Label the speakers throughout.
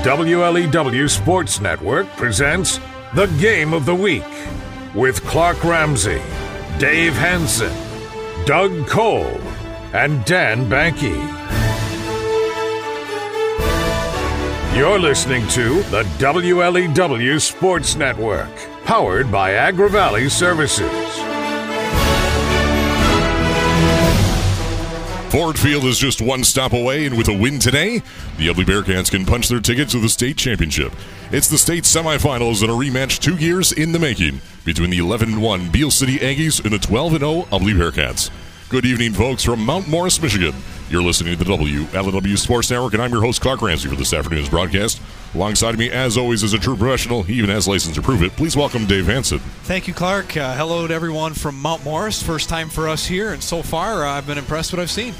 Speaker 1: WLEW Sports Network presents the Game of the Week with Clark Ramsey, Dave Hanson, Doug Cole, and Dan Banky. You're listening to the WLEW Sports Network, powered by Agra Valley Services.
Speaker 2: Ford Field is just one stop away, and with a win today, the Ubly Bearcats can punch their ticket to the state championship. It's the state semifinals and a rematch two years in the making between the 11 1 Beal City Aggies and the 12 0 Ubly Bearcats. Good evening, folks, from Mount Morris, Michigan. You're listening to the WLEW Sports Network, and I'm your host, Clark Ramsey, for this afternoon's broadcast. Alongside me, as always, is a true professional. He even has license to prove it. Please welcome Dave Hanson.
Speaker 3: Thank you, Clark. Uh, hello to everyone from Mount Morris. First time for us here, and so far, uh, I've been impressed with what I've seen.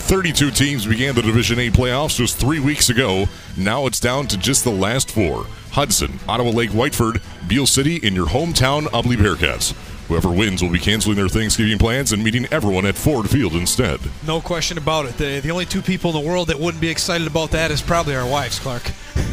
Speaker 2: 32 teams began the Division A playoffs just three weeks ago. Now it's down to just the last four Hudson, Ottawa Lake Whiteford, Beal City, and your hometown Ubly Bearcats. Whoever wins will be canceling their Thanksgiving plans and meeting everyone at Ford Field instead.
Speaker 3: No question about it. The, the only two people in the world that wouldn't be excited about that is probably our wives, Clark.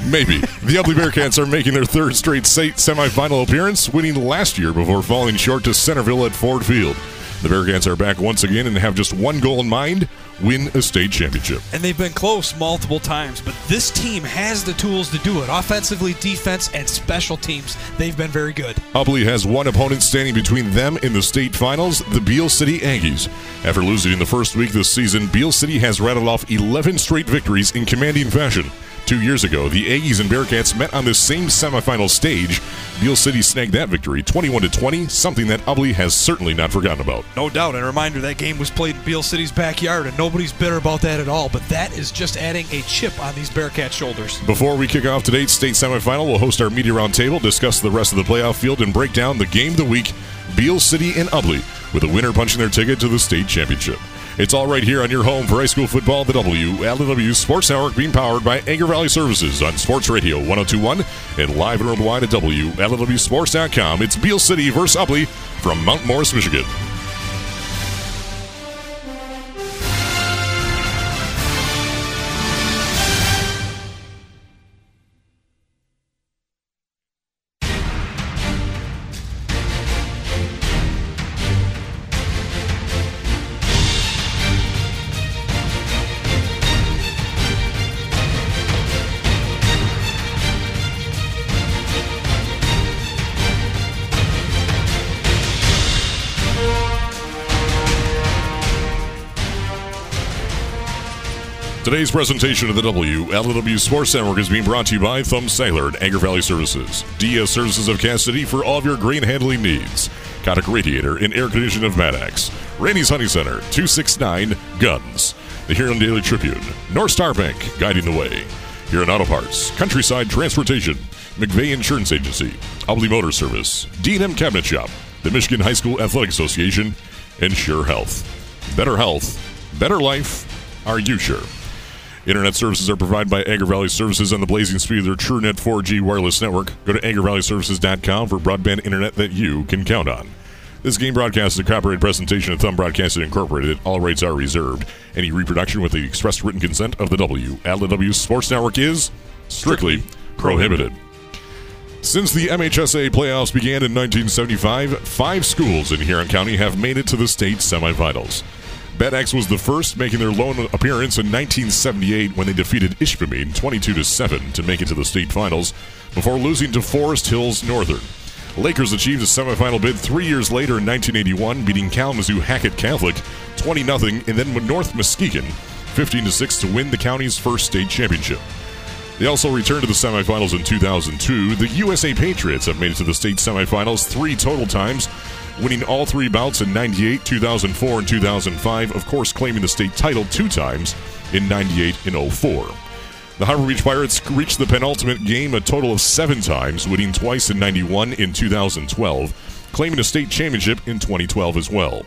Speaker 2: Maybe. The Ubly Bearcats are making their third straight state semifinal appearance, winning last year before falling short to Centerville at Ford Field. The Bearcats are back once again and have just one goal in mind win a state championship.
Speaker 3: And they've been close multiple times, but this team has the tools to do it. Offensively, defense, and special teams, they've been very good.
Speaker 2: Ubly has one opponent standing between them in the state finals, the Beal City Aggies. After losing in the first week this season, Beal City has rattled off 11 straight victories in commanding fashion. Two years ago, the Aggies and Bearcats met on the same semifinal stage. Beal City snagged that victory, 21 to 20, something that Ubly has certainly not forgotten about.
Speaker 3: No doubt. And a reminder that game was played in Beal City's backyard, and nobody's bitter about that at all. But that is just adding a chip on these Bearcat shoulders.
Speaker 2: Before we kick off today's state semifinal, we'll host our media roundtable, discuss the rest of the playoff field, and break down the game of the week Beal City and Ubly, with a winner punching their ticket to the state championship. It's all right here on your home for high school football, the WLEW Sports Network, being powered by Agra Valley Services on Sports Radio 1021 and live and worldwide at WLEWSports.com. It's Beal City versus Ubly from Mount Morris, Michigan. Today's presentation of the WLEW Sports Network is being brought to you by Thumb Cellular and Agra Valley Services. DS Services of Cass City for all of your grain handling needs. Kotick Radiator and Air Condition of Maddox. Rainey's Honey Center, 269 Guns. The Huron Daily Tribune. North Star Bank, guiding the way. Huron Auto Parts. Countryside Transportation. McVeigh Insurance Agency. Ubly Motor Service. D&M Cabinet Shop. The Michigan High School Athletic Association. And Sure Health. Better health. Better life. Are you sure? Internet services are provided by Agra Valley Services on the blazing speed of their TrueNet 4G wireless network. Go to agravalleyservices.com for broadband internet that you can count on. This game broadcast is a copyrighted presentation of Thumb Broadcasting Incorporated. All rights are reserved. Any reproduction with the express written consent of the W at the W Sports Network is strictly prohibited. Since the MHSA playoffs began in 1975, five schools in Huron County have made it to the state semifinals. Bad Axe was the first, making their lone appearance in 1978 when they defeated Ishpeming 22 7 to make it to the state finals before losing to Forest Hills Northern. Lakers achieved a semifinal bid three years later in 1981, beating Kalamazoo Hackett Catholic 20 0 and then North Muskegon 15 6 to win the county's first state championship. They also returned to the semifinals in 2002. The USA Patriots have made it to the state semifinals three total times, winning all three bouts in 98, 2004, and 2005, of course, claiming the state title two times in 98 and 04. The Harbor Beach Pirates reached the penultimate game a total of seven times, winning twice in 91 in 2012, claiming a state championship in 2012 as well.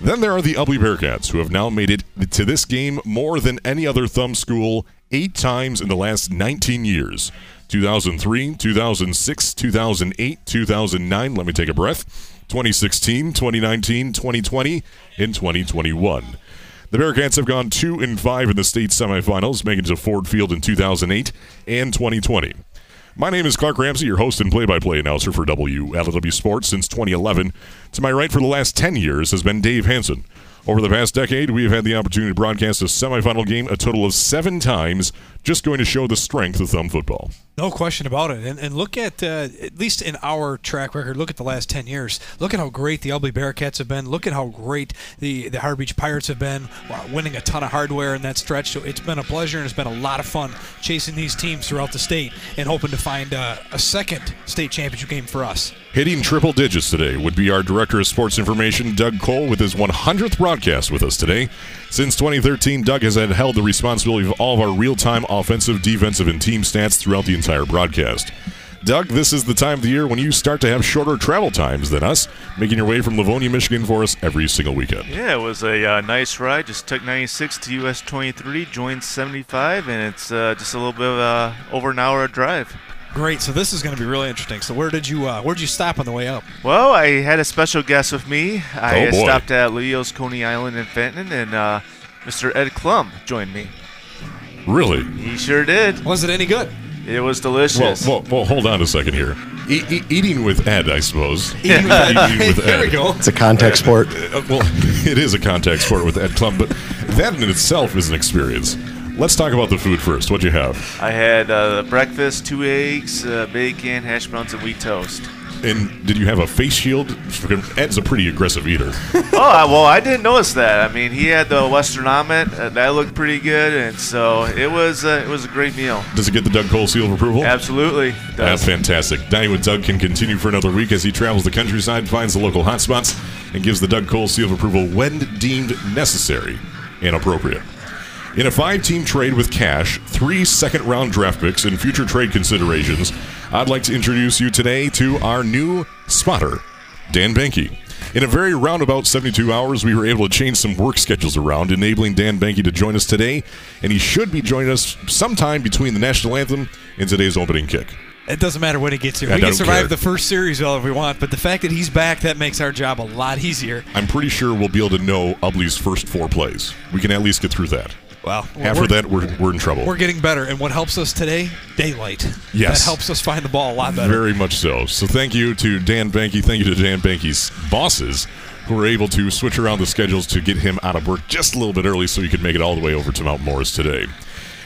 Speaker 2: Then there are the Ubly Bearcats, who have now made it to this game more than any other thumb school eight times in the last 19 years 2003, 2006, 2008, 2009. Let me take a breath. 2016, 2019, 2020, and 2021. The Bearcats have gone 2 and 5 in the state semifinals, making it to Ford Field in 2008 and 2020. My name is Clark Ramsey, your host and play by play announcer for WLEW Sports since 2011. To my right for the last 10 years has been Dave Hanson. Over the past decade, we have had the opportunity to broadcast a semifinal game a total of seven times, just going to show the strength of thumb football.
Speaker 3: No question about it. And, and look at, uh, at least in our track record, look at the last 10 years. Look at how great the Ubly Bearcats have been. Look at how great the, the Harbor Beach Pirates have been, wow, winning a ton of hardware in that stretch. So it's been a pleasure and it's been a lot of fun chasing these teams throughout the state and hoping to find uh, a second state championship game for us.
Speaker 2: Hitting triple digits today would be our Director of Sports Information, Doug Cole, with his 100th broadcast with us today. Since 2013, Doug has had held the responsibility of all of our real time offensive, defensive, and team stats throughout the entire broadcast. Doug, this is the time of the year when you start to have shorter travel times than us, making your way from Livonia, Michigan for us every single weekend.
Speaker 4: Yeah, it was a uh, nice ride. Just took 96 to US 23, joined 75, and it's uh, just a little bit of uh, over an hour drive.
Speaker 3: Great. So this is going to be really interesting. So where did you uh, where did you stop on the way up?
Speaker 4: Well, I had a special guest with me. I
Speaker 2: Oh,
Speaker 4: stopped at Leo's Coney Island in Fenton, and uh, Mr. Ed Klump joined me.
Speaker 2: Really?
Speaker 4: He sure did.
Speaker 3: Was it any good?
Speaker 4: It was delicious.
Speaker 2: well, well, hold on a second here. E- e- eating with Ed, I suppose.
Speaker 3: Eating with Ed.
Speaker 2: Eating with
Speaker 3: there
Speaker 2: Ed.
Speaker 3: we go.
Speaker 5: It's a contact sport.
Speaker 2: Uh, well, it is a contact sport with Ed Klump, but that in itself is an experience. Let's talk about the food first. What'd you have?
Speaker 4: I had uh, breakfast, two eggs, uh, bacon, hash browns, and wheat toast.
Speaker 2: And did you have a face shield? Ed's a pretty aggressive eater.
Speaker 4: oh, well, I didn't notice that. I mean, he had the Western omelet. Uh, that looked pretty good, and so it was uh, it was a great meal.
Speaker 2: Does it get the Doug Cole seal of approval?
Speaker 4: Absolutely.
Speaker 2: That's
Speaker 4: Does.
Speaker 2: fantastic. Dining with Doug can continue for another week as he travels the countryside, finds the local hotspots, and gives the Doug Cole seal of approval when deemed necessary and appropriate. In a five team trade with cash, three second round draft picks, and future trade considerations, I'd like to introduce you today to our new spotter, Dan Banky. In a very roundabout 72 hours, we were able to change some work schedules around, enabling Dan Banky to join us today, and he should be joining us sometime between the national anthem and today's opening kick.
Speaker 3: It doesn't matter when he gets here.
Speaker 2: I
Speaker 3: we can survive
Speaker 2: care.
Speaker 3: the first series all if we want, but the fact that he's back that makes our job a lot easier.
Speaker 2: I'm pretty sure we'll be able to know Ubly's first four plays. We can at least get through that.
Speaker 3: Well,
Speaker 2: After
Speaker 3: we're,
Speaker 2: that, we're, we're in trouble.
Speaker 3: we're getting better, and what helps us today? Daylight.
Speaker 2: Yes.
Speaker 3: that helps us find the ball a lot better.
Speaker 2: Very much so. So thank you to Dan Banky. Thank you to Dan Banky's bosses who were able to switch around the schedules to get him out of work just a little bit early so he could make it all the way over to Mount Morris today.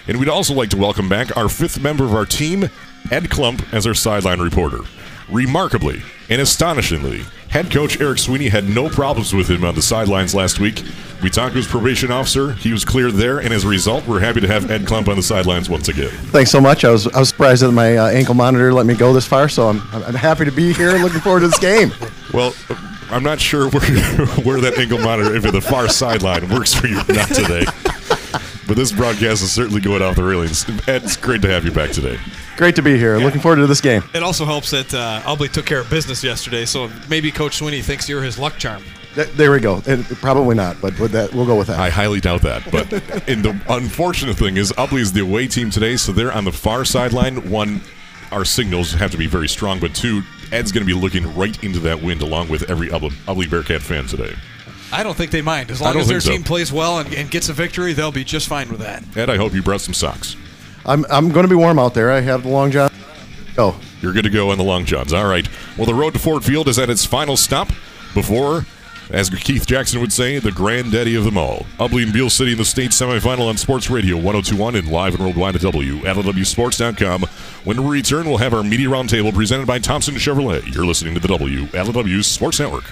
Speaker 2: And we'd also like to welcome back our fifth member of our team, Ed Klump, as our sideline reporter. Remarkably and astonishingly, head coach Eric Sweeney had no problems with him on the sidelines last week. We talked to his probation officer. He was clear there, and as a result, we're happy to have Ed Klump on the sidelines once again.
Speaker 5: Thanks so much. I was I was surprised that my uh, ankle monitor let me go this far, so I'm I'm happy to be here. Looking forward to this game.
Speaker 2: Well, I'm not sure where where that ankle monitor, if the far sideline, works for you or not today. But this broadcast is certainly going off the railings. Ed, it's great to have you back today.
Speaker 5: Great to be here. Looking forward to this game.
Speaker 3: It also helps that uh, Ubly took care of business yesterday, so maybe Coach Sweeney thinks you're his luck charm.
Speaker 5: There we go. And probably not, but with that, we'll go with that.
Speaker 2: I highly doubt that. But and the unfortunate thing is, Ubly is the away team today, so they're on the far sideline. One, our signals have to be very strong, but two, Ed's going to be looking right into that wind along with every Ubly, Ubly Bearcat fan today.
Speaker 3: I don't think they mind. As long as their
Speaker 2: so.
Speaker 3: team plays well and, and gets a victory, they'll be just fine with that.
Speaker 2: Ed, I hope you brought some socks.
Speaker 5: I'm I'm going to be warm out there. I have the long john. Go.
Speaker 2: You're good to go on the long johns. All right. Well, the road to Ford Field is at its final stop before, as Keith Jackson would say, the granddaddy of them all. Ubly and Beal City in the state semifinal on Sports Radio 1021 and live and worldwide at WLEWSports.com. When we return, we'll have our media roundtable presented by Thompson Chevrolet. You're listening to the WLEW Sports Network.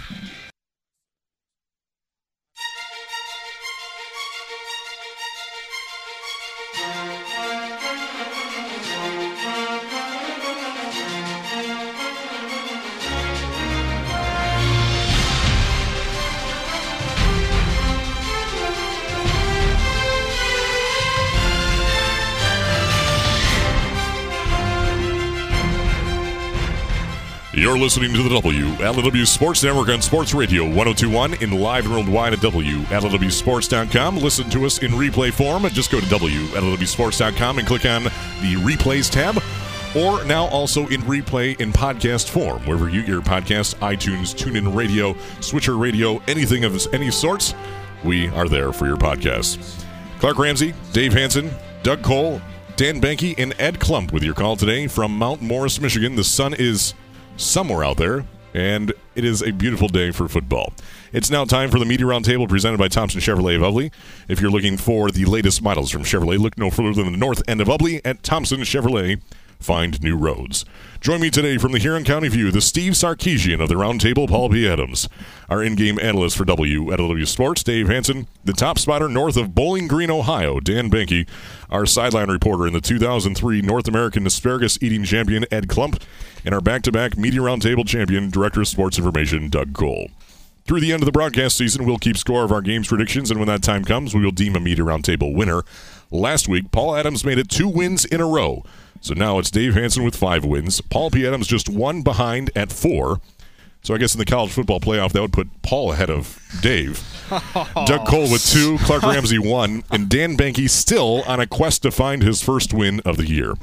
Speaker 2: Listening to the WLEW Sports Network on Sports Radio 1021 in live and worldwide at WLEWSports.com. Listen to us in replay form. Just go to WLEWSports.com and click on the replays tab. Or now also in replay in podcast form, wherever you get your podcast, iTunes, TuneIn Radio, Stitcher Radio, anything of any sorts. we are there for your podcast. Clark Ramsey, Dave Hanson, Doug Cole, Dan Banky, and Ed Klump with your call today from Mount Morris, Michigan. The sun is somewhere out there, and it is a beautiful day for football. It's now time for the Media Roundtable presented by Thompson Chevrolet of Ubly. If you're looking for the latest models from Chevrolet, look no further than the north end of Ubly at Thompson Chevrolet find new roads. Join me today from the Huron County View, the Steve Sarkisian of the Roundtable, Paul P. Adams, our in-game analyst for W at LW Sports, Dave Hanson, the top spotter north of Bowling Green, Ohio, Dan Banky, our sideline reporter in the 2003 North American Asparagus Eating Champion, Ed Klump, and our back-to-back Media Roundtable Champion, Director of Sports Information, Doug Cole. Through the end of the broadcast season, we'll keep score of our games predictions, and when that time comes, we will deem a Media Roundtable winner. Last week, Paul Adams made it two wins in a row. So now it's Dave Hanson with five wins. Paul P. Adams just one behind at four. So I guess in the college football playoff, that would put Paul ahead of Dave. Doug Cole with two, Clark Ramsey one, and Dan Banky still on a quest to find his first win of the year.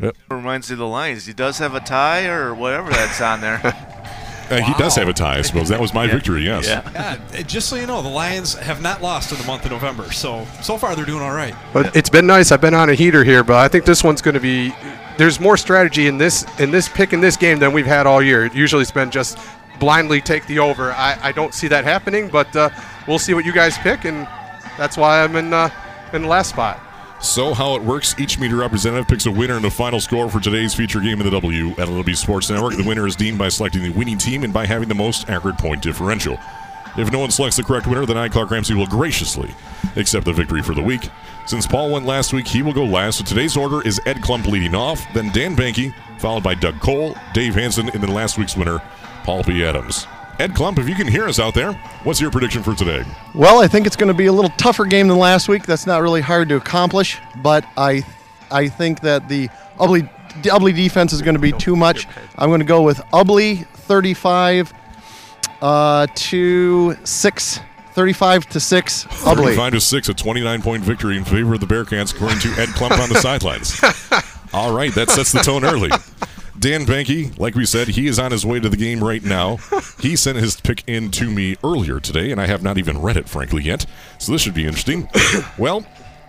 Speaker 4: Yep. Reminds me of the Lions. He does have a tie or whatever that's on there.
Speaker 2: Uh, wow. He does have a tie, I suppose. That was my yeah. victory, yes.
Speaker 3: Yeah. yeah. Just so you know, the Lions have not lost in the month of November. So, so far they're doing all right.
Speaker 6: But it's been nice. I've been on a heater here, but I think this one's going to be there's more strategy in this in this pick in this game than we've had all year. Usually it's been just blindly take the over. I, I don't see that happening, but uh, we'll see what you guys pick, and that's why I'm in uh, in the last spot.
Speaker 2: So, how it works each media representative picks a winner and a final score for today's feature game in the W at LW Sports Network. The winner is deemed by selecting the winning team and by having the most accurate point differential. If no one selects the correct winner, then I, Clark Ramsey, will graciously accept the victory for the week. Since Paul went last week, he will go last. So today's order is Ed Klump leading off, then Dan Banky, followed by Doug Cole, Dave Hanson, and then last week's winner, Paul P. Adams. Ed Klump, if you can hear us out there, what's your prediction for today?
Speaker 5: Well, I think it's going to be a little tougher game than last week. That's not really hard to accomplish, but I, I think that the Ubly, Ubly defense is going to be too much. I'm going to go with Ubly 35 uh, to 6. 35 to 6 Ubly.
Speaker 2: 35 to 6 a 29 point victory in favor of the Bearcats according to Ed Klump on the sidelines. All right, that sets the tone early. Dan Banky, like we said, he is on his way to the game right now. He sent his pick in to me earlier today, and I have not even read it, frankly, yet. So this should be interesting. well,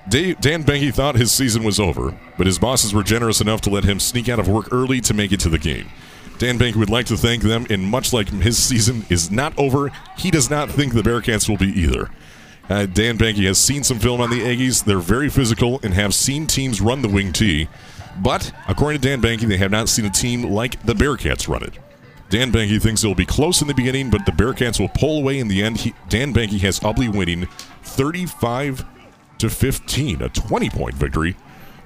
Speaker 2: Dan Banky thought his season was over, but his bosses were generous enough to let him sneak out of work early to make it to the game. Dan Banky would like to thank them, and much like his season is not over, he does not think the Bearcats will be either. Uh, Dan Banky has seen some film on the Aggies. They're very physical and have seen teams run the wing tee. But according to Dan Banky, they have not seen a team like the Bearcats run it. Dan Banky thinks it will be close in the beginning, but the Bearcats will pull away in the end. He, Dan Banky has Ubly winning 35 to 15, a 20 point victory,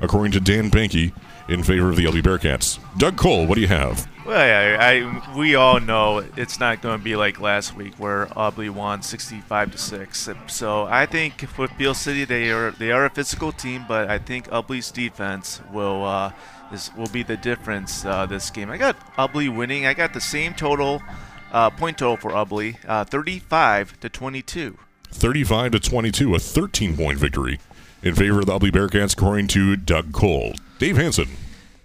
Speaker 2: according to Dan Banky, in favor of the Ubly Bearcats. Doug Cole, what do you have?
Speaker 4: Well, yeah, I, we all know it's not going to be like last week where Ubly won 65 to six. So I think with Beal City, they are they are a physical team, but I think Ubly's defense will uh, is, will be the difference uh, this game. I got Ubly winning. I got the same total uh, point total for Ubly, uh, 35 to 22.
Speaker 2: 35 to 22, a 13 point victory in favor of the Ubly Bearcats, according to Doug Cole. Dave Hanson.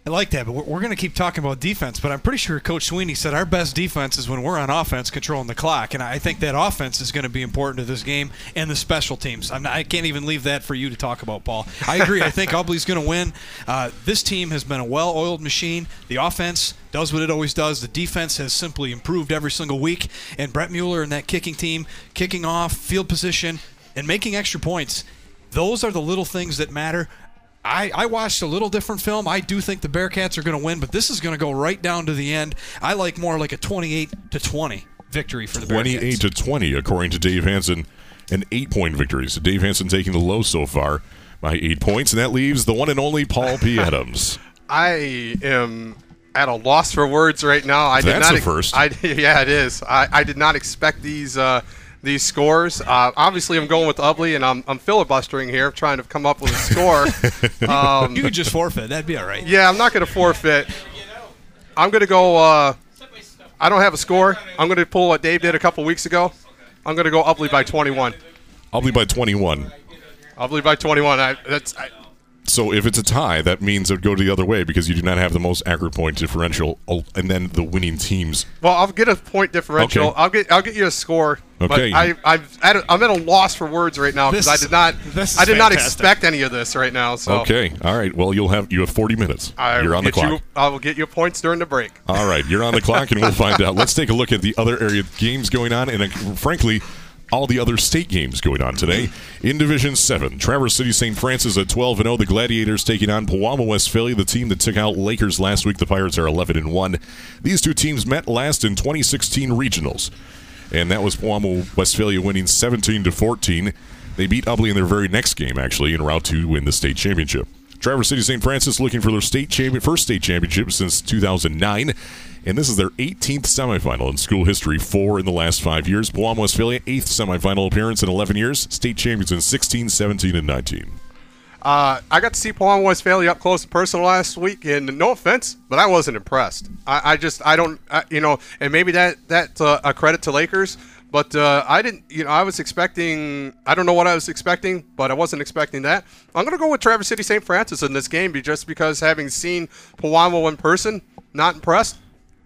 Speaker 3: I like that, but we're, we're going to keep talking about defense. But I'm pretty sure Coach Sweeney said our best defense is when we're on offense, controlling the clock, and I think that offense is going to be important to this game and the special teams. Not, i can't even leave that for you to talk about, Paul. I agree. I think Ubly's going to win. Uh, this team has been a well-oiled machine. The offense does what it always does. The defense has simply improved every single week, and Brett Mueller and that kicking team, kicking off, field position, and making extra points. Those are the little things that matter. I, I watched a little different film. I do think the Bearcats are going to win, but this is going to go right down to the end. I like more like a 28 to 20 victory for the
Speaker 2: 28
Speaker 3: Bearcats.
Speaker 2: to 20, according to Dave Hanson, an eight point victory. So Dave Hanson taking the low so far by eight points, and that leaves the one and only Paul P. Adams.
Speaker 6: I am at a loss for words right now. I
Speaker 2: That's
Speaker 6: did
Speaker 2: not. first.
Speaker 6: I, yeah, it is. I, I did not expect these. Uh, these scores. Uh, obviously, I'm going with Ubly, and I'm, I'm filibustering here, trying to come up with a score.
Speaker 3: um, you could just forfeit. That'd be all right.
Speaker 6: Yeah, I'm not going to forfeit. I'm going to go. Uh, I don't have a score. I'm going to pull what Dave did a couple weeks ago. I'm going to go Ubly by 21.
Speaker 2: Ubly by 21.
Speaker 6: Ubly by 21. I, that's. I,
Speaker 2: So if it's a tie, that means it would go the other way because you do not have the most accurate point differential, and then the winning teams.
Speaker 6: Well, I'll get a point differential.
Speaker 2: Okay.
Speaker 6: I'll get I'll get you a score.
Speaker 2: Okay.
Speaker 6: But I I'm at a, I'm at a loss for words right now because I did not
Speaker 3: this
Speaker 6: I did not
Speaker 3: fantastic.
Speaker 6: expect any of this right now. So
Speaker 2: Okay, all right. Well, you'll have you have 40 minutes.
Speaker 6: I
Speaker 2: You're
Speaker 6: will
Speaker 2: on the
Speaker 6: get
Speaker 2: clock.
Speaker 6: You, I will get you points during the break.
Speaker 2: All right, you're on the clock, and we'll find out. Let's take a look at the other area games going on, and uh, frankly, all the other state games going on today. In Division 7, Traverse City St. Francis at 12 and 0. The Gladiators taking on Pewamo Westphalia, the team that took out Lakers last week. The Pirates are 11 and 1. These two teams met last in 2016 regionals, and that was Pewamo Westphalia winning 17 to 14. They beat Ubly in their very next game, actually, en route to win the state championship. Traverse City St. Francis looking for their state champion, first state championship since 2009. And this is their 18th semifinal in school history, four in the last five years. Pewamo Westphalia, eighth semifinal appearance in 11 years. State champions in 16, 17, and 19.
Speaker 6: Uh, I got to see Pewamo Westphalia up close and personal last week, and no offense, but I wasn't impressed. I, I just I don't I, you know, and maybe that that's uh, a credit to Lakers, but uh, I didn't you know I was expecting I don't know what I was expecting, but I wasn't expecting that. I'm gonna go with Traverse City St. Francis in this game, just because having seen Pewamo in person, not impressed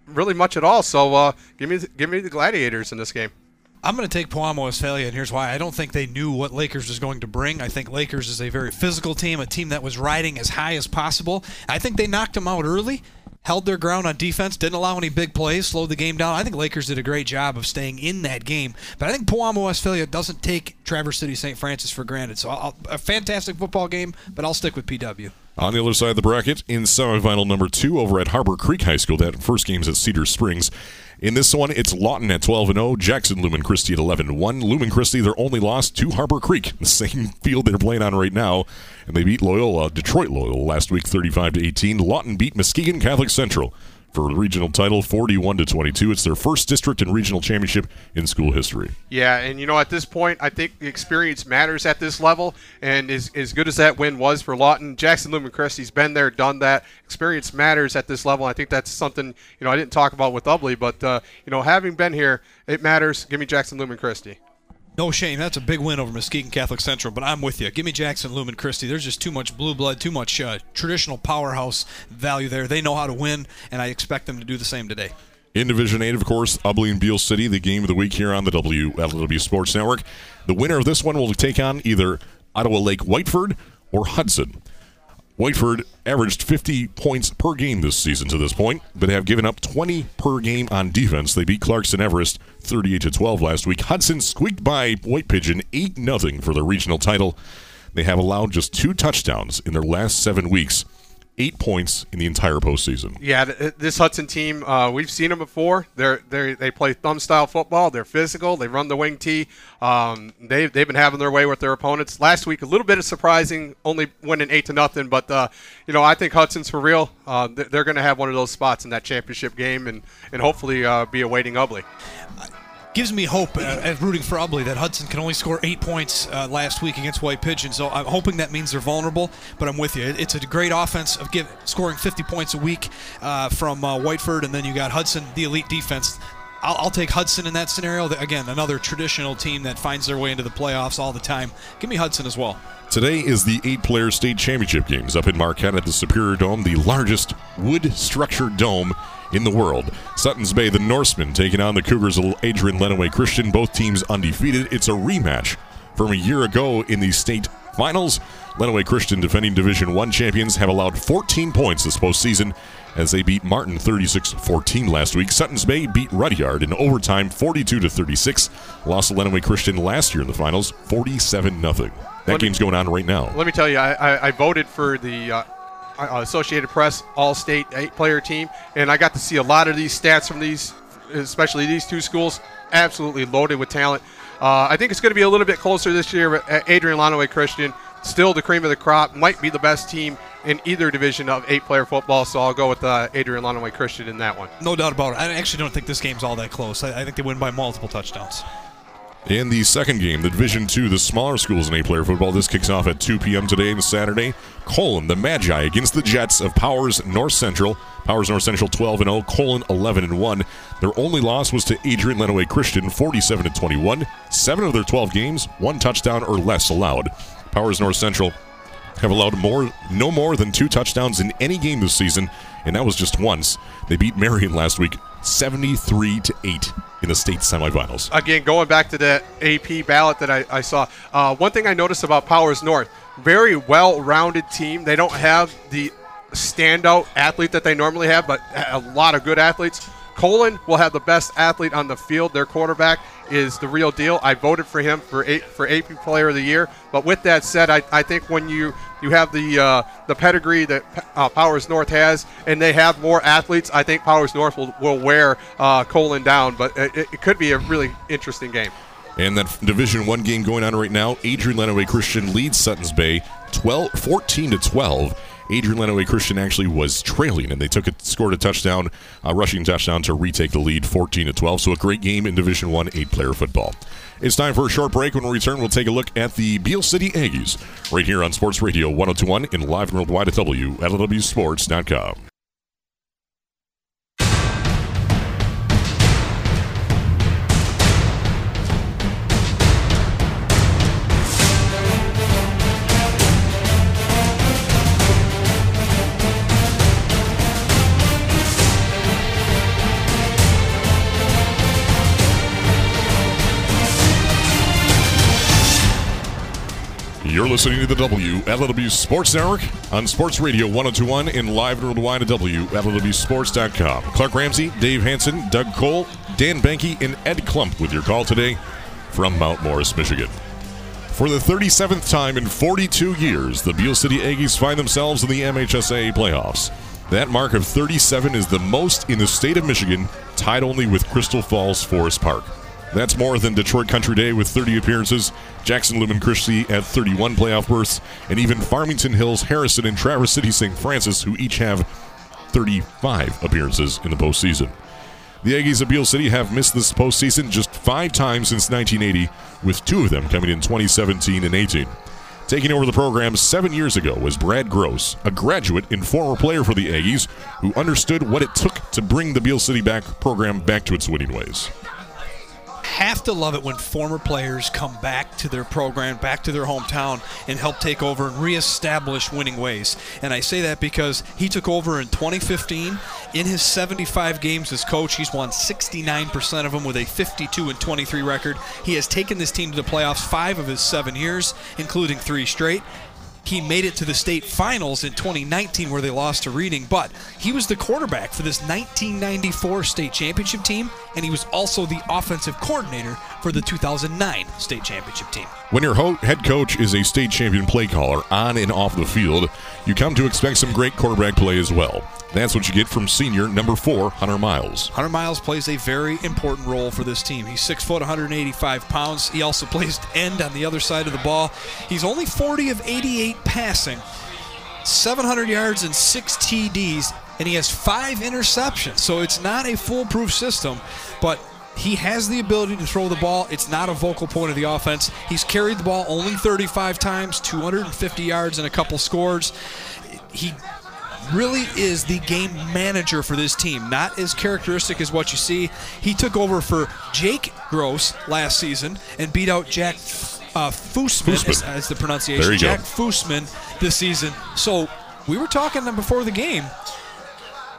Speaker 6: really much at all. So uh, give me give me the Gladiators in this game.
Speaker 3: I'm going to take Pewamo Westphalia, and here's why. I don't think they knew what Lakers was going to bring. I think Lakers is a very physical team, a team that was riding as high as possible. I think they knocked them out early, held their ground on defense, didn't allow any big plays, slowed the game down. I think Lakers did a great job of staying in that game. But I think Pewamo Westphalia doesn't take Traverse City St. Francis for granted. So I'll, a fantastic football game, but I'll stick with PW.
Speaker 2: On the other side of the bracket, in semifinal number two over at Harper Creek High School, that first game's at Cedar Springs. In this one, it's Lawton at 12 and 0, Jackson Lumen Christi at 11 and 1. Lumen Christi, their only loss to Harper Creek, the same field they're playing on right now, and they beat Loyola, Detroit Loyola last week 35 to 18. Lawton beat Muskegon Catholic Central for regional title 41 to 22. It's their first district and regional championship in school history.
Speaker 6: Yeah, and you know, at this point, I think the experience matters at this level. And as, as good as that win was for Lawton, Jackson Lumen Christi's been there, done that. Experience matters at this level. I think that's something, you know, I didn't talk about with Ubly, but, uh, you know, having been here, it matters. Give me Jackson Lumen Christi.
Speaker 3: No shame. That's a big win over Muskegon Catholic Central, but I'm with you. Give me Jackson Lumen Christi. There's just too much blue blood, too much uh, traditional powerhouse value there. They know how to win, and I expect them to do the same today.
Speaker 2: In Division 8, of course, and Beal City, the game of the week here on the WLEW Sports Network. The winner of this one will take on either Ottawa Lake Whiteford or Hudson. Whiteford averaged 50 points per game this season to this point, but have given up 20 per game on defense. They beat Clarkston Everest 38 to 12 last week. Hudson squeaked by White Pigeon 8 0 for the regional title. They have allowed just two touchdowns in their last seven weeks, eight points in the entire postseason.
Speaker 6: Yeah, this Hudson team, uh, we've seen them before. They're they they play thumb style football. They're physical. They run the wing tee. Um, they they've been having their way with their opponents. Last week, a little bit of surprising, only winning eight to nothing. But uh, you know, I think Hudson's for real. Uh, they're going to have one of those spots in that championship game, and and hopefully uh, be awaiting Ubly.
Speaker 3: Gives me hope uh, as rooting for Ubly that Hudson can only score eight points uh, last week against White Pigeon. So I'm hoping that means they're vulnerable, but I'm with you. It's a great offense of give, scoring 50 points a week uh, from uh, Whiteford, and then you got Hudson, the elite defense. I'll, I'll take Hudson in that scenario. Again, another traditional team that finds their way into the playoffs all the time. Give me Hudson as well.
Speaker 2: Today is the eight player state championship games up in Marquette at the Superior Dome, the largest wood structured dome in the world. Sutton's Bay, the Norsemen, taking on the Cougars Adrian Lenawee Christian, both teams undefeated. It's a rematch from a year ago in the state finals. Lenawee Christian, defending Division One champions, have allowed 14 points this postseason as they beat Martin 36-14 last week. Sutton's Bay beat Rudyard in overtime 42 to 36. Lost to Lenawee Christian last year in the finals 47 0 That
Speaker 6: Let me-
Speaker 2: game's going on right now.
Speaker 6: Let me tell you, I, I, I voted for the uh, uh, Associated Press All-State eight-player team, and I got to see a lot of these stats from these, especially these two schools, absolutely loaded with talent. Uh, I think it's going to be a little bit closer this year. But uh, Adrian Lenawee Christian, still the cream of the crop, might be the best team in either division of eight-player football. So I'll go with uh, Adrian Lenawee Christian in that one.
Speaker 3: No doubt about it. I actually don't think this game's all that close. I, I think they win by multiple touchdowns.
Speaker 2: In the second game, the Division Two, the smaller schools in eight-player football, this kicks off at 2 p.m. today and Saturday. Colon, the Magi, against the Jets of Powers North Central. Powers North Central 12 and 0, Colon 11 and 1. Their only loss was to Adrian Lenawee Christian 47 to 21. Seven of their 12 games, one touchdown or less allowed. Powers North Central have allowed more, no more than two touchdowns in any game this season, and that was just once. They beat Marion last week, 73 to eight in the state semifinals.
Speaker 6: Again, going back to the AP ballot that I, I saw, uh, one thing I noticed about Powers North, very well-rounded team. They don't have the standout athlete that they normally have, but a lot of good athletes. Colon will have the best athlete on the field. Their quarterback is the real deal. I voted for him for a, for AP Player of the Year. But with that said, I, I think when you you have the uh, the pedigree that uh, Powers North has, and they have more athletes, I think Powers North will, will wear uh, Colon down. But it, it could be a really interesting game.
Speaker 2: And that Division One game going on right now, Adrian Lenawee Christian leads Suttons Bay 12, 14 to 12. Adrian Lenawee Christian actually was trailing, and they took it, scored a touchdown, a rushing touchdown to retake the lead, 14 to 12. So a great game in Division One eight-player football. It's time for a short break. When we return, we'll take a look at the Beal City Aggies right here on Sports Radio 102.1 and live and worldwide at WLEWSports.com. You're listening to the WLEW Sports Network on Sports Radio 1021 and live worldwide at WLEWSports.com. Clark Ramsey, Dave Hanson, Doug Cole, Dan Banky, and Ed Klump with your call today from Mount Morris, Michigan. For the 37th time in 42 years, the Beal City Aggies find themselves in the MHSAA playoffs. That mark of 37 is the most in the state of Michigan, tied only with Crystal Falls Forest Park. That's more than Detroit Country Day with 30 appearances, Jackson Lumen Christi at 31 playoff berths, and even Farmington Hills, Harrison, and Traverse City St. Francis, who each have 35 appearances in the postseason. The Aggies of Beal City have missed this postseason just five times since 1980, with two of them coming in 2017 and 18. Taking over the program seven years ago was Brad Gross, a graduate and former player for the Aggies who understood what it took to bring the Beal City back program back to its winning ways
Speaker 3: have to love it when former players come back to their program, back to their hometown, and help take over and reestablish winning ways. And I say that because he took over in 2015. In his 75 games as coach, he's won 69% of them with a 52 and 23 record. He has taken this team to the playoffs five of his seven years, including three straight. He made it to the state finals in 2019 where they lost to Reading, but he was the quarterback for this 1994 state championship team, and he was also the offensive coordinator for the 2009 state championship team.
Speaker 2: When your ho- head coach is a state champion play caller on and off the field, you come to expect some great quarterback play as well. That's what you get from senior number four, Hunter Miles.
Speaker 3: Hunter Miles plays a very important role for this team. He's six foot, 185 pounds. He also plays end on the other side of the ball. He's only 40 of 88 passing, 700 yards and six TDs, and he has five interceptions. So it's not a foolproof system, but he has the ability to throw the ball. It's not a vocal point of the offense. He's carried the ball only 35 times, 250 yards, and a couple scores. He really is the game manager for this team. Not as characteristic as what you see. He took over for Jake Gross last season and beat out Jack uh, Foosman, As, as, the pronunciation. Jack go. Foosman this season. So we were talking them before the game.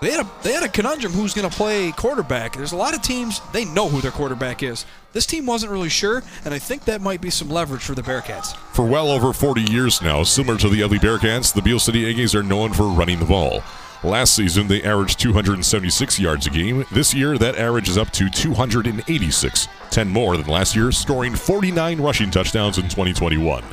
Speaker 3: They had a they had a conundrum who's going to play quarterback. There's a lot of teams they know who their quarterback is. This team wasn't really sure, and I think that might be some leverage for the Bearcats.
Speaker 2: For well over 40 years now, similar to the other Bearcats, the Beal City Aggies are known for running the ball. Last season, they averaged 276 yards a game. This year, that average is up to 286, 10 more than last year, scoring 49 rushing touchdowns in 2021.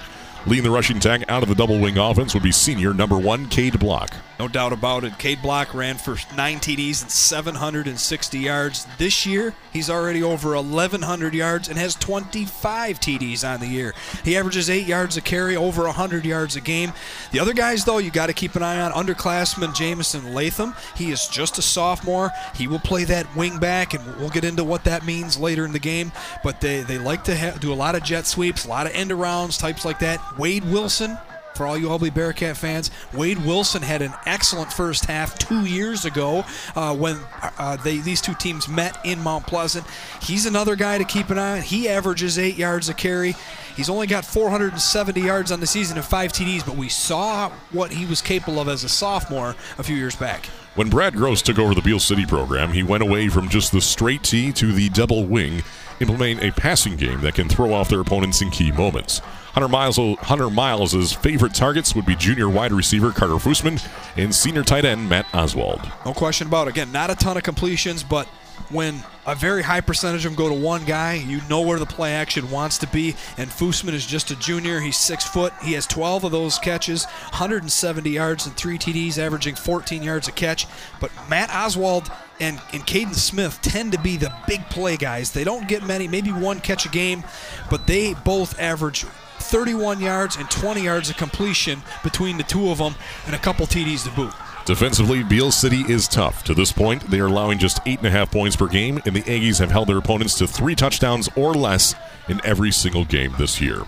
Speaker 2: Leading the rushing attack out of the double wing offense would be senior number one, Cade Block.
Speaker 3: No doubt about it. Cade Block ran for nine TDs and 760 yards. This year, he's already over 1,100 yards and has 25 TDs on the year. He averages eight yards a carry, over 100 yards a game. The other guys, though, you got to keep an eye on. Underclassman Jamison Latham. He is just a sophomore. He will play that wing back, and we'll get into what that means later in the game. But they, they like to ha- do a lot of jet sweeps, a lot of end arounds, types like that. Wade Wilson, for all you Ubly Bearcat fans. Wade Wilson had an excellent first half two years ago uh, when uh, they these two teams met in Mount Pleasant. He's another guy to keep an eye on. He averages eight yards a carry. He's only got 470 yards on the season and five TDs, but we saw what he was capable of as a sophomore a few years back.
Speaker 2: When Brad Gross took over the Beal City program, he went away from just the straight T to the double wing, implementing a passing game that can throw off their opponents in key moments. Hunter Miles, Hunter Miles' favorite targets would be junior wide receiver Carter Fussman and senior tight end Matt Oswald.
Speaker 3: No question about it. Again, not a ton of completions, but when a very high percentage of them go to one guy, you know where the play action wants to be. And Fussman is just a junior. He's six foot. He has 12 of those catches, 170 yards and three TDs, averaging 14 yards a catch. But Matt Oswald and, and Caden Smith tend to be the big play guys. They don't get many, maybe one catch a game, but they both average 31 yards and 20 yards of completion between the two of them, and a couple TDs to boot.
Speaker 2: Defensively, Beal City is tough. To this point, they are allowing just 8.5 points per game, and the Aggies have held their opponents to three touchdowns or less in every single game this year.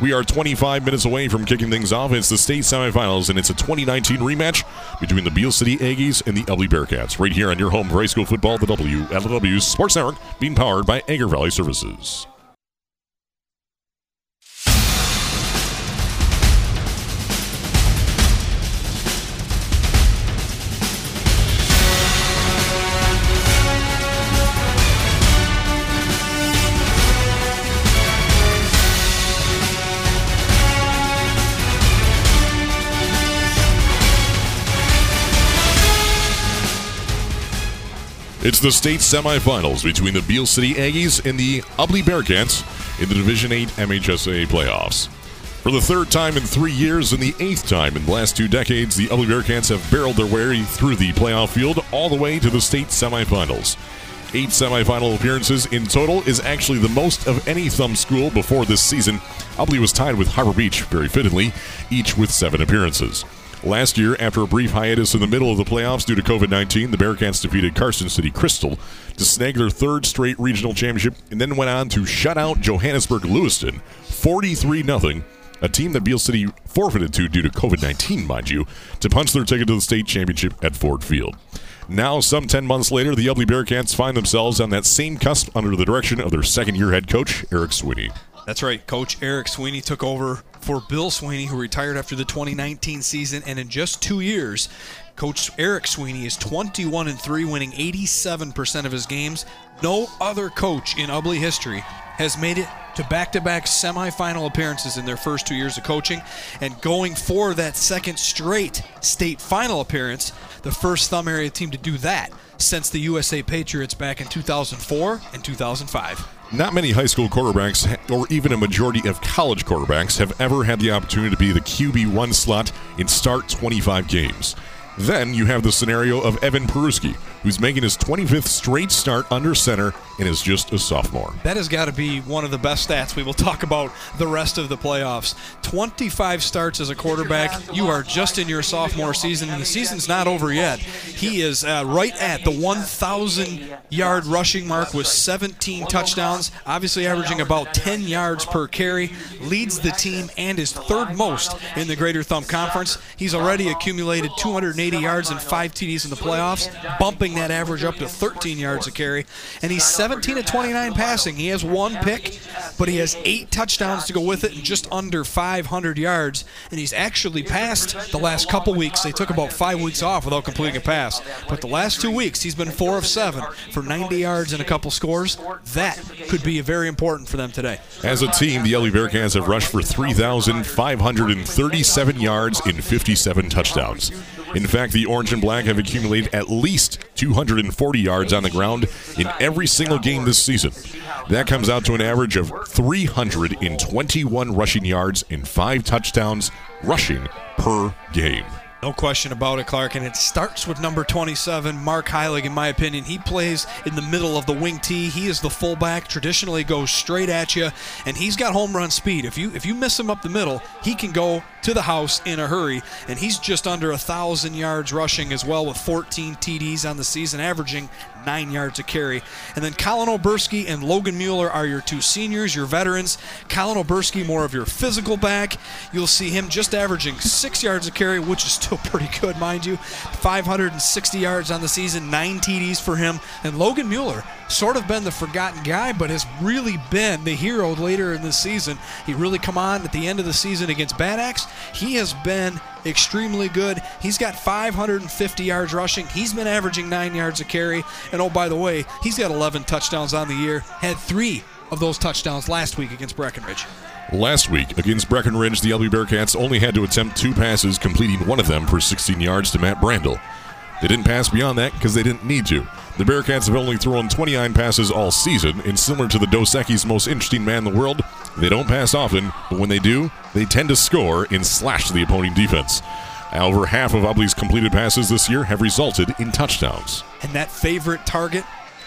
Speaker 2: We are 25 minutes away from kicking things off. It's the state semifinals, and it's a 2019 rematch between the Beal City Aggies and the Ubly Bearcats, right here on your home for high school football, the WLEW Sports Network, being powered by Agra Valley Services. It's the state semifinals between the Beal City Aggies and the Ubly Bearcats in the Division 8 MHSA playoffs. For the third time in three years and the eighth time in the last two decades, the Ubly Bearcats have barreled their way through the playoff field all the way to the state semifinals. Eight semifinal appearances in total is actually the most of any thumb school before this season. Ubly was tied with Harbor Beach, very fittingly, each with seven appearances. Last year, after a brief hiatus in the middle of the playoffs due to COVID 19, the Bearcats defeated Carson City Crystal to snag their third straight regional championship and then went on to shut out Johannesburg Lewiston 43 0, a team that Beal City forfeited to due to COVID 19, mind you, to punch their ticket to the state championship at Ford Field. Now, some 10 months later, the Ubly Bearcats find themselves on that same cusp under the direction of their second year head coach, Eric Sweeney.
Speaker 3: That's right. Coach Eric Sweeney took over for Bill Sweeney, who retired after the 2019 season. And in just two years, Coach Eric Sweeney is 21 and 3, winning 87% of his games. No other coach in Ubly history has made it to back to back semifinal appearances in their first two years of coaching and going for that second straight state final appearance, the first thumb area team to do that since the USA Patriots back in 2004 and 2005.
Speaker 2: Not many high school quarterbacks, or even a majority of college quarterbacks, have ever had the opportunity to be the QB1 slot and start 25 games. Then you have the scenario of Evan Peruski, who's making his 25th straight start under center and is just a sophomore.
Speaker 3: That has got to be one of the best stats. We will talk about the rest of the playoffs. 25 starts as a quarterback. You are just in your sophomore season, and the season's not over yet. He is uh, right at the 1,000 yard rushing mark with 17 touchdowns, obviously averaging about 10 yards per carry, leads the team and is third most in the Greater Thumb Conference. He's already accumulated 280 yards and five TDs in the playoffs, bumping that average up to 13 yards a carry. And he's 17 to 29 passing. He has one pick, but he has eight touchdowns to go with it and just under 500 yards. And he's actually passed the last couple weeks. They took about five weeks off without completing a pass. But the last two weeks, he's been four of seven for 90 yards and a couple scores. That could be very important for them today.
Speaker 2: As a team, the Ubly Bearcats have rushed for 3,537 yards in 57 touchdowns. In fact, the Orange and Black have accumulated at least 240 yards on the ground in every single game this season. That comes out to an average of 321 rushing yards and five touchdowns rushing per game.
Speaker 3: No question about it, Clark. And it starts with number 27, Mark Heilig, in my opinion. He plays in the middle of the wing tee. He is the fullback, traditionally goes straight at you, and he's got home run speed. If you if you miss him up the middle, he can go to the house in a hurry. And he's just under a thousand yards rushing as well with 14 TDs on the season, averaging nine yards a carry. And then Colin Oberski and Logan Mueller are your two seniors, your veterans. Colin Oberski, more of your physical back. You'll see him just averaging six yards a carry, which is still pretty good, mind you. 560 yards on the season, nine TDs for him. And Logan Mueller, sort of been the forgotten guy, but has really been the hero later in the season. He really come on at the end of the season against Bad Axe. He has been extremely good. He's got 550 yards rushing. He's been averaging nine yards a carry. And oh, by the way, he's got 11 touchdowns on the year. Had three of those touchdowns last week against Breckenridge.
Speaker 2: Last week against Breckenridge, the Ubly Bearcats only had to attempt two passes, completing one of them for 16 yards to Matt Brandel. They didn't pass beyond that because they didn't need to. The Bearcats have only thrown 29 passes all season, and similar to the Dos Equis most interesting man in the world, they don't pass often, but when they do, they tend to score and slash the opposing defense. Over half of Ubly's completed passes this year have resulted in touchdowns.
Speaker 3: And that favorite target,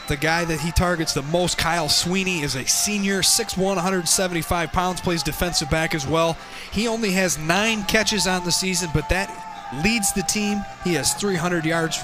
Speaker 3: the guy that he targets the most, Kyle Sweeney, is a senior, 6'1, 175 pounds, plays defensive back as well. He only has nine catches on the season, but that leads the team. He has 300 yards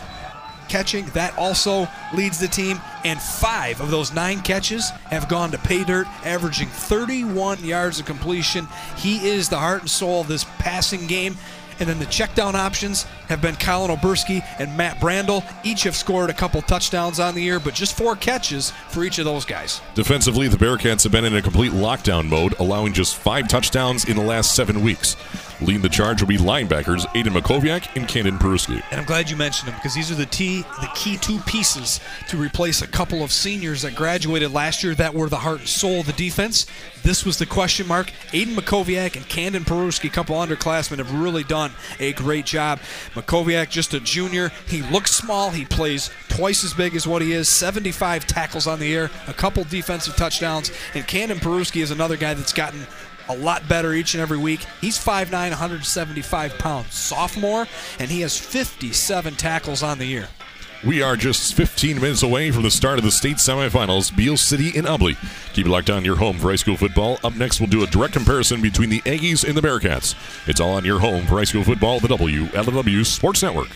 Speaker 3: catching. That also leads the team. And five of those nine catches have gone to pay dirt, averaging 31 yards of completion. He is the heart and soul of this passing game. And then the check down options have been Colin Oberski and Matt Brandel. Each have scored a couple touchdowns on the year, but just four catches for each of those guys.
Speaker 2: Defensively, the Bearcats have been in a complete lockdown mode, allowing just five touchdowns in the last seven weeks. Leading the charge will be linebackers Aiden Makoviak and Candon Peruski.
Speaker 3: And I'm glad you mentioned them because these are the t- the key two pieces to replace a couple of seniors that graduated last year that were the heart and soul of the defense. This was the question mark. Aiden Makoviak and Candon Peruski, a couple underclassmen, have really done a great job. Makoviak, just a junior. He looks small. He plays twice as big as what he is. 75 tackles on the air, a couple defensive touchdowns. And Candon Peruski is another guy that's gotten a lot better each and every week. He's 5'9, 175 pounds, sophomore, and he has 57 tackles on the year.
Speaker 2: We are just 15 minutes away from the start of the state semifinals, Beal City and Ubly. Keep it locked on your home for high school football. Up next, we'll do a direct comparison between the Aggies and the Bearcats. It's all on your home for high school football, the WLEW Sports Network.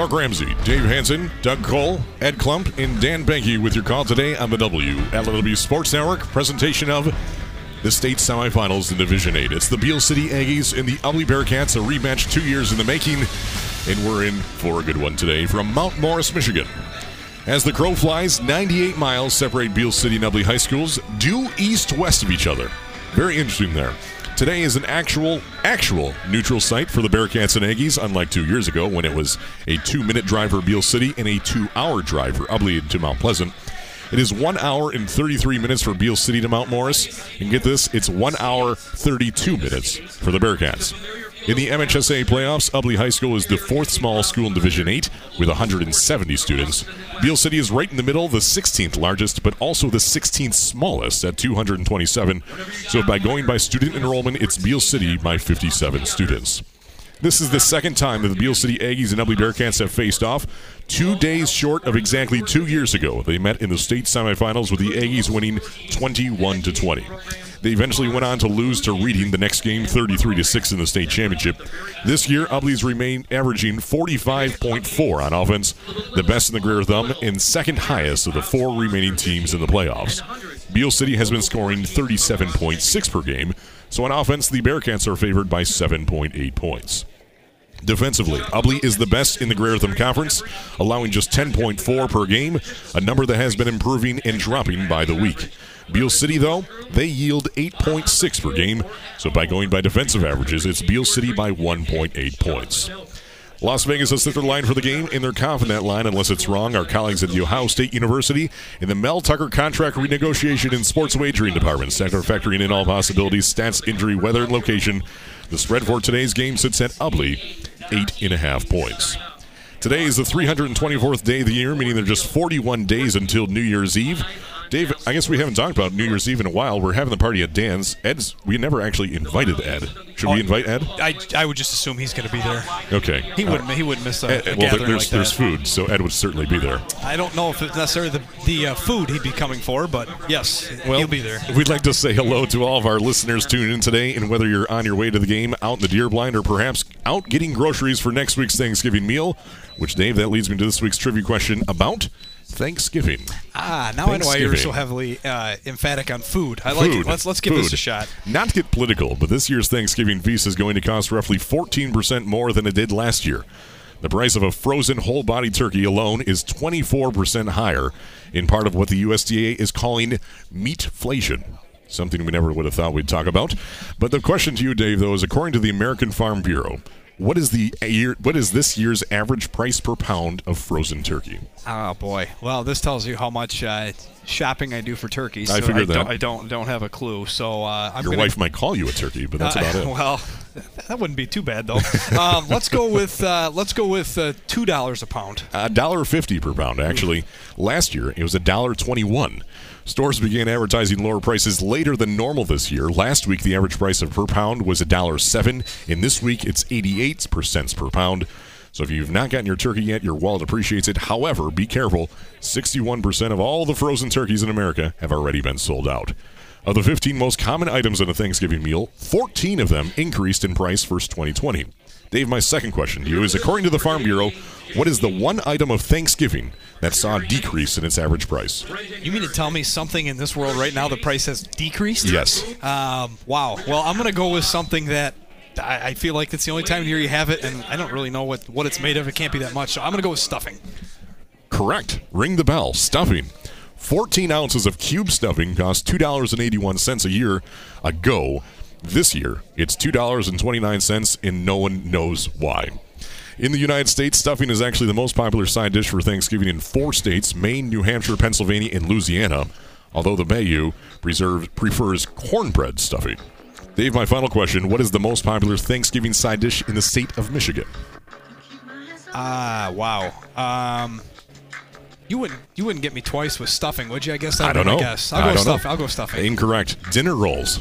Speaker 2: Clark Ramsey, Dave Hanson, Doug Cole, Ed Klump, and Dan Banky with your call today on the WLEW Sports Network presentation of the state semifinals in Division 8. It's the Beal City Aggies and the Ubly Bearcats, a rematch two years in the making, and we're in for a good one today from Mount Morris, Michigan. As the crow flies, 98 miles separate Beal City and Ubly High Schools, due east-west of each other. Very interesting there. Today is an actual, actual neutral site for the Bearcats and Aggies, unlike two years ago when it was a two minute drive for Beal City and a two hour drive for Ubly to Mount Pleasant. It is one hour and 33 minutes for Beal City to Mount Morris. And get this, it's one hour 32 minutes for the Bearcats. In the MHSAA playoffs, Ubly High School is the fourth smallest school in Division 8 with 170 students. Beal City is right in the middle, the 16th largest, but also the 16th smallest at 227. So by going by student enrollment, it's Beal City by 57 students. This is the second time that the Beal City Aggies and Ubly Bearcats have faced off. Two days short of exactly two years ago, they met in the state semifinals with the Aggies winning 21 to 20. They eventually went on to lose to Reading the next game, 33 to six in the state championship. This year, Ubly's remain averaging 45.4 on offense, the best in the Greater Thumb, and second highest of the four remaining teams in the playoffs. Beal City has been scoring 37.6 per game, so on offense, the Bearcats are favored by 7.8 points. Defensively, Ubly is the best in the Greer Conference, allowing just 10.4 per game, a number that has been improving and dropping by the week. Beal City, though, they yield 8.6 per game, so by going by defensive averages, it's Beal City by 1.8 points. Las Vegas has set their line for the game, and they're confident line unless it's wrong. Our colleagues at the Ohio State University in the Mel Tucker Contract Renegotiation and Sports Wagering Department, sector factoring in all possibilities, stats, injury, weather, and location. The spread for today's game sits at Ubly, eight and a half points. Today is the 324th day of the year, meaning there are just 41 days until New Year's Eve. Dave, I guess we haven't talked about New Year's Eve in a while. We're having the party at Dan's. Ed's. We never actually invited Ed. Should
Speaker 3: Oh,
Speaker 2: we invite Ed?
Speaker 3: I, I would just assume he's going to be there.
Speaker 2: Okay.
Speaker 3: He wouldn't he wouldn't miss a,
Speaker 2: Ed-
Speaker 3: a
Speaker 2: well,
Speaker 3: gathering
Speaker 2: there's
Speaker 3: like
Speaker 2: there's
Speaker 3: that.
Speaker 2: food, so Ed would certainly be there.
Speaker 3: I don't know if it's necessarily the the uh, food he'd be coming for, but yes, he'll be there.
Speaker 2: We'd like to say hello to all of our listeners tuning in today, and whether you're on your way to the game, out in the deer blind, or perhaps out getting groceries for next week's Thanksgiving meal. Which, Dave, that leads me to this week's trivia question about Thanksgiving.
Speaker 3: Ah, now I know why you're so heavily uh, emphatic on food. I like
Speaker 2: Food.
Speaker 3: it. Let's let's give this a shot.
Speaker 2: Not to get political, but this year's Thanksgiving feast is going to cost roughly 14% more than it did last year. The price of a frozen whole body turkey alone is 24% higher, in part of what the USDA is calling meatflation. Something we never would have thought we'd talk about. But the question to you, Dave, though, is according to the American Farm Bureau, what is the year, what is this year's average price per pound of frozen turkey?
Speaker 3: Oh boy. Well, this tells you how much uh, shopping I do for turkeys.
Speaker 2: I
Speaker 3: so
Speaker 2: figured
Speaker 3: I Don't,
Speaker 2: that.
Speaker 3: I don't don't have a clue. So uh, I'm
Speaker 2: Your
Speaker 3: gonna,
Speaker 2: wife might call you a turkey, but that's
Speaker 3: Uh,
Speaker 2: about it.
Speaker 3: Well, that wouldn't be too bad though. um, let's go with uh, let's go with uh, two dollars a pound.
Speaker 2: A dollar fifty per pound. Actually, last year it was a dollar twenty-one. Stores began advertising lower prices later than normal this year. Last week, the average price of per pound was a dollar seven, and this week it's eighty-eight cents per pound. So if you've not gotten your turkey yet, your wallet appreciates it. However, be careful: sixty-one percent of all the frozen turkeys in America have already been sold out. Of the 15 most common items in a Thanksgiving meal, 14 of them increased in price versus 2020. Dave, my second question to you is according to the Farm Bureau, what is the one item of Thanksgiving that saw a decrease in its average price?
Speaker 3: You mean to tell me something in this world right now the price has decreased?
Speaker 2: Yes.
Speaker 3: Um, wow. Well, I'm gonna go with something that. I I feel like it's the only time of year you have it, and I don't really know what, what it's made of. It can't be that much, so I'm gonna go with stuffing.
Speaker 2: Correct. Ring the bell. Stuffing. 14 ounces of cube stuffing cost $2.81 a year ago. This year, it's $2.29, and no one knows why. In the United States, stuffing is actually the most popular side dish for Thanksgiving in four states Maine, New Hampshire, Pennsylvania, and Louisiana, although the Bayou preserves, prefers cornbread stuffing. Dave, my final question What is the most popular Thanksgiving side dish in the state of Michigan?
Speaker 3: Ah, wow. Um, you wouldn't you wouldn't get me twice with stuffing, would you? I guess
Speaker 2: I don't know.
Speaker 3: guess. I'll
Speaker 2: I
Speaker 3: go
Speaker 2: don't know.
Speaker 3: I'll go stuffing.
Speaker 2: Incorrect. Dinner rolls.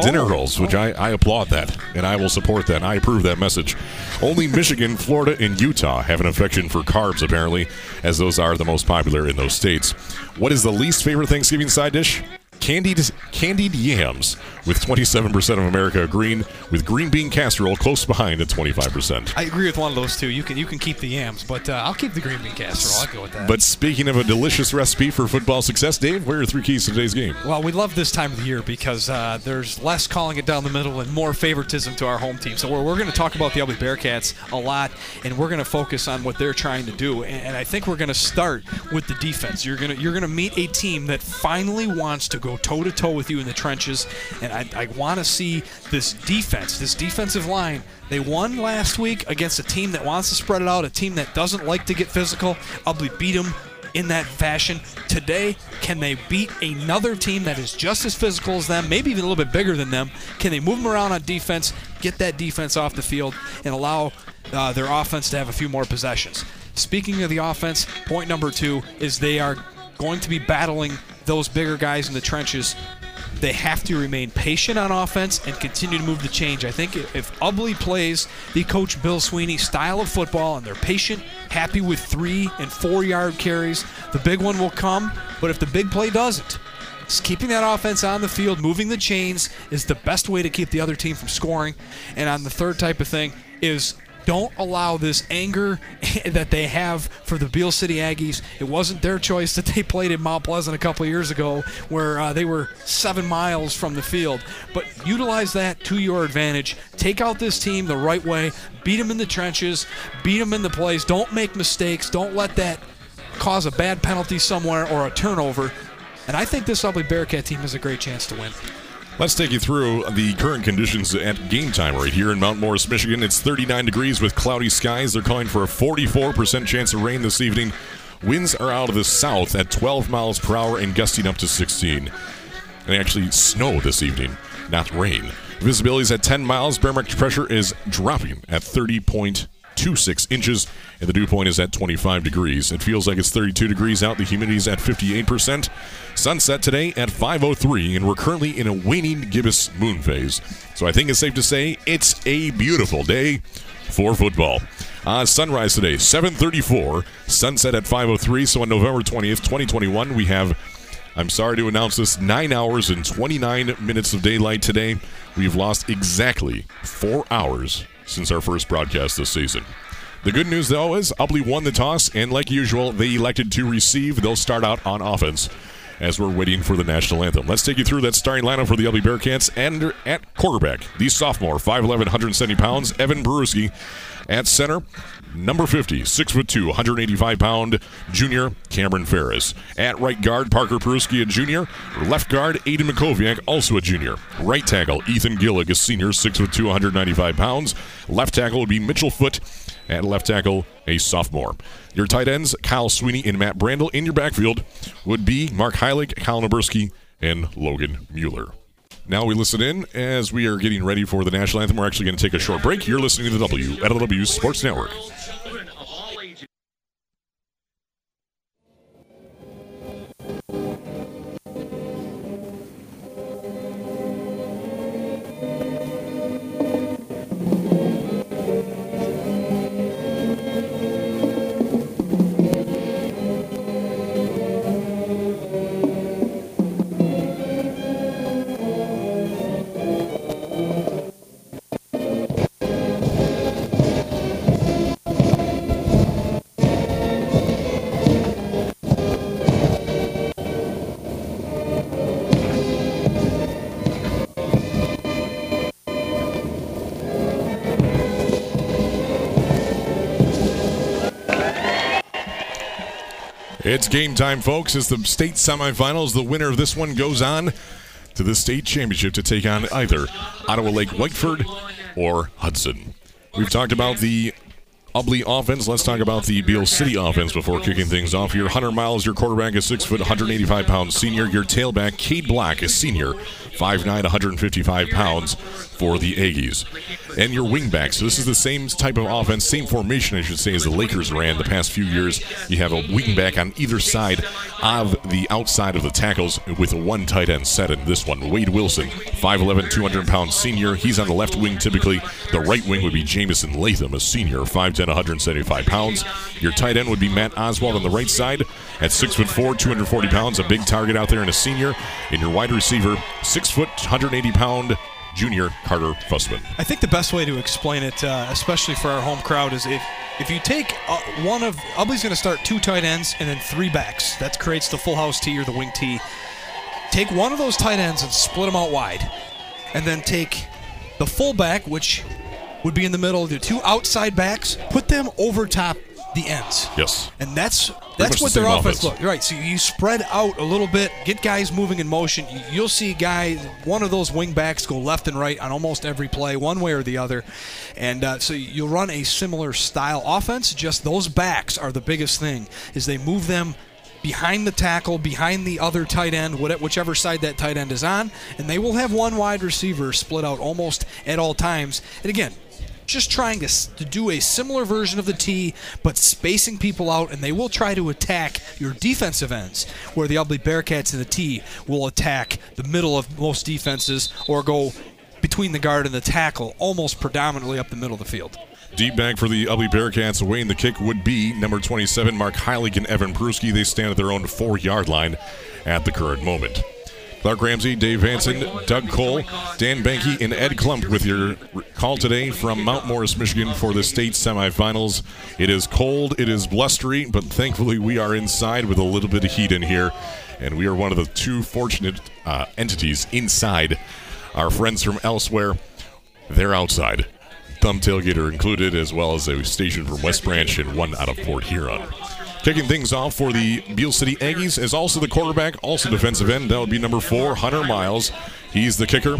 Speaker 2: Dinner
Speaker 3: Oh.
Speaker 2: rolls, which I, I applaud that, and I will support that. I approve that message. Only Michigan, Florida, and Utah have an affection for carbs, apparently, as those are the most popular in those states. What is the least favorite Thanksgiving side dish? Candied candied yams, with 27% of America agreeing, with green bean casserole close behind at 25%.
Speaker 3: I agree with one of those two. You can you can keep the yams, but uh, I'll keep the green bean casserole. I'll go with that.
Speaker 2: But speaking of a delicious recipe for football success, Dave, what are your three keys to today's game?
Speaker 3: Well, we love this time of the year because uh, there's less calling it down the middle and more favoritism to our home team. So we're, we're going to talk about the Ubly Bearcats a lot, and we're going to focus on what they're trying to do. And, and I think we're going to start with the defense. You're going to you're going to meet a team that finally wants to go toe to toe with you in the trenches, and I, I want to see this defense, this defensive line. They won last week against a team that wants to spread it out, a team that doesn't like to get physical. Ubly beat them in that fashion. Today, can they beat another team that is just as physical as them, maybe even a little bit bigger than them? Can they move them around on defense, get that defense off the field, and allow uh, their offense to have a few more possessions? Speaking of the offense, point number two is they are going to be battling those bigger guys in the trenches they have to remain patient on offense and continue to move the change. I think if Ubly plays the coach Bill Sweeney style of football and they're patient, happy with three and four yard carries, the big one will come. But if the big play doesn't, keeping that offense on the field, moving the chains is the best way to keep the other team from scoring. And on the third type of thing is don't allow this anger that they have for the Beal City Aggies. It wasn't their choice that they played in Mount Pleasant a couple years ago, where uh, they were seven miles from the field. But utilize that to your advantage. Take out this team the right way. Beat them in the trenches. Beat them in the plays. Don't make mistakes. Don't let that cause a bad penalty somewhere or a turnover. And I think this Ubly Bearcat team has a great chance to win.
Speaker 2: Let's take you through the current conditions at game time right here in Mount Morris, Michigan. It's 39 degrees with cloudy skies. They're calling for a 44% chance of rain this evening. Winds are out of the south at 12 miles per hour and gusting up to 16. And actually snow this evening, not rain. Visibility is at 10 miles. Barometric pressure is dropping at 30.26 inches, and the dew point is at 25 degrees. It feels like it's 32 degrees out. The humidity is at 58%. Sunset today at 5:03, and we're currently in a waning gibbous moon phase. So I think it's safe to say it's a beautiful day for football. Uh, sunrise today, 7:34. Sunset at 5:03. So on November 20th, 2021, we have. I'm sorry to announce this. Nine hours and 29 minutes of daylight today. We've lost exactly four hours since our first broadcast this season. The good news, though, is Ubly won the toss, and like usual, they elected to receive. They'll start out on offense as we're waiting for the national anthem. Let's take you through that starting lineup for the Ubly Bearcats. And at quarterback, the sophomore, 5'11", 170 pounds, Evan Peruski. At center, number 50, 6'2", 185 pound junior Cameron Ferris. At right guard, Parker Peruski, a junior. Left guard, Aiden Makoviak, also a junior. Right tackle, Ethan Gillig, a senior, 6'2", 195 pounds. Left tackle would be Mitchell Foot. At left tackle, a sophomore. Your tight ends, Kyle Sweeney and Matt Brandel. In your backfield would be Mark Heilig, Kyle Nabursky, and Logan Mueller. Now we listen in as we are getting ready for the national anthem. We're actually going to take a short break. You're listening to the WLEW Sports Network. It's game time, folks. It's the state semifinals. The winner of this one goes on to the state championship to take on either Ottawa Lake Whiteford or Hudson. We've talked about the Ubly offense. Let's talk about the Beal City offense before kicking things off. Your Hunter Miles, your quarterback, is six foot, 185 pounds senior. Your tailback, Cade Black, is senior, 5'9", 155 pounds for the Aggies. And your wingback. So this is the same type of offense, same formation, I should say, as the Lakers ran the past few years. You have a wingback on either side of the outside of the tackles with one tight end set in this one. Wade Wilson, 5'11", 200 pounds senior. He's on the left wing typically. The right wing would be Jamison Latham, a senior, 5'10", 175 pounds. Your tight end would be Matt Oswald on the right side at 6'4", 240 pounds, a big target out there and a senior. And your wide receiver, 6 foot, 180 pound junior Carter Fussman.
Speaker 3: I think the best way to explain it, uh, especially for our home crowd, is if if you take uh, one of Ubly's going to start two tight ends and then three backs. That creates the full house T or the wing T. Take one of those tight ends and split them out wide, and then take the fullback, which would be in the middle, the two outside backs, put them over top the ends.
Speaker 2: Yes.
Speaker 3: And that's that's
Speaker 2: the
Speaker 3: what their
Speaker 2: same
Speaker 3: offense
Speaker 2: offense.
Speaker 3: look. Right. So you spread out a little bit, get guys moving in motion. You- You'll see guys, one of those wing backs go left and right on almost every play, one way or the other. And uh, so you'll run a similar style offense. Just those backs are the biggest thing. Is they move them behind the tackle, behind the other tight end, whichever side that tight end is on, and they will have one wide receiver split out almost at all times. And again, just trying to, to do a similar version of the T, but spacing people out, and they will try to attack your defensive ends, where the Ubly Bearcats in the T will attack the middle of most defenses or go between the guard and the tackle, almost predominantly up the middle of the field.
Speaker 2: Deep back for the Ubly Bearcats away in the kick would be number 27, Mark Heilig and Evan Peruski. They stand at their own four yard line at the current moment. Clark Ramsey, Dave Hanson, Doug Cole, Dan Banky, and Ed Klump with your call today from Mount Morris, Michigan for the state semifinals. It is cold, it is blustery, but thankfully we are inside with a little bit of heat in here, and we are one of the two fortunate uh, entities inside. Our friends from elsewhere, they're outside. Thumb tailgater included, as well as a station from West Branch and one out of Port Huron. Kicking things off for the Beal City Aggies is also the quarterback, also defensive end. That would be number four, Hunter Miles. He's the kicker,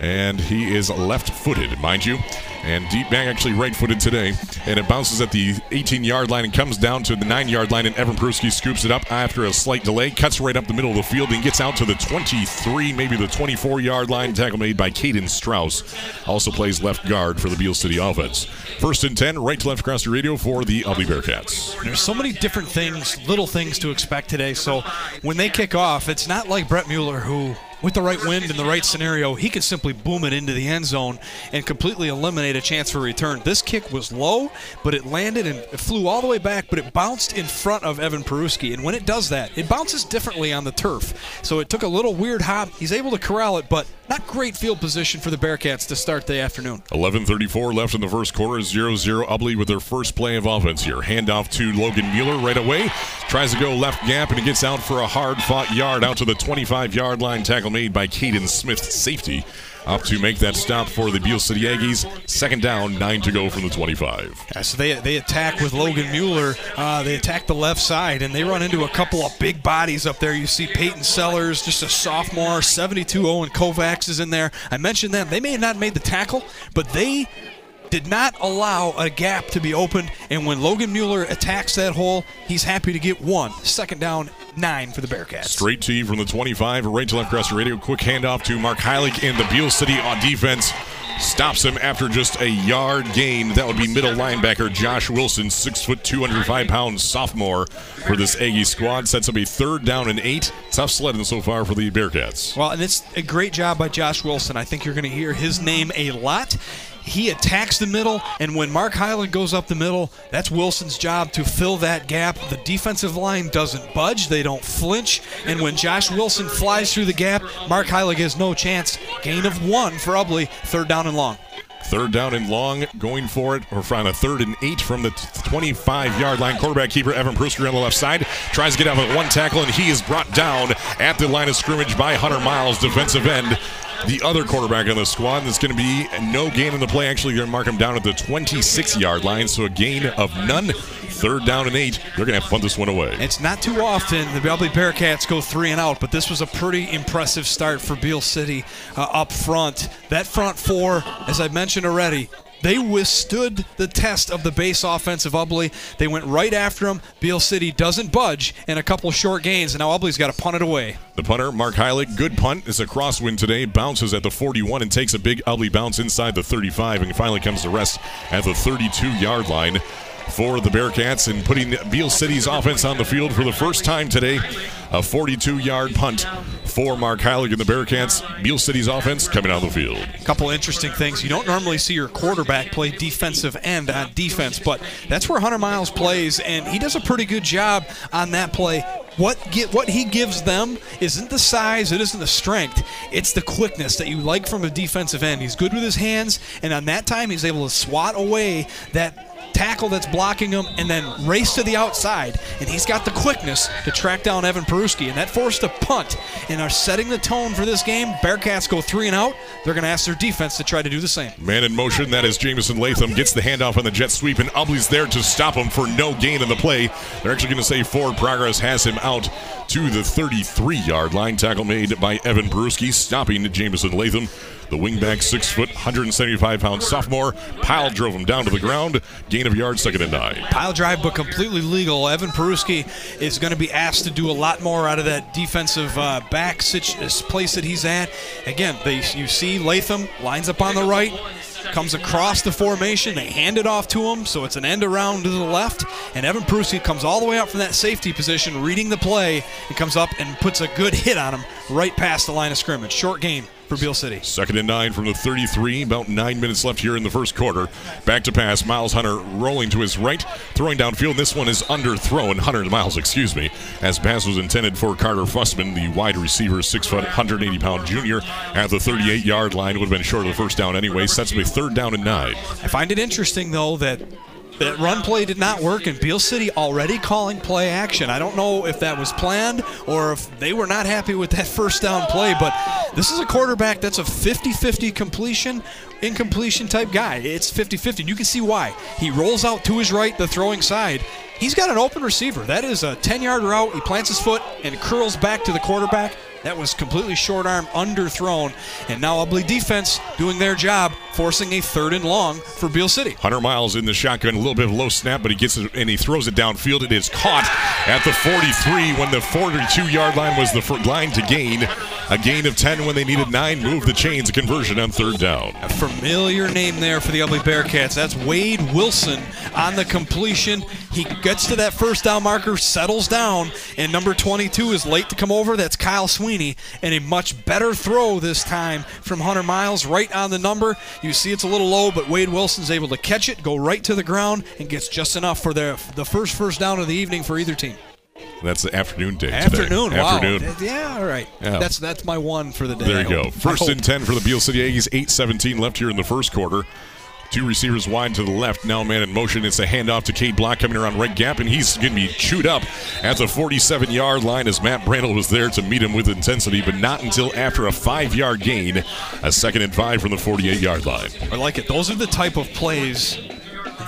Speaker 2: and he is left footed, mind you. And deep back, actually right footed today. And it bounces at the 18 yard line and comes down to the 9 yard line. And Evan Peruski scoops it up after a slight delay, cuts right up the middle of the field, and gets out to the 23, maybe the 24 yard line. Tackle made by Caden Strauss. Also plays left guard for the Beal City offense. First and 10, right to left across the radio for the Ubly Bearcats.
Speaker 3: There's so many different things, little things to expect today. So when they kick off, it's not like Brett Mueller who with the right wind and the right scenario, he could simply boom it into the end zone and completely eliminate a chance for a return. This kick was low, but it landed and it flew all the way back, but it bounced in front of Evan Peruski. And when it does that, it bounces differently on the turf. So it took a little weird hop. He's able to corral it, but not great field position for the Bearcats to start the afternoon.
Speaker 2: 11:34 left in the first quarter. 0-0 Ubly with their first play of offense here. Handoff to Logan Mueller right away. Tries to go left gap and he gets out for a hard-fought yard out to the 25-yard line. Tackle made by Caden Smith, safety. Up to make that stop for the Beal City Aggies. Second down, nine to go from the 25.
Speaker 3: Yeah, so they, they attack with Logan Mueller. Uh, they attack the left side, and they run into a couple of big bodies up there. You see Peyton Sellers, just a sophomore, 72 Owen Kovacs is in there. I mentioned them. They may have not made the tackle, but they did not allow a gap to be opened. And when Logan Mueller attacks that hole, he's happy to get one. Second down, nine for the Bearcats.
Speaker 2: Straight to you from the 25, right to left across the radio. Quick handoff to Mark Heilig in the Beal City on defense. Stops him after just a yard gain. That would be middle linebacker Josh Wilson, six foot, 205 pounds sophomore for this Aggie squad. Sets up a third down and eight. Tough sledding so far for the Bearcats.
Speaker 3: Well, and it's a great job by Josh Wilson. I think you're going to hear his name a lot. He attacks the middle, and when Mark Heilig goes up the middle, that's Wilson's job to fill that gap. The defensive line doesn't budge, they don't flinch, and when Josh Wilson flies through the gap, Mark Heilig has no chance. Gain of one for Ubly, third down and long.
Speaker 2: Third down and long, going for it, or from a third and eight from the 25 yard line. Quarterback keeper Evan Peruski on the left side tries to get out with one tackle, and he is brought down at the line of scrimmage by Hunter Miles, defensive end the other quarterback on the squad. That's going to be no gain in the play. Actually, going to mark him down at the 26 yard line, so a gain of none. Third down and eight. They're going to have punt this one away.
Speaker 3: It's not too often the Ubly Bearcats go three and out, but this was a pretty impressive start for Beal City uh, up front. That front four, as I mentioned already, they withstood the test of the base offensive Ubly. They went right after him. Beal City doesn't budge in a couple short gains, and now Ubly's got to punt it away.
Speaker 2: The punter, Mark Heilig, good punt. is a crosswind today. Bounces at the 41 and takes a big Ubly bounce inside the 35 and finally comes to rest at the 32 yard line for the Bearcats and putting Beal City's offense on the field for the first time today. A 42 yard punt for Mark Heilig and the Bearcats. Beal City's offense coming out of the field.
Speaker 3: A couple interesting things. You don't normally see your quarterback play defensive end on defense, but that's where Hunter Miles plays, and he does a pretty good job on that play. What get what he gives them isn't the size, it isn't the strength, it's the quickness that you like from a defensive end. He's good with his hands, and on that time he's able to swat away that tackle that's blocking him, and then race to the outside. And he's got the quickness to track down Evan Peruski, and that forced a punt and are setting the tone for this game. Bearcats go three and out. They're going to ask their defense to try to do the same.
Speaker 2: Man in motion. That is Jamison Latham gets the handoff on the jet sweep, and Ubly's there to stop him for no gain in the play. They're actually going to say forward progress has him out to the 33 yard line. Tackle made by Evan Peruski, stopping Jamison Latham. The wingback, six foot, 175 pound sophomore. Pile drove him down to the ground. Gain of yards, second and nine.
Speaker 3: Pile drive, but completely legal. Evan Peruski is going to be asked to do a lot more out of that defensive uh, back place that he's at. Again, they, you see Latham lines up on the right, comes across the formation. They hand it off to him, so it's an end around to the left. And Evan Peruski comes all the way up from that safety position, reading the play, and comes up and puts a good hit on him right past the line of scrimmage. Short game for Beal City.
Speaker 2: Second and nine from the 33. About nine minutes left here in the first quarter. Back to pass. Miles Hunter rolling to his right, throwing downfield. This one is underthrown. Hunter Miles, excuse me, as pass was intended for Carter Fussman, the wide receiver, six foot, 180 pound junior, at the 38 yard line. Would have been short of the first down anyway. Sets me third down and nine.
Speaker 3: I find it interesting though that that run play did not work, and Beal City already calling play action. I don't know if that was planned or if they were not happy with that first down play, but this is a quarterback that's a 50 50 completion, incompletion type guy. It's 50 50. and You can see why. He rolls out to his right, the throwing side. He's got an open receiver. That is a 10 yard route. He plants his foot and curls back to the quarterback. That was completely short arm, underthrown. And now Ubly defense doing their job. forcing a third and long for Beal City.
Speaker 2: Hunter Miles in the shotgun, a little bit of low snap, but he gets it and he throws it downfield. It is caught at the 43 when the 42 yard line was the line to gain. A gain of 10 when they needed nine. Move the chains. A conversion on third down.
Speaker 3: A familiar name there for the Ubly Bearcats. That's Wade Wilson on the completion. He gets to that first down marker, settles down, and number 22 is late to come over. That's Kyle Sweeney, and a much better throw this time from Hunter Miles, right on the number. You see it's a little low, but Wade Wilson's able to catch it, go right to the ground, and gets just enough for the the first first down of the evening for either team.
Speaker 2: That's the afternoon day.
Speaker 3: Afternoon,
Speaker 2: today.
Speaker 3: wow.
Speaker 2: Afternoon.
Speaker 3: Yeah, all right.
Speaker 2: Yeah.
Speaker 3: That's that's my one for the day.
Speaker 2: There you go. First and 10 for the Beal City Aggies. 8-17 left here in the first quarter. Two receivers wide to the left. Now man in motion. It's a handoff to Cade Block coming around right gap, and he's going to be chewed up at the 47-yard line as Matt Brandel was there to meet him with intensity, but not until after a five-yard gain. A second and five from the 48-yard line.
Speaker 3: I like it. Those are the type of plays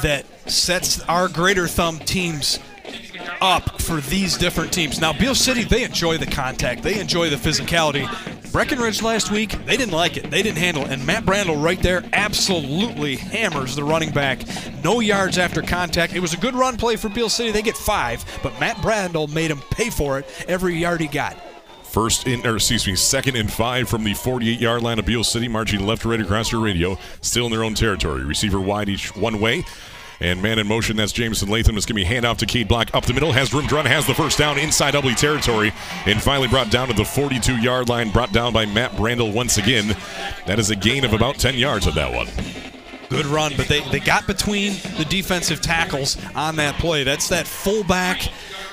Speaker 3: that sets our greater thumb teams up for these different teams. Now, Beal City, they enjoy the contact, they enjoy the physicality. Breckenridge last week, they didn't like it. They didn't handle it. And Matt Brandel right there absolutely hammers the running back. No yards after contact. It was a good run play for Beal City. They get five, but Matt Brandel made him pay for it every yard he got.
Speaker 2: First in, or excuse me, second and five from the 48 yard line of Beal City, marching left to right across your radio, still in their own territory. Receiver wide each one way. And man in motion, that's Jameson Latham. It's going to be handoff to Cade Block up the middle. Has room to run, has the first down inside Ubly territory. And finally brought down to the 42 yard line, brought down by Matt Brandel once again. That is a gain of about 10 yards of that one.
Speaker 3: Good run, but they, they got between the defensive tackles on that play. That's that fullback.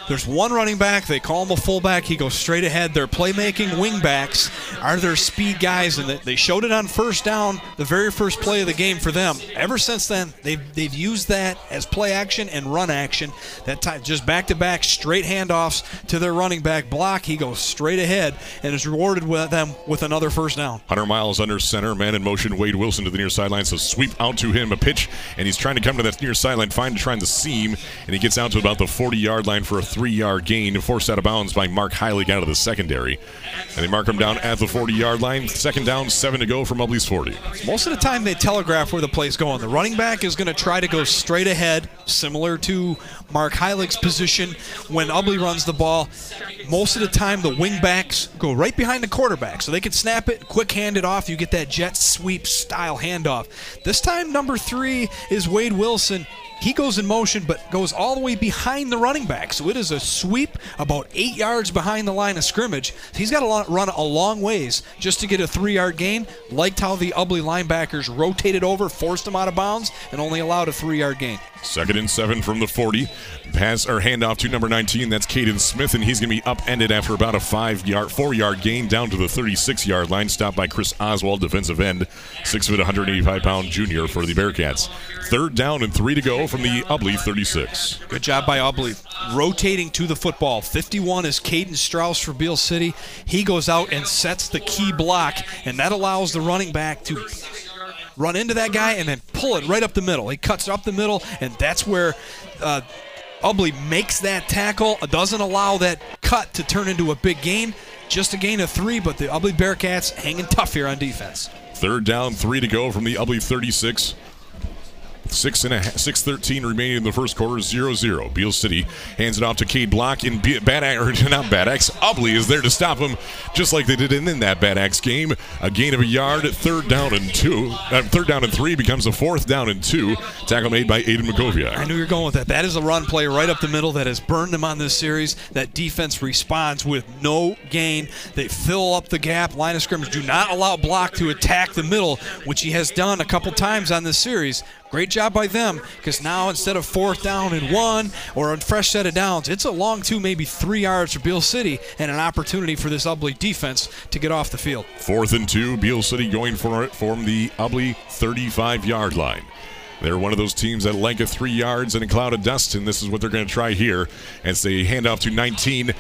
Speaker 3: There's one running back. They call him a fullback. He goes straight ahead. Their playmaking wingbacks are their speed guys, and they showed it on first down, the very first play of the game for them. Ever since then, they've, they've used that as play action and run action. That time, just back to back, straight handoffs to their running back block. He goes straight ahead and is rewarded with them with another first down.
Speaker 2: Hunter Miles under center, man in motion. Wade Wilson to the near sideline. So sweep out to him, a pitch, and he's trying to come to that near sideline, find trying the seam, and he gets out to about the 40 yard line for a three yard gain, forced out of bounds by Mark Heilig out of the secondary. And they mark him down at the 40 yard line. Second down, seven to go from Ubly's 40.
Speaker 3: Most of the time, they telegraph where the play's going. The running back is going to try to go straight ahead, similar to Mark Heilig's position when Ubly runs the ball. Most of the time, the wingbacks go right behind the quarterback, so they can snap it, quick hand it off. You get that jet sweep style handoff. This time, number three is Wade Wilson. He goes in motion, but goes all the way behind the running back. So it is a sweep about eight yards behind the line of scrimmage. He's got to run a long ways just to get a three yard gain. Liked how the Ubly linebackers rotated over, forced him out of bounds, and only allowed a three yard gain.
Speaker 2: Second and seven from the 40. Pass or handoff to number 19. That's Caden Smith, and he's going to be upended after about a five yard, four yard gain down to the 36 yard line. Stopped by Chris Oswald, defensive end, six foot, 185 pound junior for the Bearcats. Third down and three to go from the Ubly 36.
Speaker 3: Good job by Ubly. Rotating to the football. 51 is Caden Strauss for Beal City. He goes out and sets the key block, and that allows the running back to run into that guy and then pull it right up the middle. He cuts up the middle, and that's where uh, Ubly makes that tackle. Doesn't allow that cut to turn into a big gain. Just a gain of three, but the Ubly Bearcats hanging tough here on defense.
Speaker 2: Third down, three to go from the Ubly 36. Six and a half, six thirteen remaining in the first quarter, zero zero. Beal City hands it off to Cade Block in B- Bad Axe, not Bad Axe. Ubly is there to stop him, just like they did in, in that Bad Axe game. A gain of a yard, third down and two. Uh, third down and three becomes a fourth down and two. Tackle made by Aiden
Speaker 3: Makoviak.
Speaker 2: I
Speaker 3: knew you were going with that. That is a run play right up the middle that has burned them on this series. That defense responds with no gain. They fill up the gap. Line of scrimmage do not allow block to attack the middle, which he has done a couple times on this series. Great job by them because now instead of fourth down and one or a fresh set of downs, it's a long two, maybe three yards for Beal City and an opportunity for this Ubly defense to get off the field.
Speaker 2: Fourth and two. Beal City going for it from the Ubly 35 yard line. They're one of those teams that like a three yards and a cloud of dust, and this is what they're going to try here as they hand off to 19.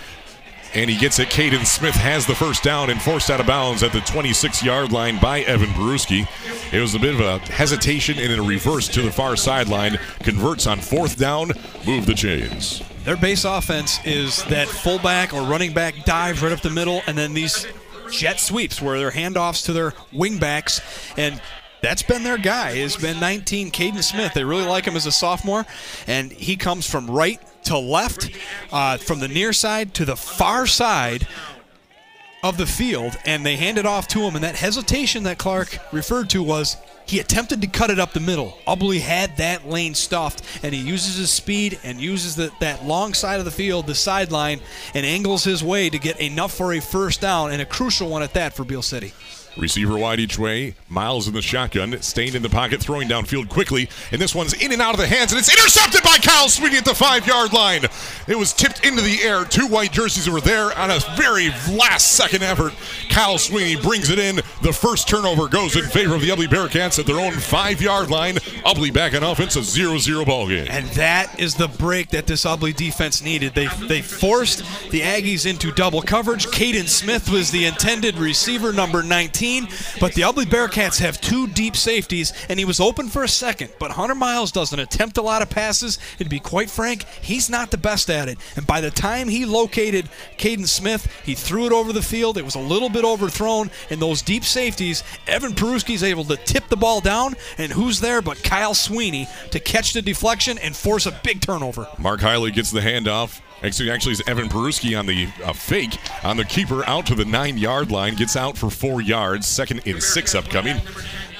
Speaker 2: And he gets it. Caden Smith has the first down and forced out of bounds at the 26 yard line by Evan Peruski. It was a bit of a hesitation and a reverse to the far sideline. Converts on fourth down, move the chains.
Speaker 3: Their base offense is that fullback or running back dives right up the middle, and then these jet sweeps where they're handoffs to their wingbacks. And that's been their guy. It's been 19, Caden Smith. They really like him as a sophomore, and he comes from right to left, uh, from the near side to the far side of the field, and they hand it off to him. And that hesitation that Clark referred to was he attempted to cut it up the middle. Ubly had that lane stuffed, and he uses his speed and uses the, that long side of the field, the sideline, and angles his way to get enough for a first down, and a crucial one at that for Beal City.
Speaker 2: Receiver wide each way. Miles in the shotgun, staying in the pocket, throwing downfield quickly. And this one's in and out of the hands, and it's intercepted by Kyle Sweeney at the five yard line. It was tipped into the air. Two white jerseys were there on a very last second effort. Kyle Sweeney brings it in. The first turnover goes in favor of the Ubly Bearcats at their own five yard line. Ubly back on offense, a 0 0 ball game.
Speaker 3: And that is the break that this Ubly defense needed. They, they forced the Aggies into double coverage. Caden Smith was the intended receiver, number 19 but the Ubly Bearcats have two deep safeties, and he was open for a second. But Hunter Miles doesn't attempt a lot of passes, and to be quite frank, he's not the best at it. And by the time he located Caden Smith, he threw it over the field. It was a little bit overthrown, and those deep safeties, Evan Peruski's able to tip the ball down, and who's there but Kyle Sweeney to catch the deflection and force a big turnover.
Speaker 2: Mark Heilig gets the handoff. Actually, actually, it's Evan Peruski on the uh, fake on the keeper out to the nine yard line. Gets out for four yards. Second in six upcoming.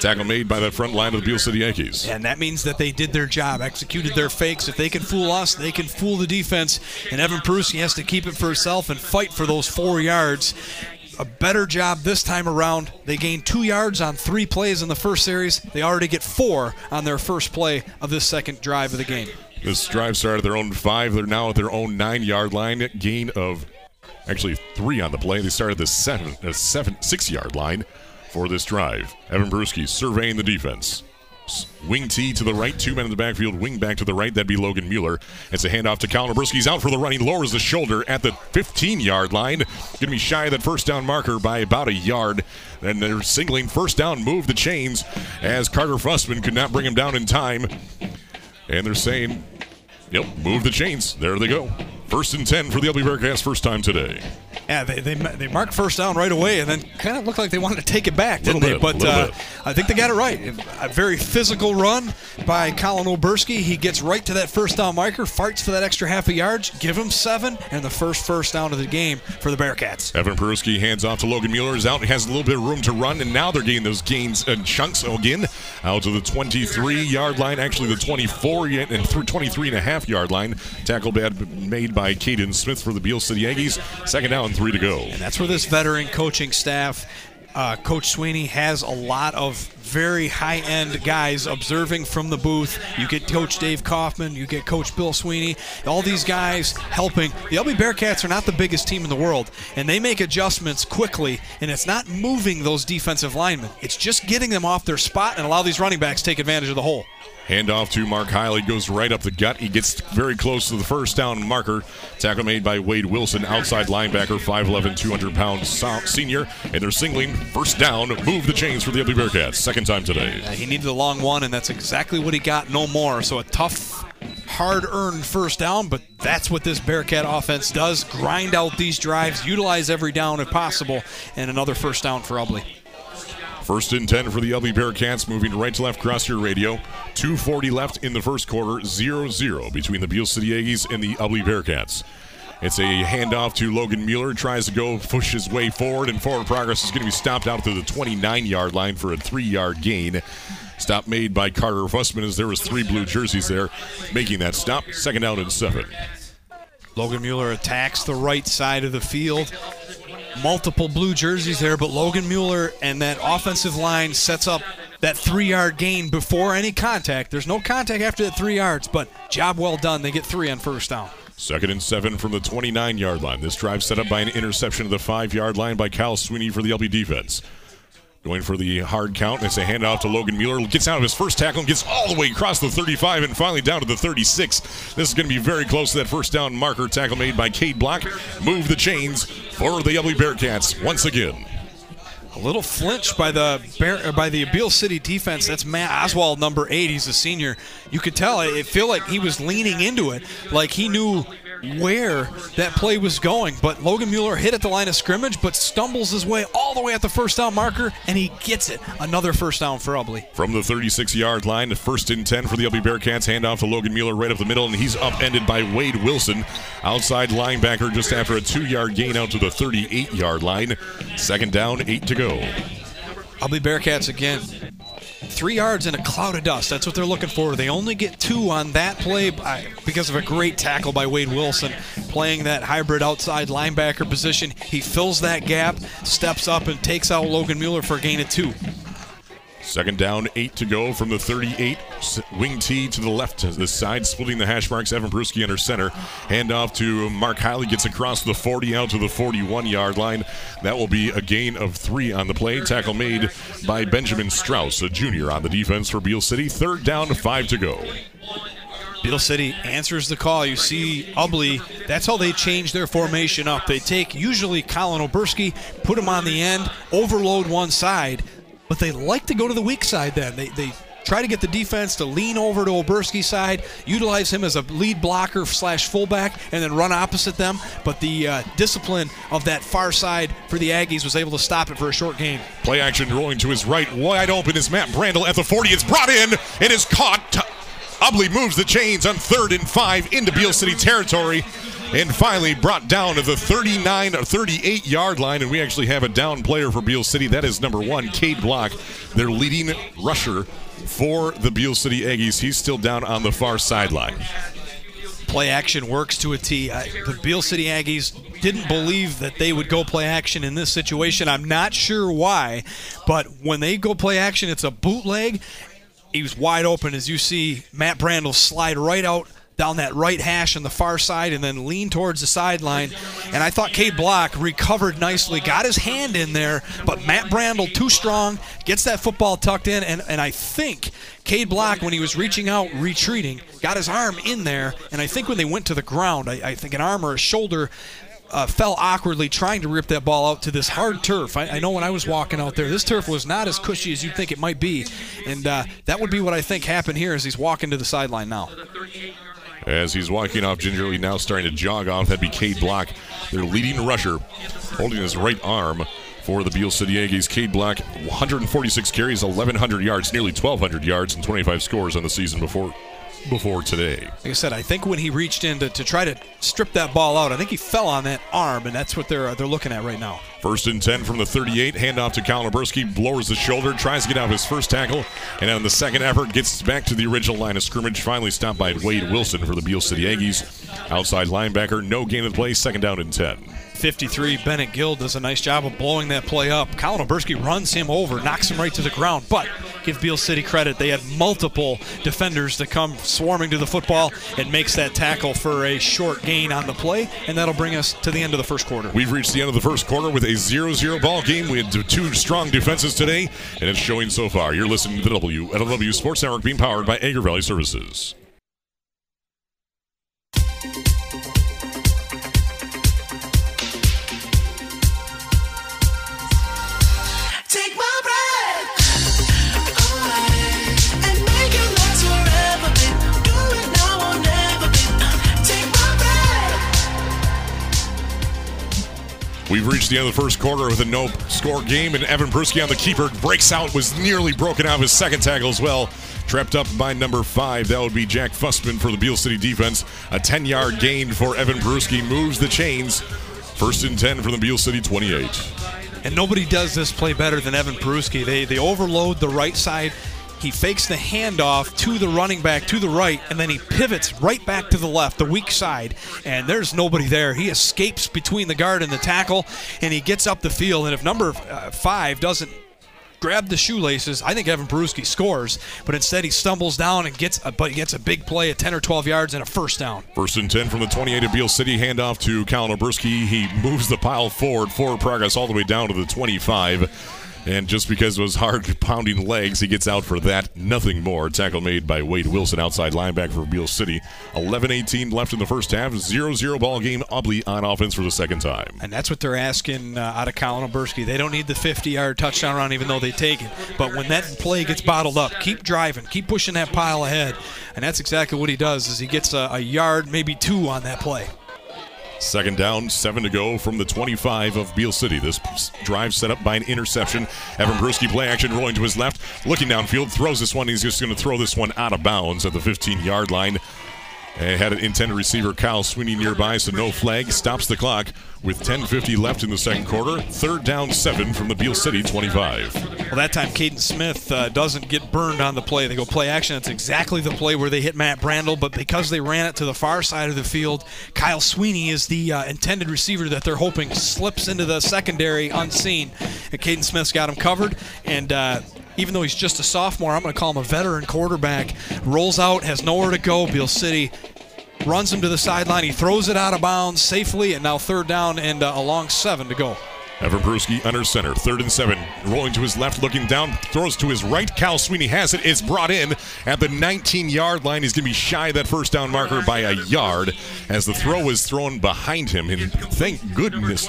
Speaker 2: Tackle made by the front line of the Beal City Yankees.
Speaker 3: And that means that they did their job, executed their fakes. If they can fool us, they can fool the defense. And Evan Peruski has to keep it for himself and fight for those four yards a better job this time around. They gained two yards on three plays in the first series. They already get four on their first play of this second drive of the game.
Speaker 2: This drive started at their own five. They're now at their own nine yard line. Gain of actually three on the play. They started the seven, uh, seven six yard line for this drive. Evan Peruski surveying the defense. Wing T to the right, two men in the backfield, wing back to the right, that'd be Logan Mueller. It's a handoff to Colin He's out for the running, lowers the shoulder at the 15 yard line. Gonna be shy of that first down marker by about a yard. And they're singling first down, move the chains as Carter Fussman could not bring him down in time. And they're saying, yep, move the chains. There they go. First and 10 for the Ubly Bearcats, first time today.
Speaker 3: Yeah, they, they, they marked first down right away and then kind of looked like they wanted to take it back, didn't they?
Speaker 2: Bit,
Speaker 3: but uh, I think they got it right. A very physical run by Colin Oberski. He gets right to that first down marker, fights for that extra half a yard, give him seven, and the first first down of the game for the Bearcats.
Speaker 2: Evan Peruski hands off to Logan Mueller. Is out. He has a little bit of room to run, and now they're getting those gains and chunks again out to the 23 yard line, actually the 24 and 23 and a half yard line. Tackle bad made by Caden Smith for the Beal City Aggies. Second down, three to go.
Speaker 3: And that's where this veteran coaching staff, uh, Coach Sweeney, has a lot of very high end guys observing from the booth. You get Coach Dave Kaufman, you get Coach Bill Sweeney, all these guys helping. The Ubly Bearcats are not the biggest team in the world, and they make adjustments quickly, and it's not moving those defensive linemen, it's just getting them off their spot and allow these running backs take advantage of the hole.
Speaker 2: Handoff to Mark Heilig goes right up the gut. He gets very close to the first down marker. Tackle made by Wade Wilson, outside linebacker, 5'11, 200 pound senior. And they're singling first down. Move the chains for the Ubly Bearcats. Second time today.
Speaker 3: Uh, he needed a long one, and that's exactly what he got. No more. So a tough, hard earned first down, but that's what this Bearcat offense does grind out these drives, utilize every down if possible, and another first down for Ubly.
Speaker 2: First and 10 for the Ubly Bearcats, moving right to left across your radio. 2.40 left in the first quarter, 0 0 between the Beal City Aggies and the Ubly Bearcats. It's a handoff to Logan Mueller. Tries to go push his way forward, and forward progress is going to be stopped out to the 29 yard line for a three yard gain. Stop made by Carter Fussman as there was three blue jerseys there making that stop. Second out and seven.
Speaker 3: Logan Mueller attacks the right side of the field multiple blue jerseys there, but Logan Mueller and that offensive line sets up that three yard gain before any contact. There's no contact after that three yards, but job well done. They get three on first down.
Speaker 2: Second and seven from the 29 yard line. This drive set up by an interception of the five yard line by Cal Sweeney for the Ubly defense. Going for the hard count. It's a handoff to Logan Mueller. Gets out of his first tackle and gets all the way across the 35 and finally down to the 36. This is going to be very close to that first down marker. Tackle made by Cade Block. Move the chains for the Ubly Bearcats once again.
Speaker 3: A little flinch by the Bear, uh, by the Beal City defense. That's Matt Oswald, number eight. He's a senior. You could tell. It feel like he was leaning into it, like he knew where that play was going. But Logan Mueller hit at the line of scrimmage, but stumbles his way all the way at the first down marker, and he gets it. Another first down for Ubly.
Speaker 2: From the 36 yard line, the first and 10 for the Ubly Bearcats. Hand off to Logan Mueller right up the middle, and he's upended by Wade Wilson, outside linebacker, just after a two yard gain out to the 38 yard line. Second down, eight to go.
Speaker 3: Ubly Bearcats again. Three yards in a cloud of dust. That's what they're looking for. They only get two on that play because of a great tackle by Wade Wilson, playing that hybrid outside linebacker position. He fills that gap, steps up, and takes out Logan Mueller for a gain of two.
Speaker 2: Second down, eight to go from the 38. Wing T to the left, the side, splitting the hash marks. Evan Peruski under center. Handoff to Mark Heilig, gets across the 40 out to the 41 yard line. That will be a gain of three on the play. Tackle made by Benjamin Strauss, a junior on the defense for Beal City. Third down, five to go.
Speaker 3: Beal City answers the call. You see Ubly, that's how they change their formation up. They take usually Colin Oberski, put him on the end, overload one side but they like to go to the weak side then. They, they try to get the defense to lean over to Oberski's side, utilize him as a lead blocker slash fullback, and then run opposite them. But the uh, discipline of that far side for the Aggies was able to stop it for a short game.
Speaker 2: Play action rolling to his right, wide open is Matt Brandel at the 40. It's brought in. It is caught. Ubly moves the chains on third and five into Beal City territory and finally brought down to the 39 or 38 yard line. And we actually have a down player for Beal City. That is number one, Cade Block, their leading rusher for the Beal City Aggies. He's still down on the far sideline.
Speaker 3: Play action works to a T. The Beal City Aggies didn't believe that they would go play action in this situation. I'm not sure why, but when they go play action, it's a bootleg. He was wide open as you see Matt Brandel slide right out down that right hash on the far side and then lean towards the sideline. And I thought Cade Block recovered nicely, got his hand in there, but Matt Brandel too strong, gets that football tucked in, and, and I think Cade Block, when he was reaching out, retreating, got his arm in there, and I think when they went to the ground, I, I think an arm or a shoulder uh, fell awkwardly trying to rip that ball out to this hard turf. I, I, know when I was walking out there, this turf was not as cushy as you'd think it might be, and uh, that would be what I think happened here as he's walking to the sideline now.
Speaker 2: As he's walking off gingerly, now starting to jog off. That'd be Cade Block, their leading rusher, holding his right arm for the Beal City Aggies. Cade Block, 146 carries, 1,100 yards, nearly 1,200 yards, and 25 scores on the season before before today.
Speaker 3: Like I said, I think when he reached in to, to try to strip that ball out, I think he fell on that arm, and that's what they're uh, they're looking at right now.
Speaker 2: First and 10 from the 38. Handoff to Colin Oberski. Lowers the shoulder, tries to get out of his first tackle, and on the second effort, gets back to the original line of scrimmage. Finally stopped by Wade Wilson for the Beal City Aggies. Outside linebacker, no gain of play, second down and 10.
Speaker 3: 53. Bennett Gill does a nice job of blowing that play up. Colin Oberski runs him over, knocks him right to the ground. But give Beal City credit, they had multiple defenders to come swarming to the football and makes that tackle for a short gain on the play, and that'll bring us to the end of the first quarter.
Speaker 2: We've reached the end of the first quarter with a 0-0 ball game. We had two strong defenses today, and it's showing so far. You're listening to the WLEW Sports Network being powered by Agra Valley Services. We've reached the end of the first quarter with a no score game, and Evan Peruski on the keeper breaks out, was nearly broken out of his second tackle as well. Trapped up by number five. That would be Jack Fussman for the Beal City defense. A 10 yard gain for Evan Peruski moves the chains. First and 10 from the Beal City 28.
Speaker 3: And nobody does this play better than Evan Peruski. They, they overload the right side he fakes the handoff to the running back to the right, and then he pivots right back to the left, the weak side, and there's nobody there. He escapes between the guard and the tackle, and he gets up the field. And if number uh, five doesn't grab the shoelaces. I think Evan Peruski scores, but instead he stumbles down and gets a, but he gets a big play at 10 or 12 yards and a first down.
Speaker 2: First and 10 from the 28 of Beal City. Handoff to Colin Oberski. He moves the pile forward, forward progress all the way down to the 25. And just because it was hard pounding legs, he gets out for that. Nothing more. Tackle made by Wade Wilson, outside linebacker for Beal City. 11 18 left in the first half. 0 0 ball game. Ubly on offense for the second time.
Speaker 3: And that's what they're asking uh, out of Colin Oberski. They don't need the 50 yard touchdown run, even though they take it. But when that play gets bottled up, keep driving, keep pushing that pile ahead. And that's exactly what he does is he gets a, a yard, maybe two on that play.
Speaker 2: Second down, seven to go from the 25 of Beal City. This drive set up by an interception. Evan Peruski play action rolling to his left, looking downfield, throws this one. He's just going to throw this one out of bounds at the 15 yard line. And had an intended receiver, Kyle Sweeney, nearby, so no flag. Stops the clock with 10.50 left in the second quarter. Third down, seven from the Beal City 25.
Speaker 3: Well, that time Caden Smith uh, doesn't get burned on the play. They go play action. That's exactly the play where they hit Matt Brandel, but because they ran it to the far side of the field, Kyle Sweeney is the uh, intended receiver that they're hoping slips into the secondary unseen. And Caden Smith's got him covered, and uh, even though he's just a sophomore, I'm going to call him a veteran quarterback. Rolls out, has nowhere to go. Beal City runs him to the sideline. He throws it out of bounds safely, and now third down and uh, along seven to go.
Speaker 2: Evan Peruski under center, third and seven, rolling to his left, looking down, throws to his right. Cal Sweeney has it. It's brought in at the 19 yard line. He's going to be shy of that first down marker by a yard as the throw was thrown behind him. And thank goodness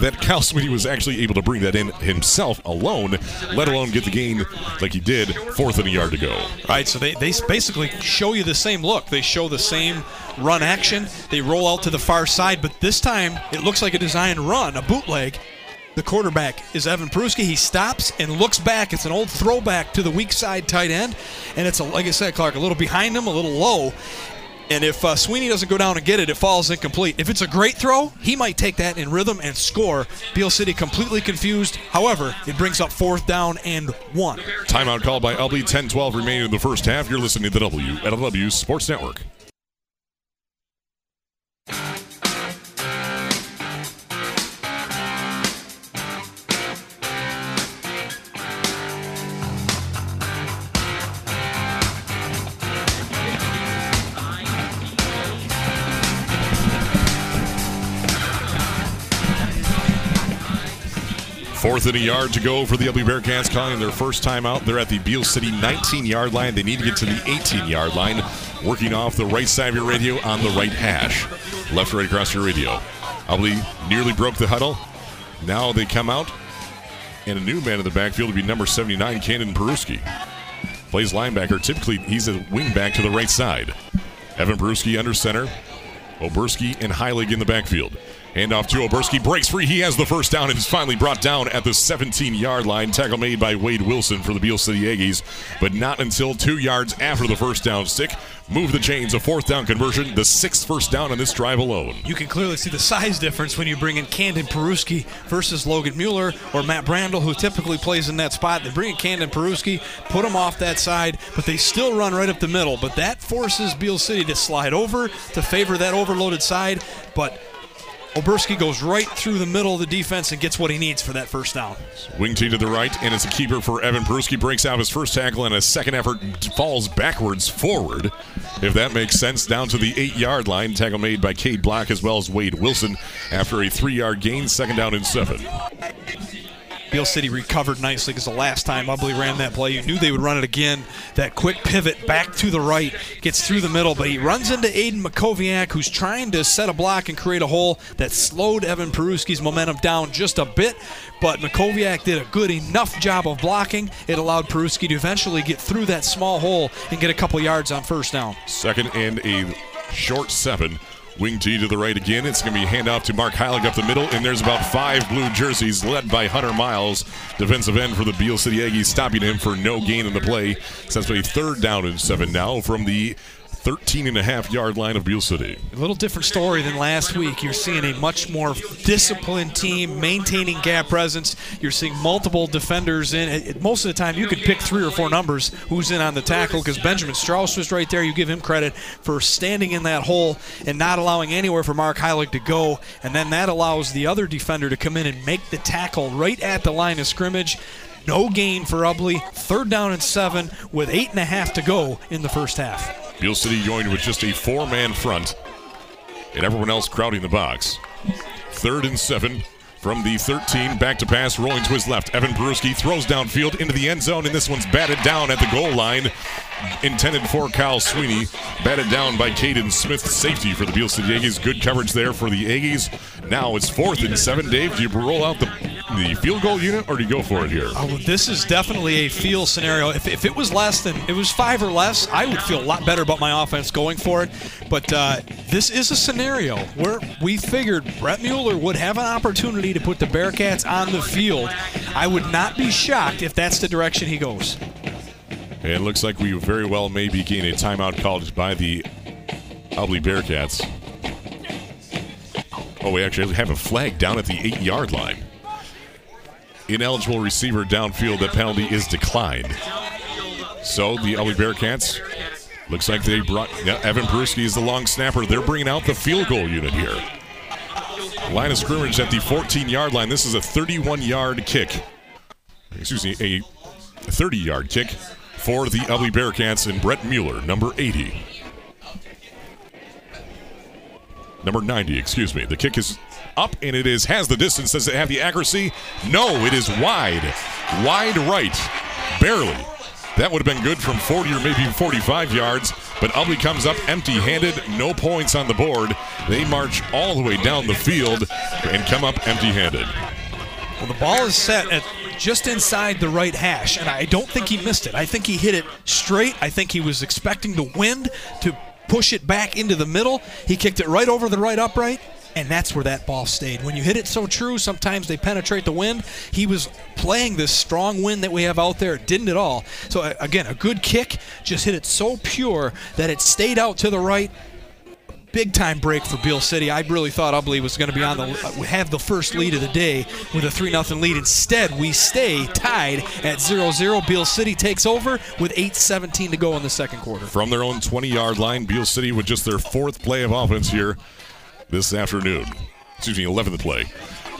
Speaker 2: that Cal Sweeney was actually able to bring that in himself alone, let alone get the gain like he did, fourth and a yard to go.
Speaker 3: Right, so they, they basically show you the same look. They show the same run action. They roll out to the far side, but this time it looks like a design run, a bootleg. The quarterback is Evan Peruski. He stops and looks back. It's an old throwback to the weak side tight end, and it's a, like I said, Clark, a little behind him, a little low. And if uh, Sweeney doesn't go down and get it, it falls incomplete. If it's a great throw, he might take that in rhythm and score. Beal City completely confused. However, it brings up fourth down and one.
Speaker 2: Timeout called by Ubly. 10 12 remaining in the first half. You're listening to the WLEW Sports Network. Fourth and a yard to go for the Ubly Bearcats, calling their first time out. They're at the Beal City 19 yard line. They need to get to the 18 yard line, working off the right side of your radio on the right hash. Left, right across your radio. Ubly nearly broke the huddle. Now they come out, and a new man in the backfield will be number 79, Candon Peruski. Plays linebacker. Typically, he's a wingback to the right side. Evan Peruski under center. Oberski and Heilig in the backfield. Handoff to Oberski, breaks free. He has the first down and is finally brought down at the 17 yard line. Tackle made by Wade Wilson for the Beal City Aggies, but not until two yards after the first down stick. Move the chains, a fourth down conversion, the sixth first down on this drive alone.
Speaker 3: You can clearly see the size difference when you bring in Candon Peruski versus Logan Mueller or Matt Brandel, who typically plays in that spot. They bring in Candon Peruski, put him off that side, but they still run right up the middle. But that forces Beal City to slide over to favor that overloaded side. But Oberski goes right through the middle of the defense and gets what he needs for that first down.
Speaker 2: Wing T to the right, and it's a keeper for Evan Peruski. Breaks out his first tackle, and a second effort falls backwards forward. If that makes sense, down to the eight yard line. Tackle made by Cade Block as well as Wade Wilson after a three yard gain, second down and seven.
Speaker 3: Beal City recovered nicely because the last time Ubly ran that play, you knew they would run it again. That quick pivot back to the right gets through the middle, but he runs into Aiden Makoviak, who's trying to set a block and create a hole that slowed Evan Peruski's momentum down just a bit. But Makoviak did a good enough job of blocking. It allowed Peruski to eventually get through that small hole and get a couple yards on first down.
Speaker 2: Second and a short seven Wing T to the right again. It's going to be handoff to Mark Heilig up the middle, and there's about five blue jerseys led by Hunter Miles, defensive end for the Beal City Aggies, stopping him for no gain in the play. So third down and seven now from the 13 and a half yard line of Beal City.
Speaker 3: A little different story than last week. You're seeing a much more disciplined team maintaining gap presence. You're seeing multiple defenders in. Most of the time, you could pick three or four numbers who's in on the tackle because Benjamin Strauss was right there. You give him credit for standing in that hole and not allowing anywhere for Mark Heilig to go. And then that allows the other defender to come in and make the tackle right at the line of scrimmage. No gain for Ubly. Third down and seven with eight and a half to go in the first half.
Speaker 2: Beal City joined with just a four man front and everyone else crowding the box. Third and seven from the 13, back to pass, rolling to his left. Evan Peruski throws downfield into the end zone, and this one's batted down at the goal line. Intended for Kyle Sweeney, batted down by Caden Smith, safety for the Beal City Aggies. Good coverage there for the Aggies. Now it's fourth and seven. Dave, do you roll out the the field goal unit, or do you go for it here?
Speaker 3: Oh, this is definitely a feel scenario. If, if it was less than it was five or less, I would feel a lot better about my offense going for it. But uh, this is a scenario where we figured Brett Mueller would have an opportunity to put the Bearcats on the field. I would not be shocked if that's the direction he goes.
Speaker 2: It looks like we very well may be getting a timeout called by the Ubly Bearcats. Oh, we actually have a flag down at the eight yard line. Ineligible receiver downfield. That penalty is declined. So the Ubly Bearcats looks like they brought yeah, Evan Peruski is the long snapper. They're bringing out the field goal unit here. Line of scrimmage at the 14 yard line. This is a 31 yard kick. Excuse me, a 30 yard kick for the Ubly Bearcats and Brett Mueller, number 80. Number 90, excuse me. The kick is up and it is has the distance. Does it have the accuracy? No, it is wide. Wide right. Barely. That would have been good from 40 or maybe 45 yards, but Ubly comes up empty handed, no points on the board. They march all the way down the field and come up empty handed.
Speaker 3: Well, the ball is set at just inside the right hash, and I don't think he missed it. I think he hit it straight. I think he was expecting the wind to push it back into the middle. He kicked it right over the right upright, and that's where that ball stayed. When you hit it so true, sometimes they penetrate the wind. He was playing this strong wind that we have out there. It didn't at all. So, again, a good kick, just hit it so pure that it stayed out to the right big time break for Beal City. I really thought Ubly was going to be on the have the first lead of the day with a 3 0 lead. Instead, we stay tied at 0-0. Beal City takes over with 8:17 to go in the second quarter.
Speaker 2: From their own 20-yard line, Beal City with just their fourth play of offense here this afternoon. Excuse me, 11th play.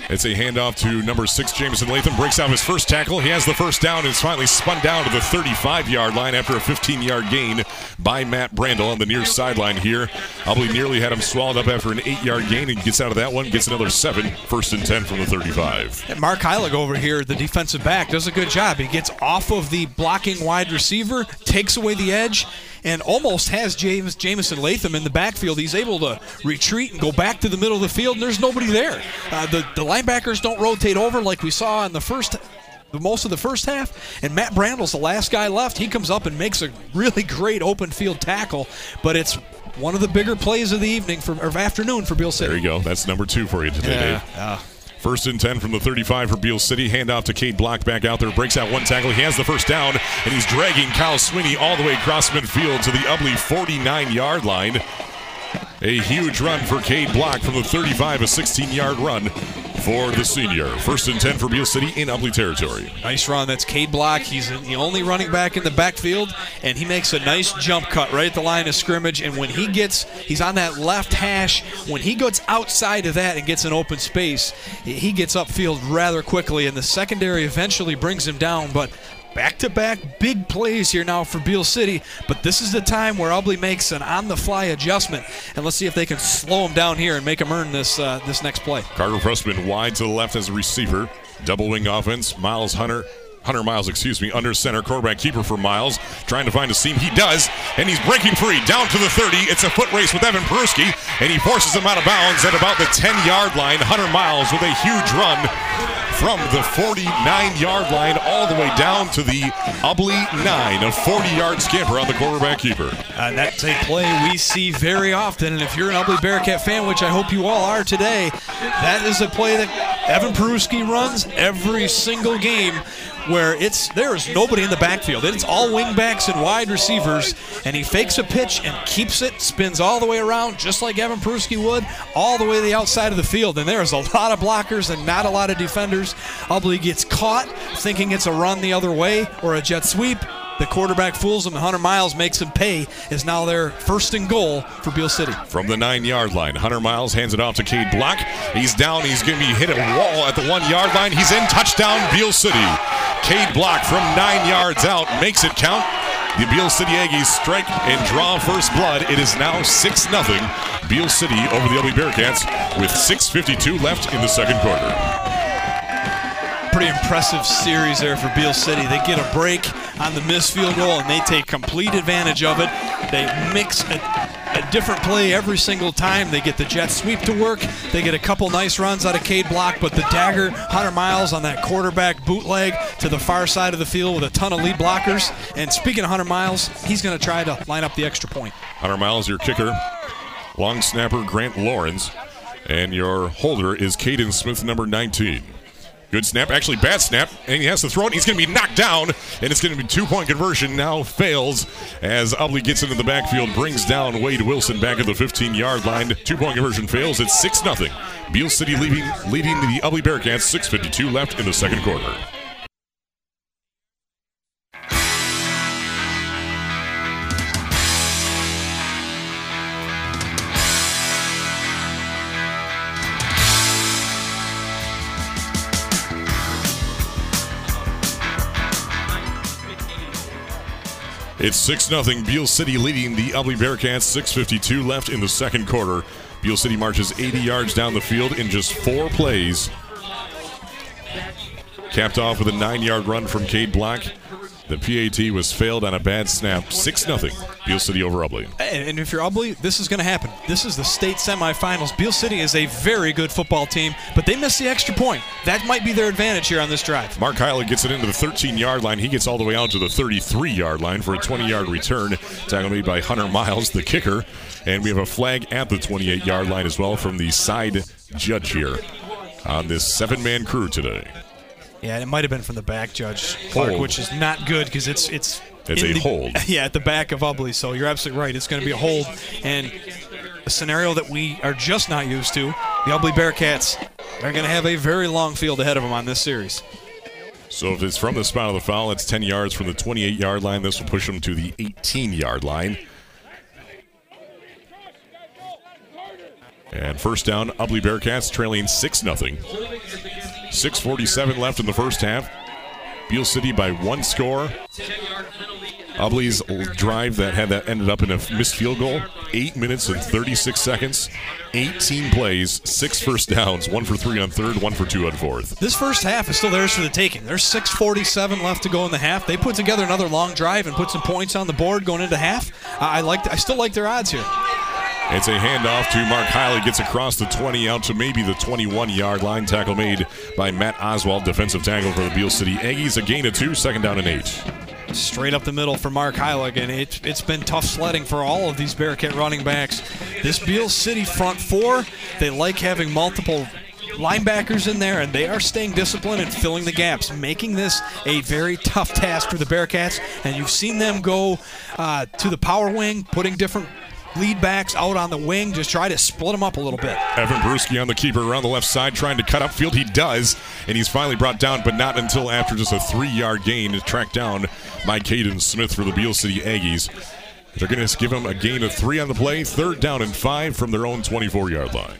Speaker 2: It's a handoff to number six, Jameson Latham. Breaks out his first tackle. He has the first down and is finally spun down to the 35 yard line after a 15 yard gain by Matt Brandel on the near sideline here. Ubly nearly had him swallowed up after an eight yard gain and gets out of that one, gets another seven. First and 10 from the 35.
Speaker 3: And Mark Heilig over here, the defensive back, does a good job. He gets off of the blocking wide receiver, takes away the edge and almost has James Jameson Latham in the backfield. He's able to retreat and go back to the middle of the field, and there's nobody there. Uh, the, the linebackers don't rotate over like we saw in the first most of the first half. And Matt Brandel's the last guy left. He comes up and makes a really great open field tackle, but it's one of the bigger plays of the evening for or afternoon for Beal City.
Speaker 2: There you go. That's number two for you today,
Speaker 3: yeah,
Speaker 2: Dave. First and 10 from the 35 for Beal City. Handoff to Cade Block back out there. Breaks out one tackle. He has the first down, and he's dragging Kyle Sweeney all the way across midfield to the Ubly 49 yard line. A huge run for Cade Block from the 35, a 16 yard run for the senior. First and 10 for Beal City in Ubly territory.
Speaker 3: Nice run. That's Cade Block. He's the only running back in the backfield, and he makes a nice jump cut right at the line of scrimmage. And when he gets, he's on that left hash. When he gets outside of that and gets an open space, he gets upfield rather quickly, and the secondary eventually brings him down. But back to back big plays here now for Beal City, but this is the time where Ubly makes an on the fly adjustment. And let's see if they can slow him down here and make him earn this uh, this next play.
Speaker 2: Carter Pressman wide to the left as a receiver. Double wing offense. Miles Hunter Hunter Miles, excuse me, under center, quarterback keeper for Miles, trying to find a seam. He does, and he's breaking free down to the 30. It's a foot race with Evan Peruski, and he forces him out of bounds at about the 10 yard line. Hunter Miles with a huge run from the 49 yard line all the way down to the Ubly 9, a 40 yard scamper on the quarterback keeper.
Speaker 3: Uh, and that's a play we see very often. And if you're an Ubly Bearcat fan, which I hope you all are today, that is a play that Evan Peruski runs every single game where it's there is nobody in the backfield. It's all wingbacks and wide receivers, and he fakes a pitch and keeps it, spins all the way around, just like Evan Peruski would, all the way to the outside of the field. And there's a lot of blockers and not a lot of defenders. Ubly gets caught thinking it's a run the other way or a jet sweep. The quarterback fools him. Hunter Miles makes him pay. Is now their first and goal for Beal City.
Speaker 2: From the nine yard line, Hunter Miles hands it off to Cade Block. He's down. He's going to be hit a wall at the one yard line. He's in touchdown, Beal City. Cade Block from nine yards out makes it count. The Beal City Aggies strike and draw first blood. It is now 6 0. Beal City over the Ubly Bearcats with 6.52 left in the second quarter
Speaker 3: pretty impressive series there for Beal City. They get a break on the missed field goal and they take complete advantage of it. They mix a, a different play every single time. They get the jet sweep to work. They get a couple nice runs out of Cade Block, but the dagger, Hunter Miles on that quarterback bootleg to the far side of the field with a ton of lead blockers. And speaking of Hunter Miles, he's going to try to line up the extra point.
Speaker 2: Hunter Miles, your kicker. Long snapper, Grant Lawrence. And your holder is Caden Smith, number 19. Good snap, actually bad snap, and he has to throw it. He's going to be knocked down, and it's going to be two-point conversion. Now fails as Ubly gets into the backfield, brings down Wade Wilson back at the 15-yard line. Two-point conversion fails. It's six nothing. Beal City leading leading the Ubly Bearcats. 6:52 left in the second quarter. It's 6 0. Beal City leading the Ubly Bearcats. 6.52 left in the second quarter. Beal City marches 80 yards down the field in just four plays. Capped off with a nine yard run from Cade Block. The PAT was failed on a bad snap. 6 0. Beal City over Ubly.
Speaker 3: And if you're Ubly, this is going to happen. This is the state semifinals. Beal City is a very good football team, but they missed the extra point. That might be their advantage here on this drive.
Speaker 2: Mark Heilig gets it into the 13 yard line. He gets all the way out to the 33 yard line for a 20 yard return. Tackled made by Hunter Miles, the kicker. And we have a flag at the 28 yard line as well from the side judge here on this seven man crew today.
Speaker 3: Yeah, it might have been from the back, Judge Clark,
Speaker 2: Hold.
Speaker 3: which is not good because it's it's
Speaker 2: It's a
Speaker 3: the-
Speaker 2: hold.
Speaker 3: Yeah, at the back of Ubly. So you're absolutely right. It's going to be a hold and a scenario that we are just not used to. The Ubly Bearcats are going to have a very long field ahead of them on this series.
Speaker 2: So if it's from the spot of the foul, it's 10 yards from the 28 yard line. This will push them to the 18 yard line. And first down, Ubly Bearcats trailing 6 0. 6.47 left in the first half. Beal City by one score. Ubly's drive that had that ended up in a missed field goal. Eight minutes and 36 seconds. 18 plays, six first downs, one for three on third, one for two on fourth.
Speaker 3: This first half is still theirs for the taking. There's 6:47 left to go in the half. They put together another long drive and put some points on the board going into half. I like. I still like their odds here.
Speaker 2: It's a handoff to Mark Heilig. Gets across the 20 out to maybe the 21 yard line. Tackle made by Matt Oswald. Defensive tackle for the Beal City Aggies. A gain of two. Second down and eight.
Speaker 3: straight up the middle for Mark Heilig, and it, it's been tough sledding for all of these Bearcat running backs. This Beal City front four, they like having multiple linebackers in there, and they are staying disciplined and filling the gaps, making this a very tough task for the Bearcats. And you've seen them go uh, to the power wing, putting different lead backs out on the wing, just try to split them up a little bit.
Speaker 2: Evan Peruski on the keeper around the left side trying to cut upfield. He does, and he's finally brought down, but not until after just a three yard gain, tracked down by Caden Smith for the Beal City Aggies. They're going to give him a gain of three on the play, third down and five from their own 24 yard line.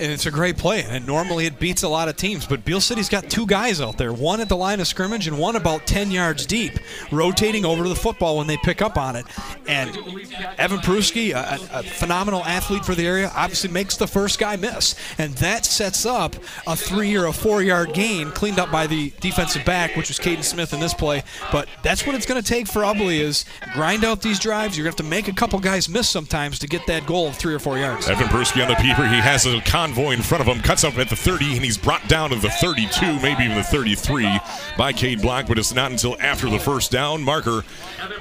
Speaker 3: And it's a great play. And normally it beats a lot of teams, but Beal City's got two guys out there, one at the line of scrimmage and one about 10 yards deep, rotating over to the football when they pick up on it. And Evan Peruski, a, a phenomenal athlete for the area, obviously makes the first guy miss, and that sets up a three or a four-yard gain, cleaned up by the defensive back, which was Caden Smith in this play. But that's what it's going to take for Ubly is grind out these drives. You're going to have to make a couple guys miss sometimes to get that goal of three or four yards.
Speaker 2: Evan Peruski on the peeper. He has a convoy in front of him. Cuts up at the 30, and he's brought down to the 32, maybe even the 33 by Cade Block, but it's not until after the first down marker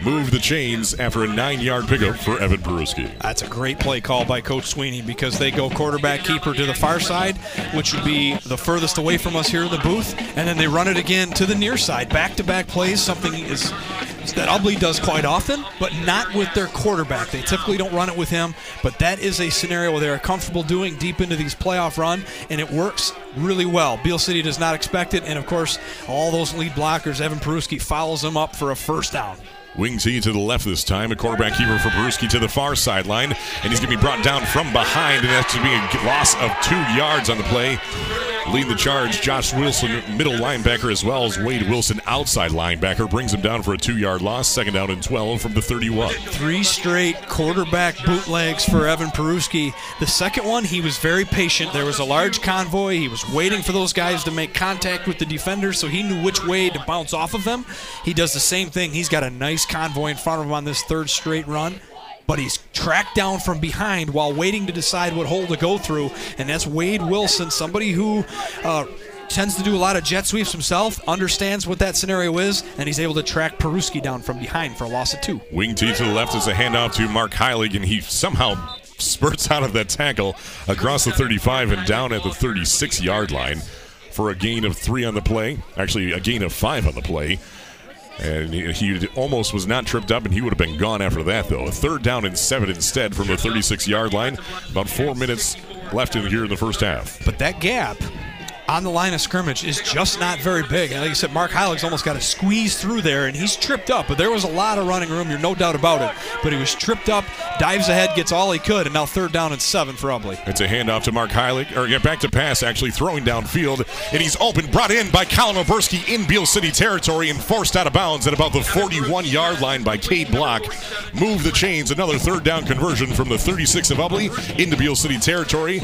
Speaker 2: moved the chains after a nine-yard pickup for Evan Peruski.
Speaker 3: That's a great play call by Coach Sweeney because they go quarterback keeper to the far side, which would be the furthest away from us here in the booth, and then they run it again to the near side. Back to back plays, something is that Ubly does quite often, but not with their quarterback. They typically don't run it with him, but that is a scenario where they're comfortable doing deep into these playoff run, and it works really well. Beal City does not expect it, and of course, all those lead blockers, Evan Peruski follows them up for a first down.
Speaker 2: Wing T to the left this time. A quarterback keeper for Peruski to the far sideline. And he's going to be brought down from behind. And that's to be a loss of two yards on the play. Lead the charge. Josh Wilson, middle linebacker, as well as Wade Wilson, outside linebacker, brings him down for a two yard loss. Second down and 12 from the 31.
Speaker 3: Three straight quarterback bootlegs for Evan Peruski. The second one, he was very patient. There was a large convoy. He was waiting for those guys to make contact with the defender, so he knew which way to bounce off of them. He does the same thing. He's got a nice convoy in front of him on this third straight run. but he's tracked down from behind while waiting to decide what hole to go through, and that's Wade Wilson, somebody who. Uh, tends to do a lot of jet sweeps himself, understands what that scenario is, and he's able to track Peruski down from behind for a loss of two.
Speaker 2: Wing T to the left is a handoff to Mark Heilig, and he somehow spurts out of that tackle across the 35 and down at the 36 yard line for a gain of three on the play. Actually, a gain of five on the play. And he, almost was not tripped up, and he would have been gone after that, though. A third down and seven instead from the 36 yard line. About four minutes left in here in the first half.
Speaker 3: But that gap on the line of scrimmage is just not very big. And like I said, Mark Heilig's almost got to squeeze through there, and he's tripped up. But there was a lot of running room, you're no doubt about it. But he was tripped up, dives ahead, gets all he could, and now third down and seven for Ubly.
Speaker 2: It's a handoff to Mark Heilig, or yeah, back to pass, actually throwing downfield. And he's open, brought in by Colin Oberski in Beal City territory and forced out of bounds at about the 41 yard line by Cade Block. Move the chains, another third down conversion from the 36 of Ubly into Beal City territory.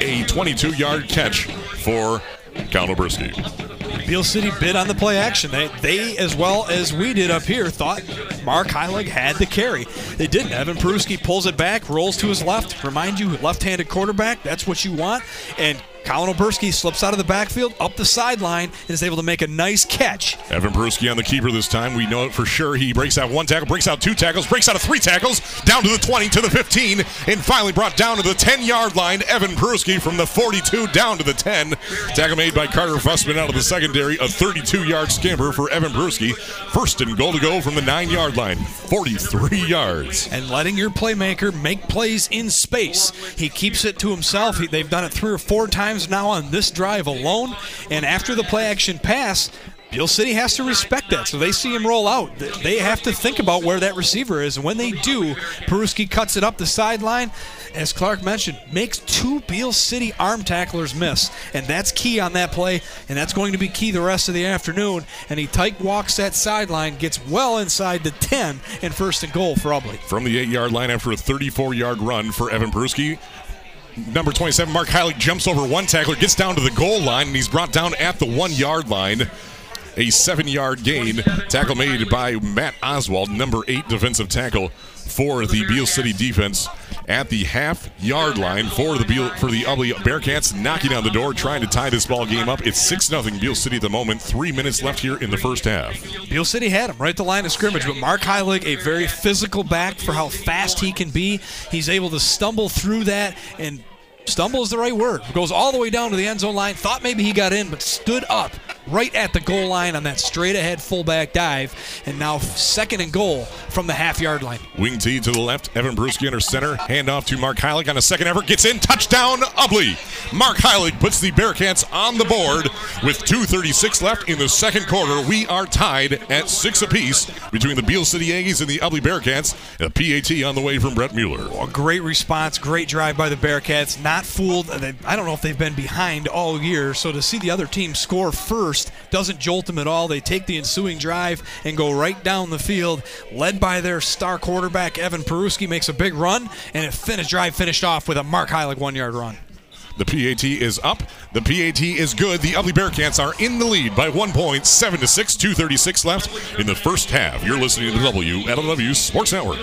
Speaker 2: A 22 yard catch for Colin Oberski.
Speaker 3: Beal City bid on the play action. They, they, as well as we did up here, thought Mark Heilig had the carry. They didn't. Evan Peruski pulls it back, rolls to his left. Remind you, left-handed quarterback. That's what you want. And Colin Oberski slips out of the backfield, up the sideline, and is able to make a nice catch.
Speaker 2: Evan Peruski on the keeper this time. We know it for sure. He breaks out one tackle, breaks out two tackles, breaks out of three tackles, down to the 20, to the 15, and finally brought down to the 10 yard line. Evan Peruski from the 42 down to the 10. Tackle made by Carter Fussman out of the secondary. A 32 yard scamper for Evan Peruski. First and goal to go from the 9 yard line. 43 yards.
Speaker 3: And letting your playmaker make plays in space. He keeps it to himself. He, they've done it three or four times now on this drive alone. And after the play action pass, Beal City has to respect that. So they see him roll out. They have to think about where that receiver is. And when they do, Peruski cuts it up the sideline. As Clark mentioned, makes two Beal City arm tacklers miss. And that's key on that play. And that's going to be key the rest of the afternoon. And he tight walks that sideline, gets well inside the 10, and first and goal for Ubly.
Speaker 2: From the eight yard line after a 34 yard run for Evan Peruski, number 27, Mark Heilig, jumps over one tackler, gets down to the goal line, and he's brought down at the one yard line. A seven yard gain. Tackle made by Matt Oswald, number eight defensive tackle for the Beal City defense at the half yard line for the Beal, for the Ubly Bearcats, knocking on the door, trying to tie this ball game up. It's 6 0 Beal City at the moment. Three minutes left here in the first half.
Speaker 3: Beal City had him right the line of scrimmage, but Mark Heilig, a very physical back for how fast he can be. He's able to stumble through that and stumble is the right word. Goes all the way down to the end zone line. Thought maybe he got in, but stood up right at the goal line on that straight ahead fullback dive. And now second and goal from the half yard line.
Speaker 2: Wing T to the left. Evan Peruski under center. Handoff to Mark Heilig on a second effort. Gets in. Touchdown, Ubly. Mark Heilig puts the Bearcats on the board with 2.36 left in the second quarter. We are tied at six apiece between the Beal City Aggies and the Ubly Bearcats. A PAT on the way from Brett Mueller.
Speaker 3: A great response, great drive by the Bearcats. Not fooled. I don't know if they've been behind all year, so to see the other team score first doesn't jolt them at all. They take the ensuing drive and go right down the field, led by their star quarterback Evan Peruski makes a big run, and it finished drive finished off with a Mark Heilig one yard run.
Speaker 2: The PAT is up. The PAT is good. The Ubly Bearcats are in the lead by one point, seven to six. Two thirty-six left in the first half. You're listening to the WLEW Sports Network.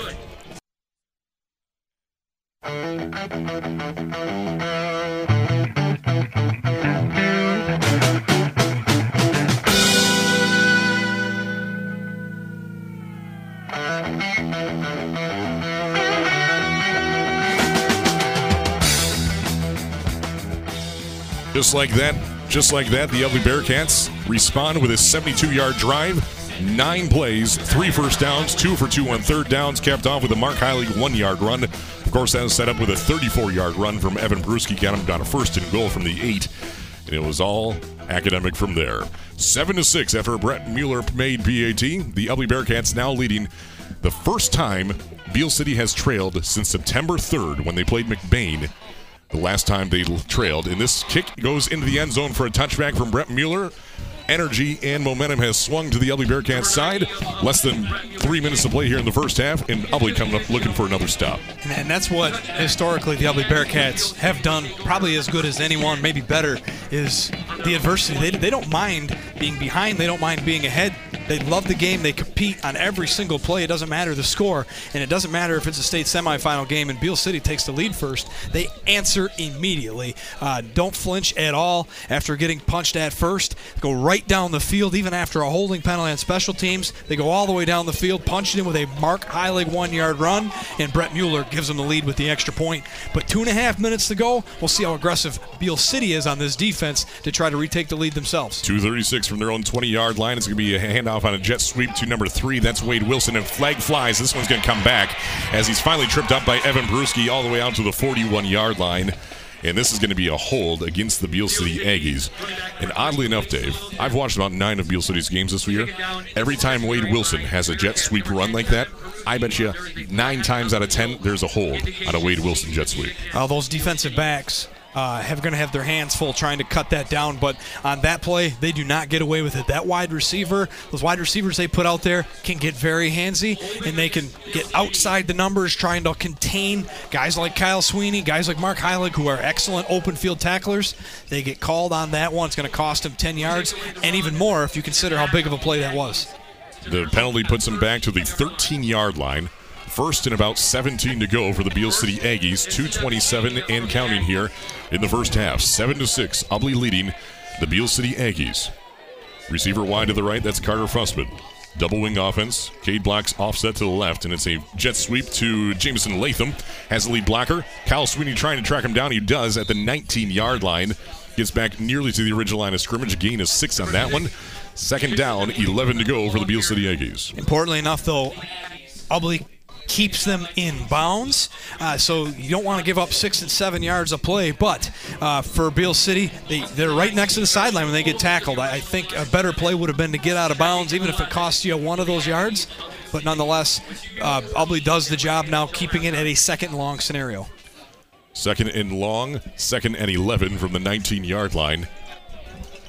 Speaker 2: Just like that, just like that, the Ubly Bearcats respond with a 72-yard drive. Nine plays, three first downs, two for two on third downs, capped off with a Mark Heilig one-yard run. Of course, that was set up with a 34-yard run from Evan Peruski, got him down a first and goal from the eight. And it was all academic from there. Seven to six after Brett Mueller made PAT. The Ubly Bearcats now leading the first time Beal City has trailed since September 3rd when they played McBain the last time they trailed. And this kick goes into the end zone for a touchback from Brett Mueller. Energy and momentum has swung to the Ubly Bearcats side. Less than three minutes to play here in the first half, and Ubly coming up looking for another stop.
Speaker 3: And that's what historically the Ubly Bearcats have done probably as good as anyone, maybe better, is the adversity. They, they don't mind being behind, they don't mind being ahead. They love the game. They compete on every single play. It doesn't matter the score, and it doesn't matter if it's a state semifinal game and Beal City takes the lead first. They answer immediately. Uh, don't flinch at all after getting punched at first. Go right down the field, even after a holding penalty on special teams. They go all the way down the field, punch it in with a Mark Heilig one yard run, and Brett Mueller gives them the lead with the extra point. But two and a half minutes to go. We'll see how aggressive Beal City is on this defense to try to retake the lead themselves.
Speaker 2: 236 from their own 20 yard line. It's going to be a handoff on a jet sweep to number three. That's Wade Wilson. And flag flies. This one's going to come back as he's finally tripped up by Evan Peruski all the way out to the 41 yard line. And this is going to be a hold against the Beal City Aggies. And oddly enough, Dave, I've watched about nine of Beal City's games this year. Every time Wade Wilson has a jet sweep run like that, I bet you nine times out of ten there's a hold on a Wade Wilson jet sweep.
Speaker 3: Uh, those defensive backs uh, have going to have their hands full trying to cut that down. But on that play, they do not get away with it. That wide receiver, those wide receivers they put out there can get very handsy, and they can get outside the numbers trying to contain guys like Kyle Sweeney, guys like Mark Heilig, who are excellent open field tacklers. They get called on that one. It's going to cost them 10 yards, and even more if you consider how big of a play that was.
Speaker 2: The penalty puts them back to the 13 yard line. First and about 17 to go for the Beal City Aggies. 227 and counting here in the first half. 7 to 6. Ubly leading the Beal City Aggies. Receiver wide to the right, that's Carter Fussman. Double wing offense. Cade Block's offset to the left, and it's a jet sweep to Jameson Latham. Has the lead blocker. Kyle Sweeney trying to track him down. He does at the 19 yard line. Gets back nearly to the original line of scrimmage. Gain of six on that one. Second down, 11 to go for the Beal City Aggies.
Speaker 3: Importantly enough, though, Ubly keeps them in bounds. Uh, so you don't want to give up six and seven yards of play. But uh, for Beal City, they, they're right next to the sideline when they get tackled. I, I think a better play would have been to get out of bounds, even if it costs you one of those yards. But nonetheless, uh, Ubly does the job now, keeping it at a second long scenario.
Speaker 2: Second and long, second and 11 from the 19 yard line.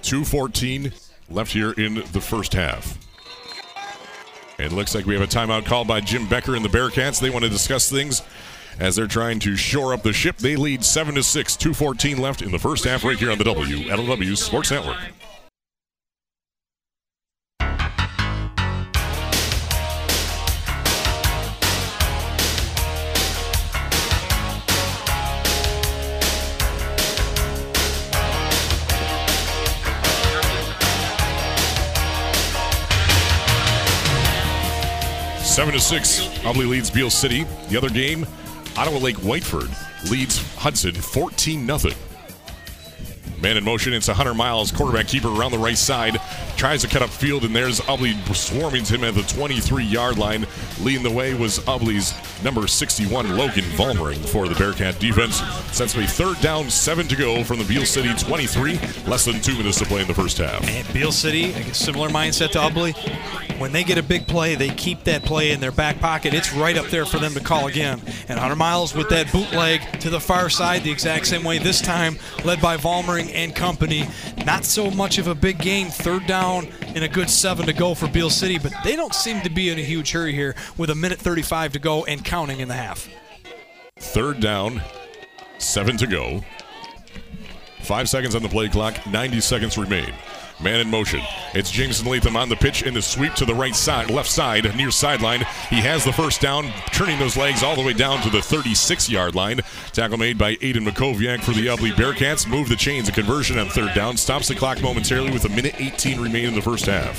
Speaker 2: 2.14 left here in the first half. It looks like we have a timeout called by Jim Becker and the Bearcats. They want to discuss things as they're trying to shore up the ship. They lead 7 to 6, 2.14 left in the first half, right here on the WLEW Sports Network. 7 to 6, Ubly leads Beal City. The other game, Ottawa Lake Whiteford leads Hudson 14 0. Man in motion, it's Hunter Miles. Quarterback keeper around the right side. Tries to cut up field, and there's Ubly swarming him at the 23 yard line. Leading the way was Ubly's number 61, Logan Vollmering, for the Bearcat defense. Sets a third down, seven to go from the Beal City 23. Less than two minutes to play in the first half.
Speaker 3: And Beal City, a similar mindset to Ubly. When they get a big play, they keep that play in their back pocket. It's right up there for them to call again. And Hunter Miles with that bootleg to the far side, the exact same way this time, led by Vollmering and company. Not so much of a big game, third down and a good seven to go for Beal City, but they don't seem to be in a huge hurry here with a minute 35 to go and counting in the half.
Speaker 2: Third down, seven to go. Five seconds on the play clock, 90 seconds remain. Man in motion. It's Jameson Latham on the pitch in the sweep to the right side, left side, near sideline. He has the first down, turning those legs all the way down to the 36 yard line. Tackle made by Aiden Makoviak for the Ubly Bearcats. Move the chains. A conversion on third down. Stops the clock momentarily with a minute 18 remaining in the first half.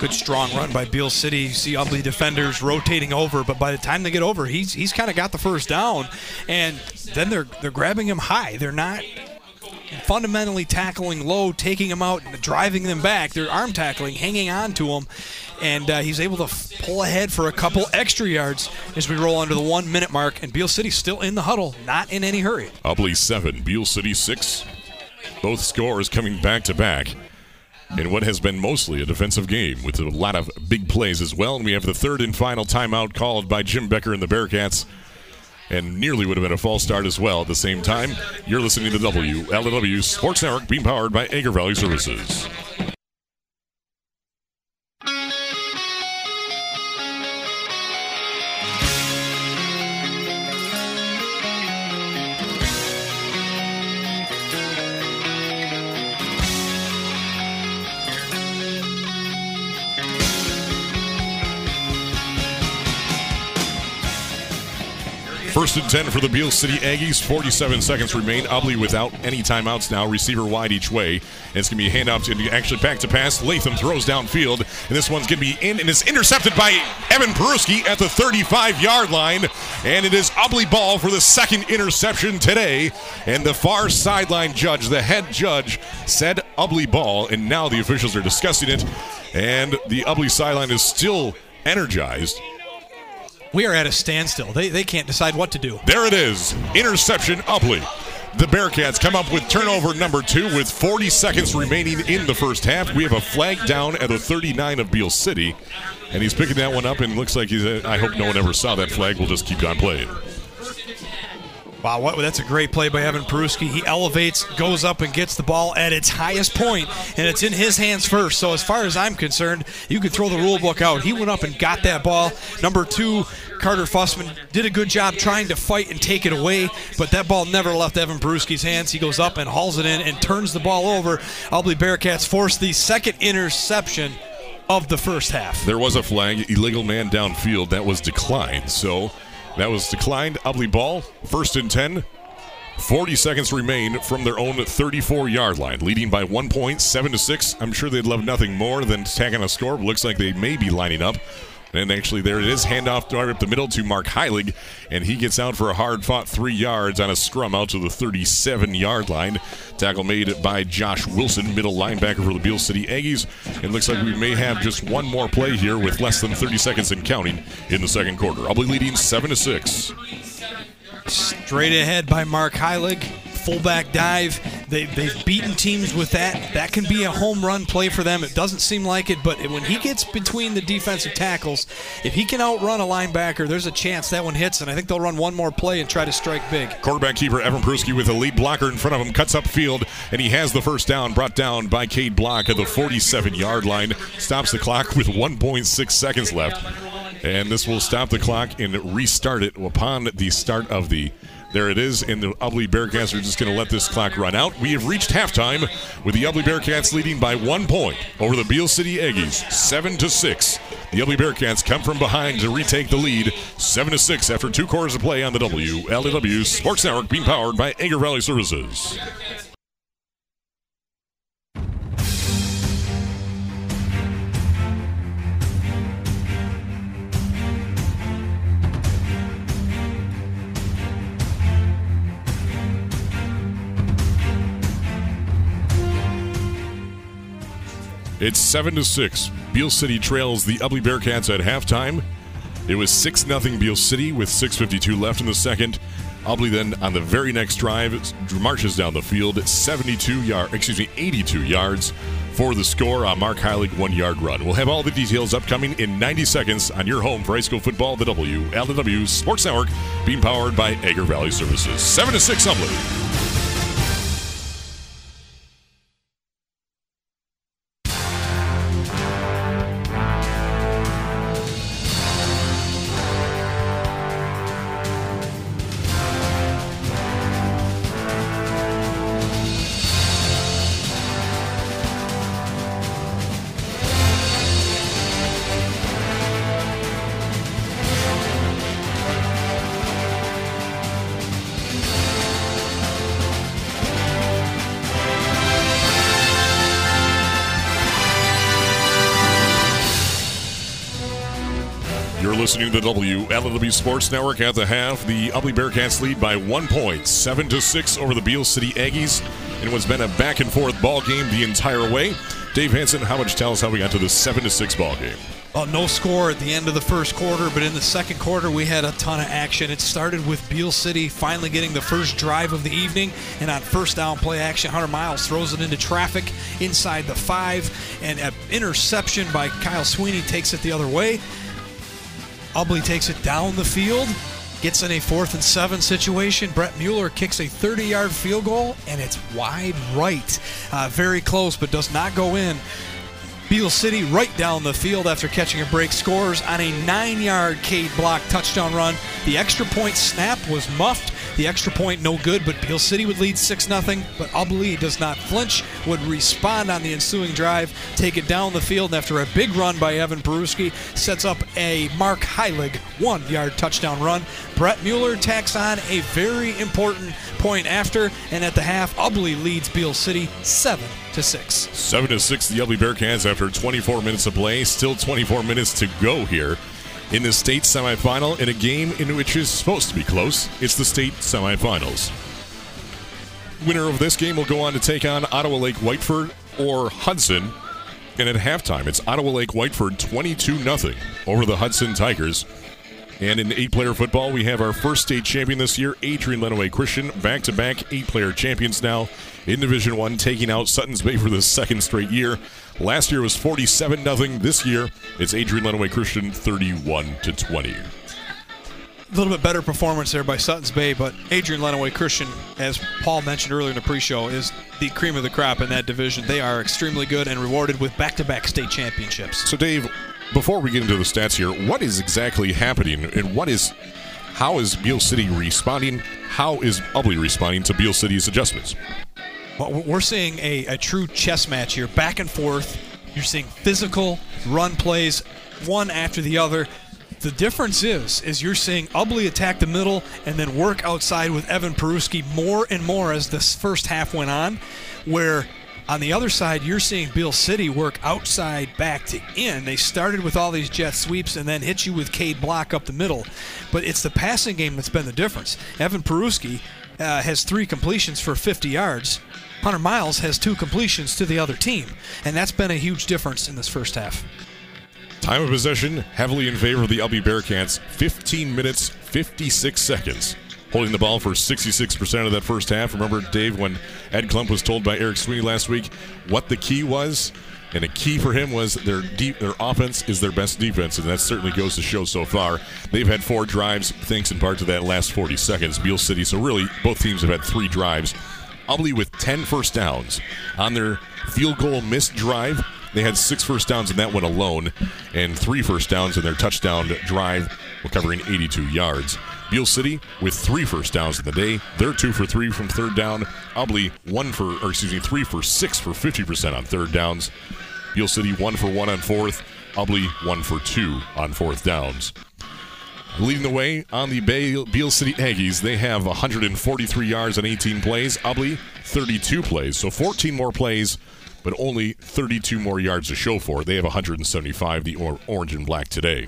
Speaker 3: Good strong run by Beal City. You see Ubly defenders rotating over, but by the time they get over, he's he's kind of got the first down, and then they're they're grabbing him high. They're not fundamentally tackling low, taking him out, and driving them back. They're arm tackling, hanging on to him, and uh, he's able to f- pull ahead for a couple extra yards as we roll under the one minute mark. And Beal City still in the huddle, not in any hurry.
Speaker 2: Ubly 7, Beal City 6. Both scores coming back to back in what has been mostly a defensive game with a lot of big plays as well. And we have the third and final timeout called by Jim Becker and the Bearcats and nearly would have been a false start as well at the same time. You're listening to WLEW Sports Network, being powered by Agra Valley Services. First and 10 for the Beal City Aggies. 47 seconds remain. Ubly without any timeouts now. Receiver wide each way. And it's going to be a handoff to actually back to pass. Latham throws downfield. And this one's going to be in and is intercepted by Evan Peruski at the 35 yard line. And it is Ubly ball for the second interception today. And the far sideline judge, the head judge, said Ubly ball. And now the officials are discussing it. And the Ubly sideline is still energized.
Speaker 3: We are at a standstill. They, they can't decide what to do.
Speaker 2: There it is. Interception, Ubly. The Bearcats come up with turnover number two with 40 seconds remaining in the first half. We have a flag down at the 39 of Beal City, and he's picking that one up, and looks like he's. Uh, I hope no one ever saw that flag. We'll just keep on playing.
Speaker 3: Wow, what, that's a great play by Evan Peruski. He elevates, goes up, and gets the ball at its highest point, and it's in his hands first. So, as far as I'm concerned, you could throw the rule book out. He went up and got that ball. Number two, Carter Fussman did a good job trying to fight and take it away, but that ball never left Evan Peruski's hands. He goes up and hauls it in and turns the ball over. Ubly Bearcats force the second interception of the first half.
Speaker 2: There was a flag, illegal man downfield, that was declined. So that was declined. Ubly ball, first and 10. 40 seconds remain from their own 34 yard line, leading by one point, 7 to 6. I'm sure they'd love nothing more than tagging a score. Looks like they may be lining up. And actually, there it is. Handoff right up the middle to Mark Heilig. And he gets out for a hard fought three yards on a scrum out to the 37 yard line. Tackle made by Josh Wilson, middle linebacker for the Beal City Aggies. It looks like we may have just one more play here with less than 30 seconds and counting in the second quarter. Ubly leading 7 to 6.
Speaker 3: Straight ahead by Mark Heilig fullback dive. They, they've beaten teams with that. That can be a home run play for them. It doesn't seem like it, but when he gets between the defensive tackles, if he can outrun a linebacker, there's a chance that one hits, and I think they'll run one more play and try to strike big.
Speaker 2: Quarterback keeper Evan Peruski with a lead blocker in front of him cuts up field, and he has the first down brought down by Cade Block at the 47 yard line. Stops the clock with 1.6 seconds left. And this will stop the clock and restart it upon the start of the there it is, and the Ubly Bearcats are just going to let this clock run out. We have reached halftime with the Ubly Bearcats leading by one point over the Beal City Aggies, seven to six. The Ubly Bearcats come from behind to retake the lead, seven to six after two quarters of play on the WLEW Sports Network, being powered by Agra Valley Services. It's seven to six. Beal City trails the Ubly Bearcats at halftime. It was six 0 Beal City with 6:52 left in the second. Ubly then on the very next drive marches down the field 72 yard, excuse me, 82 yards for the score on Mark Heilig one yard run. We'll have all the details upcoming in 90 seconds on your home for high school football, the WLEW Sports Network, being powered by Agra Valley Services. Seven to six Ubly. Listening to the WLEW Sports Network at the half. The Ubly Bearcats lead by one point, seven to six over the Beal City Aggies. And what's been a back and forth ball game the entire way. Dave Hanson, how much tell us how we got to the seven to six ball game?
Speaker 3: Well, no score at the end of the first quarter, but in the second quarter we had a ton of action. It started with Beal City finally getting the first drive of the evening, and on first down play action, Hunter Miles throws it into traffic inside the five, and an interception by Kyle Sweeney takes it the other way. Ubly takes it down the field, gets in a fourth and seven situation. Brett Mueller kicks a 30 yard field goal, and it's wide right. Uh, very close, but does not go in. Beal City right down the field after catching a break scores on a nine yard Cade Block touchdown run. The extra point snap was muffed The extra point, no good, but Beal City would lead 6 0. But Ubly does not flinch, would respond on the ensuing drive, take it down the field, after a big run by Evan Peruski, sets up a Mark Heilig one yard touchdown run. Brett Mueller tacks on a very important point after, and at the half, Ubly leads Beal City 7 to 6.
Speaker 2: 7 to 6, the Ubly Bearcats after 24 minutes of play. Still 24 minutes to go here in the state semifinal in a game in which is supposed to be close. It's the state semifinals. Winner of this game will go on to take on Ottawa Lake Whiteford or Hudson. And at halftime, it's Ottawa Lake Whiteford 22 0 over the Hudson Tigers. And in eight player football, we have our first state champion this year, Adrian Lenawee Christian, back to back eight player champions now in Division One, taking out Suttons Bay for the second straight year. Last year was 47 0. This year, it's Adrian Lenawee Christian 31 to 20.
Speaker 3: A little bit better performance there by Suttons Bay, but Adrian Lenawee Christian, as Paul mentioned earlier in the pre-show, is the cream of the crop in that division. They are extremely good and rewarded with back-to-back state championships.
Speaker 2: So, Dave, before we get into the stats here, what is exactly happening, and what is, how is Beal City responding? How is Ubly responding to Beal City's adjustments?
Speaker 3: Well, we're seeing a, a true chess match here, back and forth. You're seeing physical run plays, one after the other. The difference is, is you're seeing Ubly attack the middle and then work outside with Evan Peruski more and more as this first half went on, where on the other side, you're seeing Beal City work outside back to in. They started with all these jet sweeps and then hit you with Cade Block up the middle. But it's the passing game that's been the difference. Evan Peruski uh, has three completions for 50 yards. Hunter Miles has two completions to the other team. And that's been a huge difference in this first half.
Speaker 2: Time of possession heavily in favor of the Ubly Bearcats. 15 minutes, 56 seconds. Holding the ball for 66% of that first half. Remember, Dave, when Ed Klump was told by Eric Sweeney last week what the key was? And a key for him was their deep, their offense is their best defense, and that certainly goes to show so far. They've had four drives, thanks in part to that last 40 seconds. Beal City, so really both teams have had three drives. Ubly with 10 first downs on their field goal missed drive. They had six first downs in that one alone, and three first downs in their touchdown drive, covering 82 yards. Beal City with three first downs in the day. They're two for three from third down. Ubly one for, or excuse me, three for six for 50% on third downs. Beal City one for one on fourth. Ubly one for two on fourth downs. Leading the way on the Bay Beal City Aggies, they have 143 yards on 18 plays. Ubly 32 plays, so 14 more plays, but only 32 more yards to show for. They have 175, the or- orange and black today.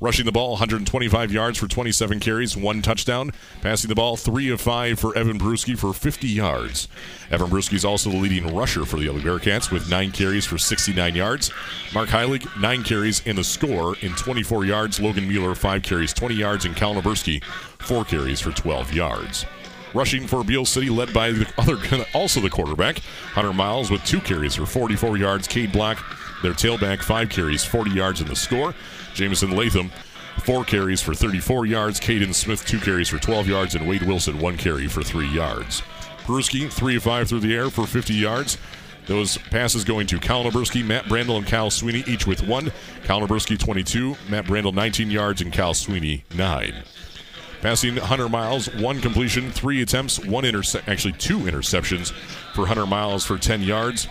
Speaker 2: Rushing the ball, 125 yards for 27 carries, one touchdown. Passing the ball, three of five for Evan Peruski for 50 yards. Evan Peruski is also the leading rusher for the Ubly Bearcats with nine carries for 69 yards. Mark Heilig, nine carries and the score in 24 yards. Logan Mueller, five carries, 20 yards, and Cal Nabursky, four carries for 12 yards. Rushing for Beal City, led by the other, also the quarterback, Hunter Miles, with two carries for 44 yards. Cade Block, their tailback, five carries, 40 yards in the score. Jameson Latham, four carries for 34 yards. Caden Smith, two carries for 12 yards. And Wade Wilson, one carry for three yards. Peruski, three of five through the air for 50 yards. Those passes going to Cal Nabursky, Matt Brandel, and Cal Sweeney, each with one. Cal Nabursky, 22. Matt Brandel, 19 yards. And Cal Sweeney, nine. Passing Hunter Miles, one completion, three attempts, one intercept, actually two interceptions for Hunter Miles for 10 yards.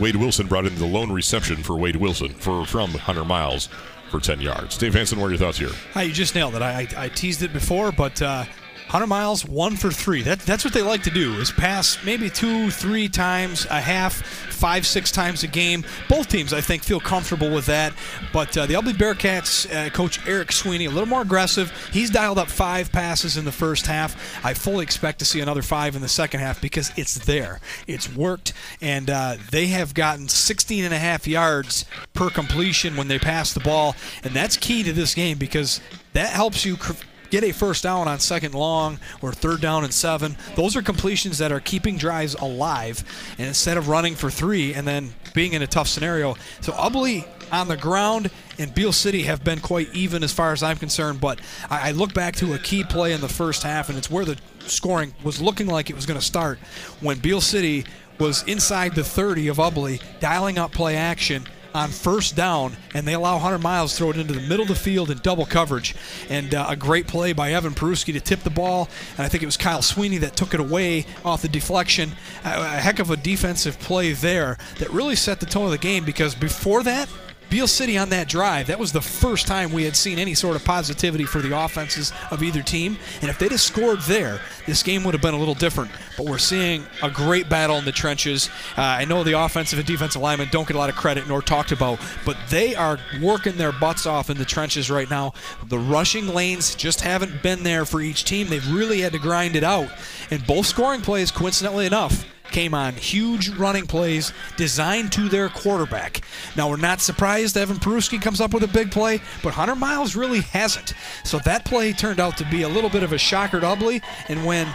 Speaker 2: Wade Wilson brought in the lone reception for Wade Wilson for from Hunter Miles for 10 yards. Dave Hanson, what are your thoughts here?
Speaker 3: Hi, you just nailed it. I, I, I teased it before, but uh, Hunter Miles, one for three. That, that's what they like to do, is pass maybe two, three times a half, five, six times a game. Both teams, I think, feel comfortable with that. But uh, the Ubly Bearcats, uh, Coach Eric Sweeney, a little more aggressive. He's dialed up five passes in the first half. I fully expect to see another five in the second half because it's there. It's worked, and uh, they have gotten 16 and a half yards per completion when they pass the ball. And that's key to this game because that helps you. Cr- get a first down on second long or third down and seven. Those are completions that are keeping drives alive. And instead of running for three and then being in a tough scenario. So Ubly on the ground and Beal City have been quite even as far as I'm concerned. But I, I look back to a key play in the first half, and it's where the scoring was looking like it was going to start when Beal City was inside the 30 of Ubly, dialing up play action on first down, and they allow Hunter Miles to throw it into the middle of the field in double coverage. And uh, a great play by Evan Peruski to tip the ball, and I think it was Kyle Sweeney that took it away off the deflection. A, a heck of a defensive play there that really set the tone of the game because before that, Beal City on that drive, that was the first time we had seen any sort of positivity for the offenses of either team. And if they'd have scored there, this game would have been a little different. But we're seeing a great battle in the trenches. Uh, I know the offensive and defensive linemen don't get a lot of credit nor talked about, but they are working their butts off in the trenches right now. The rushing lanes just haven't been there for each team. They've really had to grind it out. And both scoring plays, coincidentally enough, came on huge running plays designed to their quarterback. Now, we're not surprised Evan Peruski comes up with a big play, but Hunter Miles really hasn't. So that play turned out to be a little bit of a shocker to Ubly, and when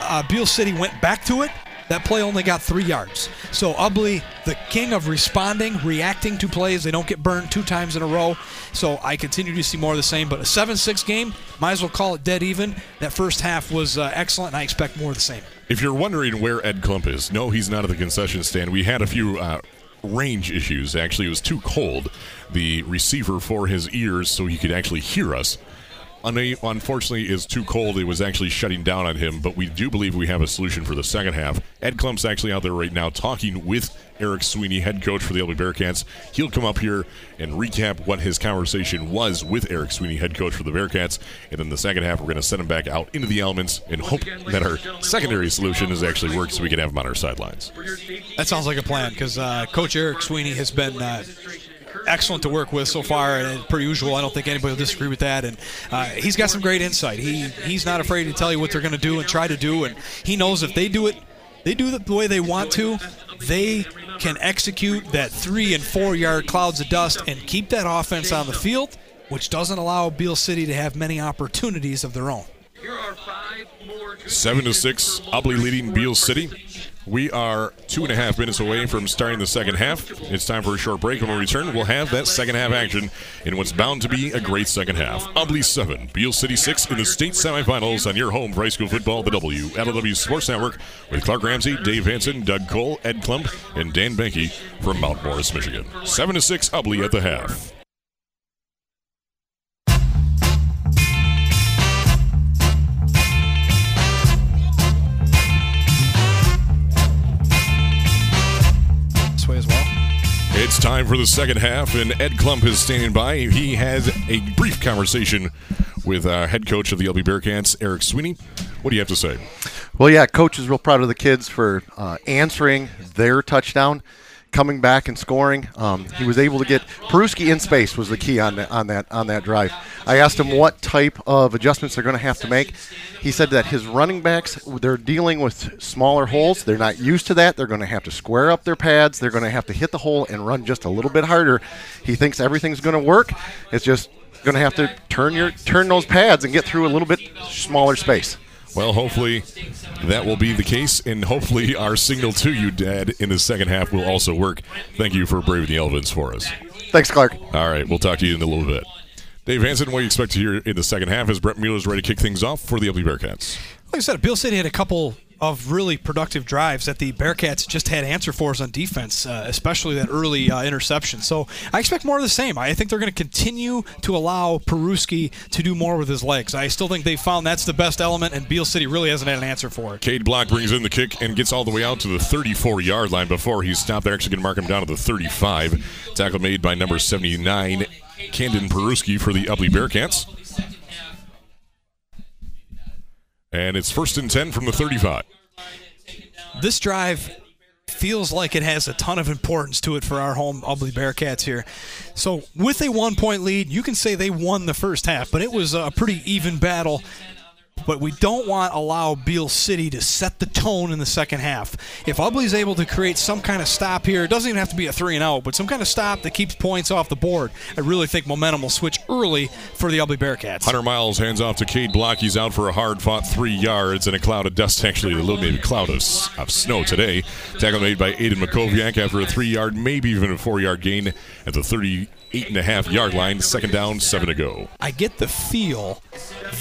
Speaker 3: uh, Beal City went back to it, that play only got three yards. So Ubly, the king of responding, reacting to plays, they don't get burned two times in a row. So I continue to see more of the same. But a 7-6 game, might as well call it dead even. That first half was uh, excellent, and I expect more of the same.
Speaker 2: If you're wondering where Ed Klump is, no, he's not at the concession stand. We had a few uh, range issues. Actually, it was too cold. The receiver for his ears, so he could actually hear us. Unfortunately, is too cold. It was actually shutting down on him. But we do believe we have a solution for the second half. Ed Klump's actually out there right now talking with Eric Sweeney, head coach for the Ubly Bearcats. He'll come up here and recap what his conversation was with Eric Sweeney, head coach for the Bearcats. And then the second half, we're going to send him back out into the elements and hope that our secondary solution is actually works so we can have him on our sidelines.
Speaker 3: That sounds like a plan because uh, Coach Eric Sweeney has been. Uh, excellent to work with so far, and per usual, I don't think anybody will disagree with that. And uh, he's got some great insight. He he's not afraid to tell you what they're going to do and try to do, and he knows if they do it, they do it the way they want to, they can execute that three and four yard clouds of dust and keep that offense on the field, which doesn't allow Beal City to have many opportunities of their own.
Speaker 2: Seven to six, Ubly leading Beal City. We are two and a half minutes away from starting the second half. It's time for a short break. When we return, we'll have that second half action in what's bound to be a great second half. Ubly 7, Beal City 6 in the state semifinals on your home for high school football, the WLEW Sports Network with Clark Ramsey, Dave Hanson, Doug Cole, Ed Klump, and Dan Banky from Mount Morris, Michigan. 7 to 6, Ubly at the half. It's time for the second half, and Ed Klump is standing by. He has a brief conversation with uh, head coach of the Ubly Bearcats, Eric Sweeney. What do you have to say?
Speaker 5: Well, yeah, coach is real proud of the kids for uh, answering their touchdown coming back and scoring. Um, he was able to get Peruski in space was the key on that on that on that drive. I asked him what type of adjustments they're going to have to make. He said that his running backs they're dealing with smaller holes. They're not used to that. They're going to have to square up their pads. They're going to have to hit the hole and run just a little bit harder. He thinks everything's going to work. It's just going to have to turn your turn those pads and get through a little bit smaller space.
Speaker 2: Well, hopefully that will be the case, and hopefully our signal to you, Dad, in the second half will also work. Thank you for braving the elements for us.
Speaker 5: Thanks, Clark.
Speaker 2: All right, we'll talk to you in a little bit. Dave Hanson, what do you expect to hear in the second half as Brett Mueller is ready to kick things off for the Ubly Bearcats?
Speaker 3: Like I said, Beal City had a couple of really productive drives that the Bearcats just had answer for us on defense, uh, especially that early uh, interception. So I expect more of the same. I think they're going to continue to allow Peruski to do more with his legs. I still think they found that's the best element, and Beal City really hasn't had an answer for it.
Speaker 2: Cade Block brings in the kick and gets all the way out to the 34 yard line before he's stopped. They're actually going to mark him down to the 35. Tackle made by number 79, Candon Peruski for the Ubly Bearcats. And it's first and 10 from the 35.
Speaker 3: This drive feels like it has a ton of importance to it for our home Ubly Bearcats here. So, with a one point lead, you can say they won the first half, but it was a pretty even battle but we don't want to allow Beal City to set the tone in the second half. If Ubly's able to create some kind of stop here, it doesn't even have to be a three and out, but some kind of stop that keeps points off the board, I really think momentum will switch early for the Ubly Bearcats.
Speaker 2: Hunter Miles hands off to Cade Block. He's out for a hard fought three yards and a cloud of dust, actually, a little maybe cloud of, of snow today. Tackle made by Aiden Makoviak after a three yard, maybe even a four yard gain at the 30 eight and a half yard line. Second down, seven to go.
Speaker 3: I get the feel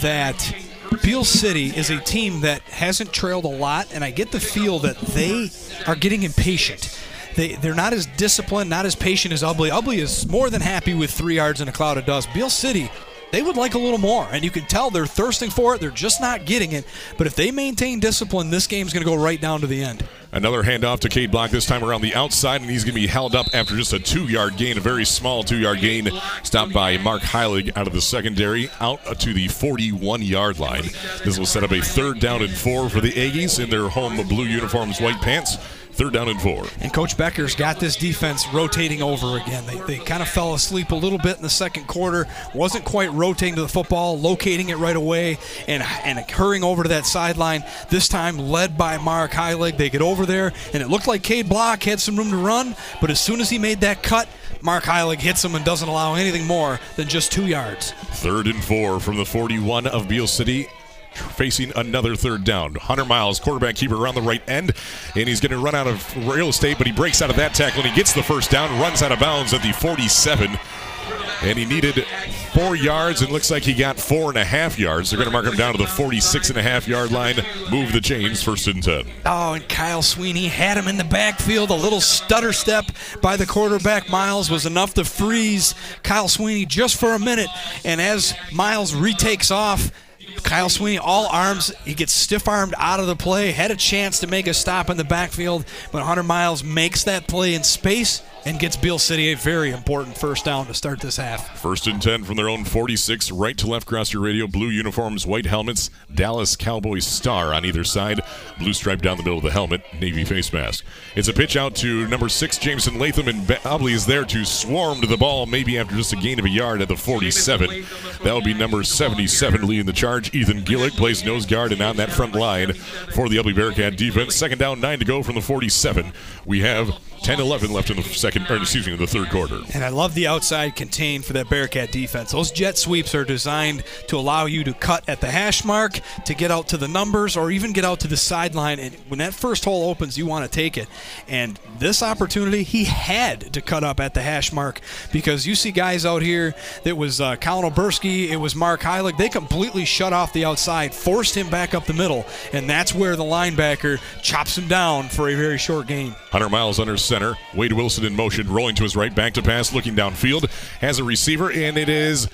Speaker 3: that Beal City is a team that hasn't trailed a lot, and I get the feel that they are getting impatient. they they're not as disciplined, not as patient as Ubly. Ubly is more than happy with three yards in a cloud of dust. Beal City they would like a little more. And you can tell they're thirsting for it. They're just not getting it. But if they maintain discipline, this game's going to go right down to the end.
Speaker 2: Another handoff to Cade Block, this time around the outside, and he's going to be held up after just a two yard gain, a very small two yard gain, stopped by Mark Heilig out of the secondary, out to the 41 yard line. This will set up a third down and four for the Aggies in their home blue uniforms, white pants. Third down and four.
Speaker 3: And Coach Becker's got this defense rotating over again. They, they kind of fell asleep a little bit in the second quarter. Wasn't quite rotating to the football, locating it right away, and and hurrying over to that sideline. This time led by Mark Heilig. They get over there, and it looked like Cade Block had some room to run, but as soon as he made that cut, Mark Heilig hits him and doesn't allow anything more than just two yards.
Speaker 2: Third and four from the 41 of Beal City facing another third down. Hunter Miles, quarterback keeper around the right end, and he's going to run out of real estate, but he breaks out of that tackle and he gets the first down, runs out of bounds at the 47. And he needed four yards and looks like he got four and a half yards. They're going to mark him down to the 46 and a half yard line. Move the chains, first and 10.
Speaker 3: Oh, and Kyle Sweeney had him in the backfield. A little stutter step by the quarterback, Miles, was enough to freeze Kyle Sweeney just for a minute. And as Miles retakes off, Kyle Sweeney, all arms. He gets stiff armed out of the play. Had a chance to make a stop in the backfield, but Hunter Miles makes that play in space and gets Beal City a very important first down to start this half.
Speaker 2: First and 10 from their own 46, right to left across your radio. Blue uniforms, white helmets, Dallas Cowboys star on either side, blue stripe down the middle of the helmet, navy face mask. It's a pitch out to number six, Jameson Latham, and Ubly is there to swarm to the ball, maybe after just a gain of a yard at the 47. That will be number 77 leading the charge. Ethan Gillick plays nose guard and on that front line for the Ubly Bearcat defense. Second down, nine to go from the 47. We have 10 11 left in the second, or excuse me, the third quarter.
Speaker 3: And I love the outside contain for that Bearcat defense. Those jet sweeps are designed to allow you to cut at the hash mark, to get out to the numbers, or even get out to the sideline. And when that first hole opens, you want to take it. And this opportunity, he had to cut up at the hash mark because you see guys out here that was uh, Colin Oberski, it was Mark Heilig. They completely shut off the outside, forced him back up the middle, and that's where the linebacker chops him down for a very short game.
Speaker 2: Hunter Miles under center. Wade Wilson in motion, rolling to his right, back to pass, looking downfield. Has a receiver, and it is.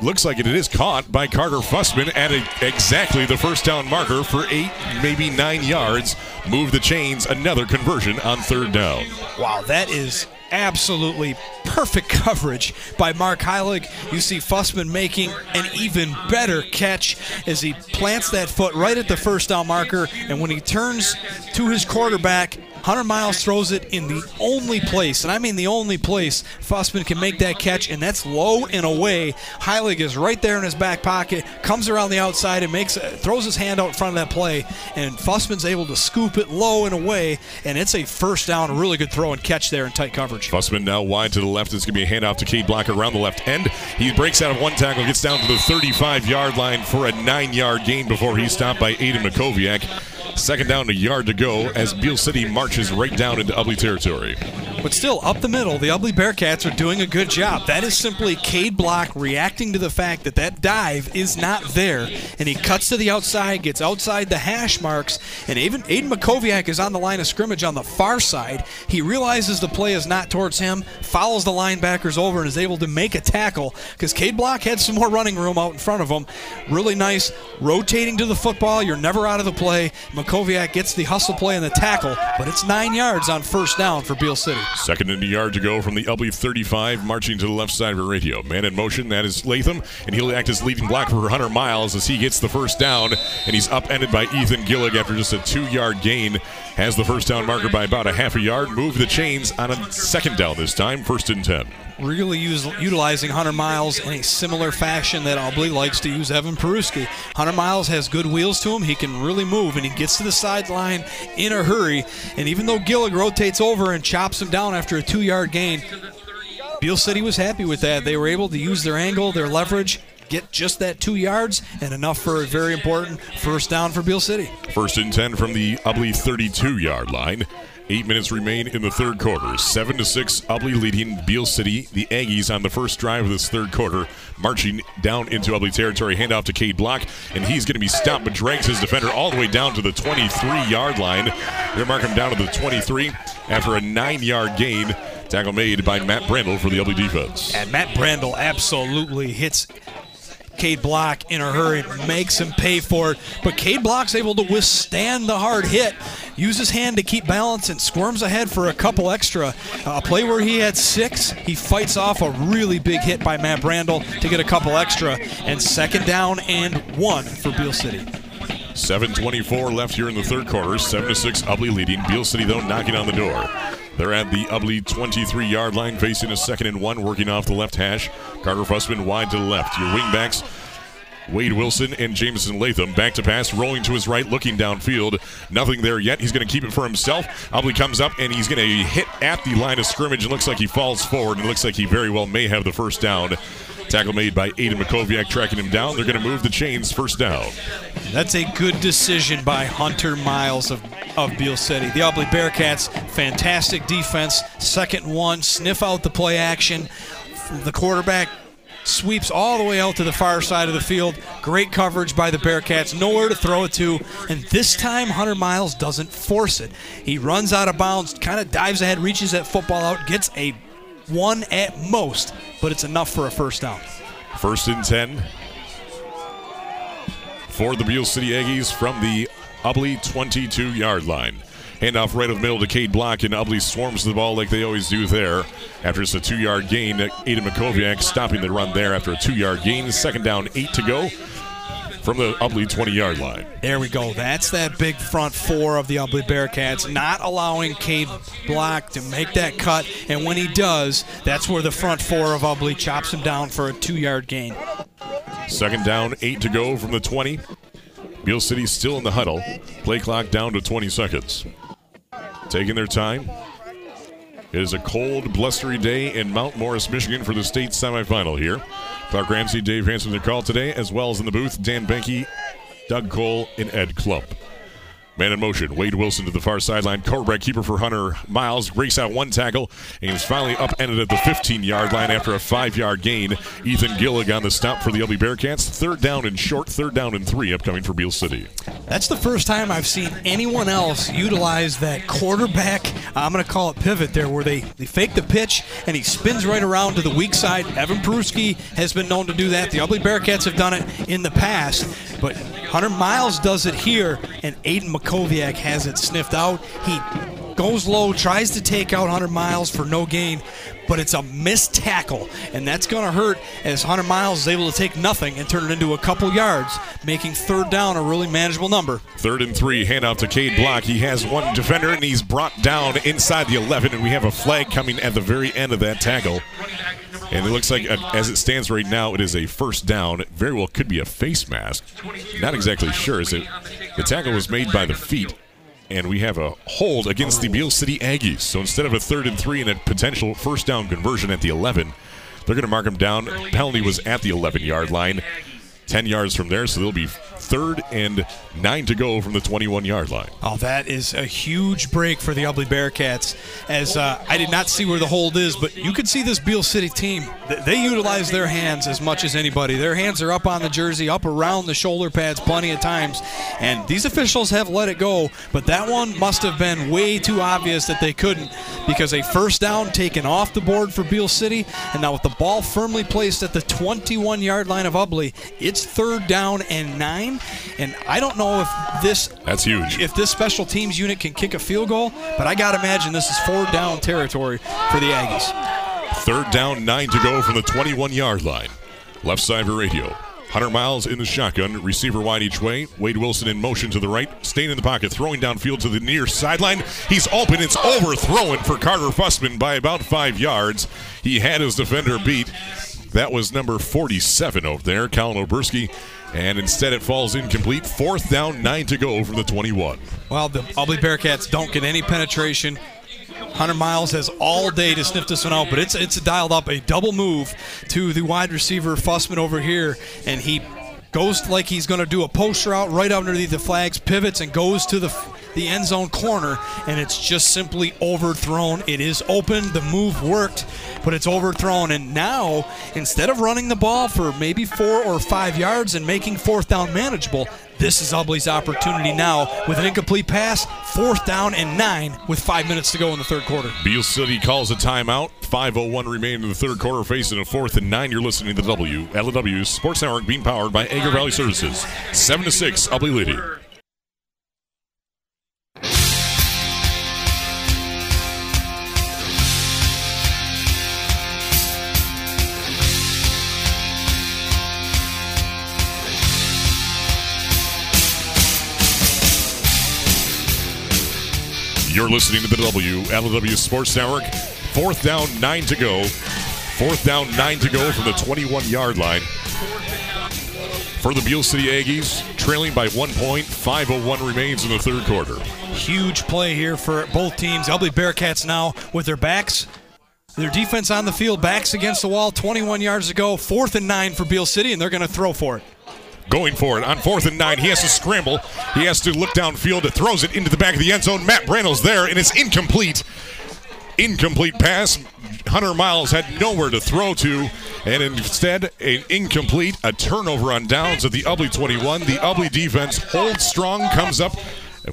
Speaker 2: Looks like it is caught by Carter Fussman at a, exactly the first down marker for eight, maybe nine yards. Move the chains, another conversion on third down.
Speaker 3: Wow, that is absolutely perfect coverage by Mark Heilig. You see Fussman making an even better catch as he plants that foot right at the first down marker, and when he turns to his quarterback, Hunter Miles throws it in the only place, and I mean the only place Fussman can make that catch, and that's low and away. Heilig is right there in his back pocket, comes around the outside and makes throws his hand out in front of that play, and Fussman's able to scoop it low and away, and it's a first down, a really good throw and catch there in tight coverage.
Speaker 2: Fussman now wide to the left. It's going to be a handoff to Cade Blocker around the left end. He breaks out of one tackle, gets down to the 35 yard line for a nine yard gain before he's stopped by Aiden Makoviak. Second down, a yard to go as Beal City marches right down into Ubly territory.
Speaker 3: But still, up the middle, the Ubly Bearcats are doing a good job. That is simply Cade Block reacting to the fact that that dive is not there. And he cuts to the outside, gets outside the hash marks, and even Aiden Makoviak is on the line of scrimmage on the far side. He realizes the play is not towards him, follows the linebackers over, and is able to make a tackle because Cade Block had some more running room out in front of him. Really nice, rotating to the football. You're never out of the play. Makoviak gets the hustle play and the tackle, but it's nine yards on first down for Beal City.
Speaker 2: Second and a yard to go from the Ubly 35, marching to the left side of the radio. Man in motion, that is Latham, and he'll act as leading block for Hunter Miles as he gets the first down, and he's upended by Ethan Gillig after just a two-yard gain. Has the first down marker by about a half a yard. Move the chains on a second down this time, first and 10
Speaker 3: really use, utilizing Hunter Miles in a similar fashion that Ubly likes to use Evan Peruski. Hunter Miles has good wheels to him. He can really move, and he gets to the sideline in a hurry. And even though Gillig rotates over and chops him down after a two-yard gain, Beal City was happy with that. They were able to use their angle, their leverage, get just that two yards and enough for a very important first down for Beal City.
Speaker 2: First and 10 from the Ubly 32 yard line. Eight minutes remain in the third quarter. Seven to six, Ubly leading Beal City. The Aggies on the first drive of this third quarter, marching down into Ubly territory. Handoff to Cade Block, and he's going to be stopped, but drags his defender all the way down to the 23-yard line. They're marking him down to the 23 after a nine-yard gain. Tackle made by Matt Brandel for the Ubly defense.
Speaker 3: And Matt Brandel absolutely hits Cade Block in a hurry, makes him pay for it. But Cade Block's able to withstand the hard hit, use his hand to keep balance, and squirms ahead for a couple extra. A play where he had six, he fights off a really big hit by Matt Brandel to get a couple extra. And second down and one for Beal City.
Speaker 2: 7.24 left here in the third quarter. 7 to 6, Ubly leading. Beal City, though, knocking on the door. They're at the Ubly 23 yard line, facing a second and one, working off the left hash. Carter Fussman wide to the left. Your wingbacks. Wade Wilson and Jameson Latham back to pass, rolling to his right, looking downfield. Nothing there yet. He's going to keep it for himself. Ubly comes up and he's going to hit at the line of scrimmage. It looks like he falls forward. And it looks like he very well may have the first down. Tackle made by Aiden Makoviak tracking him down. They're going to move the chains first down.
Speaker 3: That's a good decision by Hunter Miles of, of Beal City. The Ubly Bearcats, fantastic defense. Second one, sniff out the play action. The quarterback sweeps all the way out to the far side of the field. Great coverage by the Bearcats, nowhere to throw it to. And this time, Hunter Miles doesn't force it. He runs out of bounds, kind of dives ahead, reaches that football out, gets a one at most, but it's enough for a first down.
Speaker 2: First and 10 for the Beal City Aggies from the Ubly 22 yard line. Handoff right of middle to Cade Block, and Ubly swarms the ball like they always do there. After it's a two yard gain, Aiden Makoviak stopping the run there after a two yard gain. Second down, eight to go from the Ubly 20 yard line.
Speaker 3: There we go. That's that big front four of the Ubly Bearcats, not allowing Cade Block to make that cut. And when he does, that's where the front four of Ubly chops him down for a two yard gain.
Speaker 2: Second down, eight to go from the 20. Beal City still in the huddle. Play clock down to 20 seconds. Taking their time. It is a cold, blustery day in Mount Morris, Michigan for the state semifinal here. Clark Ramsey, Dave Hanson, their call today, as well as in the booth, Dan Benke, Doug Cole, and Ed Klump. Man in motion. Wade Wilson to the far sideline. Quarterback keeper for Hunter Miles. Race out one tackle. And he's finally upended at the 15 yard line after a five yard gain. Ethan Gillig on the stop for the Ubly Bearcats. Third down and short. Third down and three upcoming for Beal City.
Speaker 3: That's the first time I've seen anyone else utilize that quarterback, I'm going to call it pivot there, where they, they fake the pitch and he spins right around to the weak side. Evan Peruski has been known to do that. The Ubly Bearcats have done it in the past. But Hunter Miles does it here, and Aiden Makoviak has it sniffed out. He goes low, tries to take out Hunter Miles for no gain, but it's a missed tackle, and that's going to hurt as Hunter Miles is able to take nothing and turn it into a couple yards, making third down a really manageable number.
Speaker 2: Third and three, handoff to Cade Block. He has one defender, and he's brought down inside the 11, and we have a flag coming at the very end of that tackle. And it looks like, uh, as it stands right now, it is a first down. It very well could be a face mask. Not exactly sure. Is it? The tackle was made by the feet, and we have a hold against the Beal City Aggies. So instead of a third and three and a potential first down conversion at the 11, they're going to mark him down. Penalty was at the 11 yard line. 10 yards from there, so they'll be third and nine to go from the 21 yard line.
Speaker 3: Oh, that is a huge break for the Ubly Bearcats. As uh, I did not see where the hold is, but you could see this Beal City team. They utilize their hands as much as anybody. Their hands are up on the jersey, up around the shoulder pads plenty of times. And these officials have let it go, but that one must have been way too obvious that they couldn't because a first down taken off the board for Beal City. And now with the ball firmly placed at the 21 yard line of Ubly, it's third down and nine. And I don't know if this
Speaker 2: That's huge.
Speaker 3: if this special teams unit can kick a field goal, but I got to imagine this is four down territory for the Aggies.
Speaker 2: Third down, nine to go from the 21 yard line. Left side for radio. Hunter Miles in the shotgun, receiver wide each way. Wade Wilson in motion to the right, staying in the pocket, throwing downfield to the near sideline. He's open. It's overthrown for Carter Fussman by about five yards. He had his defender beat. That was number 47 over there, Colin Oberski. And instead it falls incomplete. Fourth down, nine to go from the 21.
Speaker 3: Well, the Ubly Bearcats don't get any penetration. Hunter Miles has all day to sniff this one out, but it's it's dialed up a double move to the wide receiver Fussman over here, and he goes like he's going to do a post route right underneath the flags, pivots, and goes to the the end zone corner, and it's just simply overthrown. It is open. The move worked, but it's overthrown. And now, instead of running the ball for maybe four or five yards and making fourth down manageable, this is Ubly's opportunity now with an incomplete pass, fourth down and nine with five minutes to go in the third quarter.
Speaker 2: Beal City calls a timeout. 5.01 remaining in the third quarter, facing a fourth and nine. You're listening to the WLEW Sports Network, being powered by Agra Valley Services. 7 to 6, Ubly leading. You're listening to the WLEW Sports Network. Fourth down, nine to go. Fourth down, nine to go from the 21 yard line. For the Beal City Aggies, trailing by one point, 5.01 remains in the third quarter.
Speaker 3: Huge play here for both teams. Ubly Bearcats now with their backs, their defense on the field, backs against the wall, 21 yards to go. Fourth and nine for Beal City, and they're going to throw for it
Speaker 2: going for it on fourth and nine. He has to scramble. He has to look downfield. It throws it into the back of the end zone. Matt Brandel's there, and it's incomplete. Incomplete pass. Hunter Miles had nowhere to throw to, and instead, an incomplete, a turnover on downs at the Ubly 21. The Ubly defense holds strong, comes up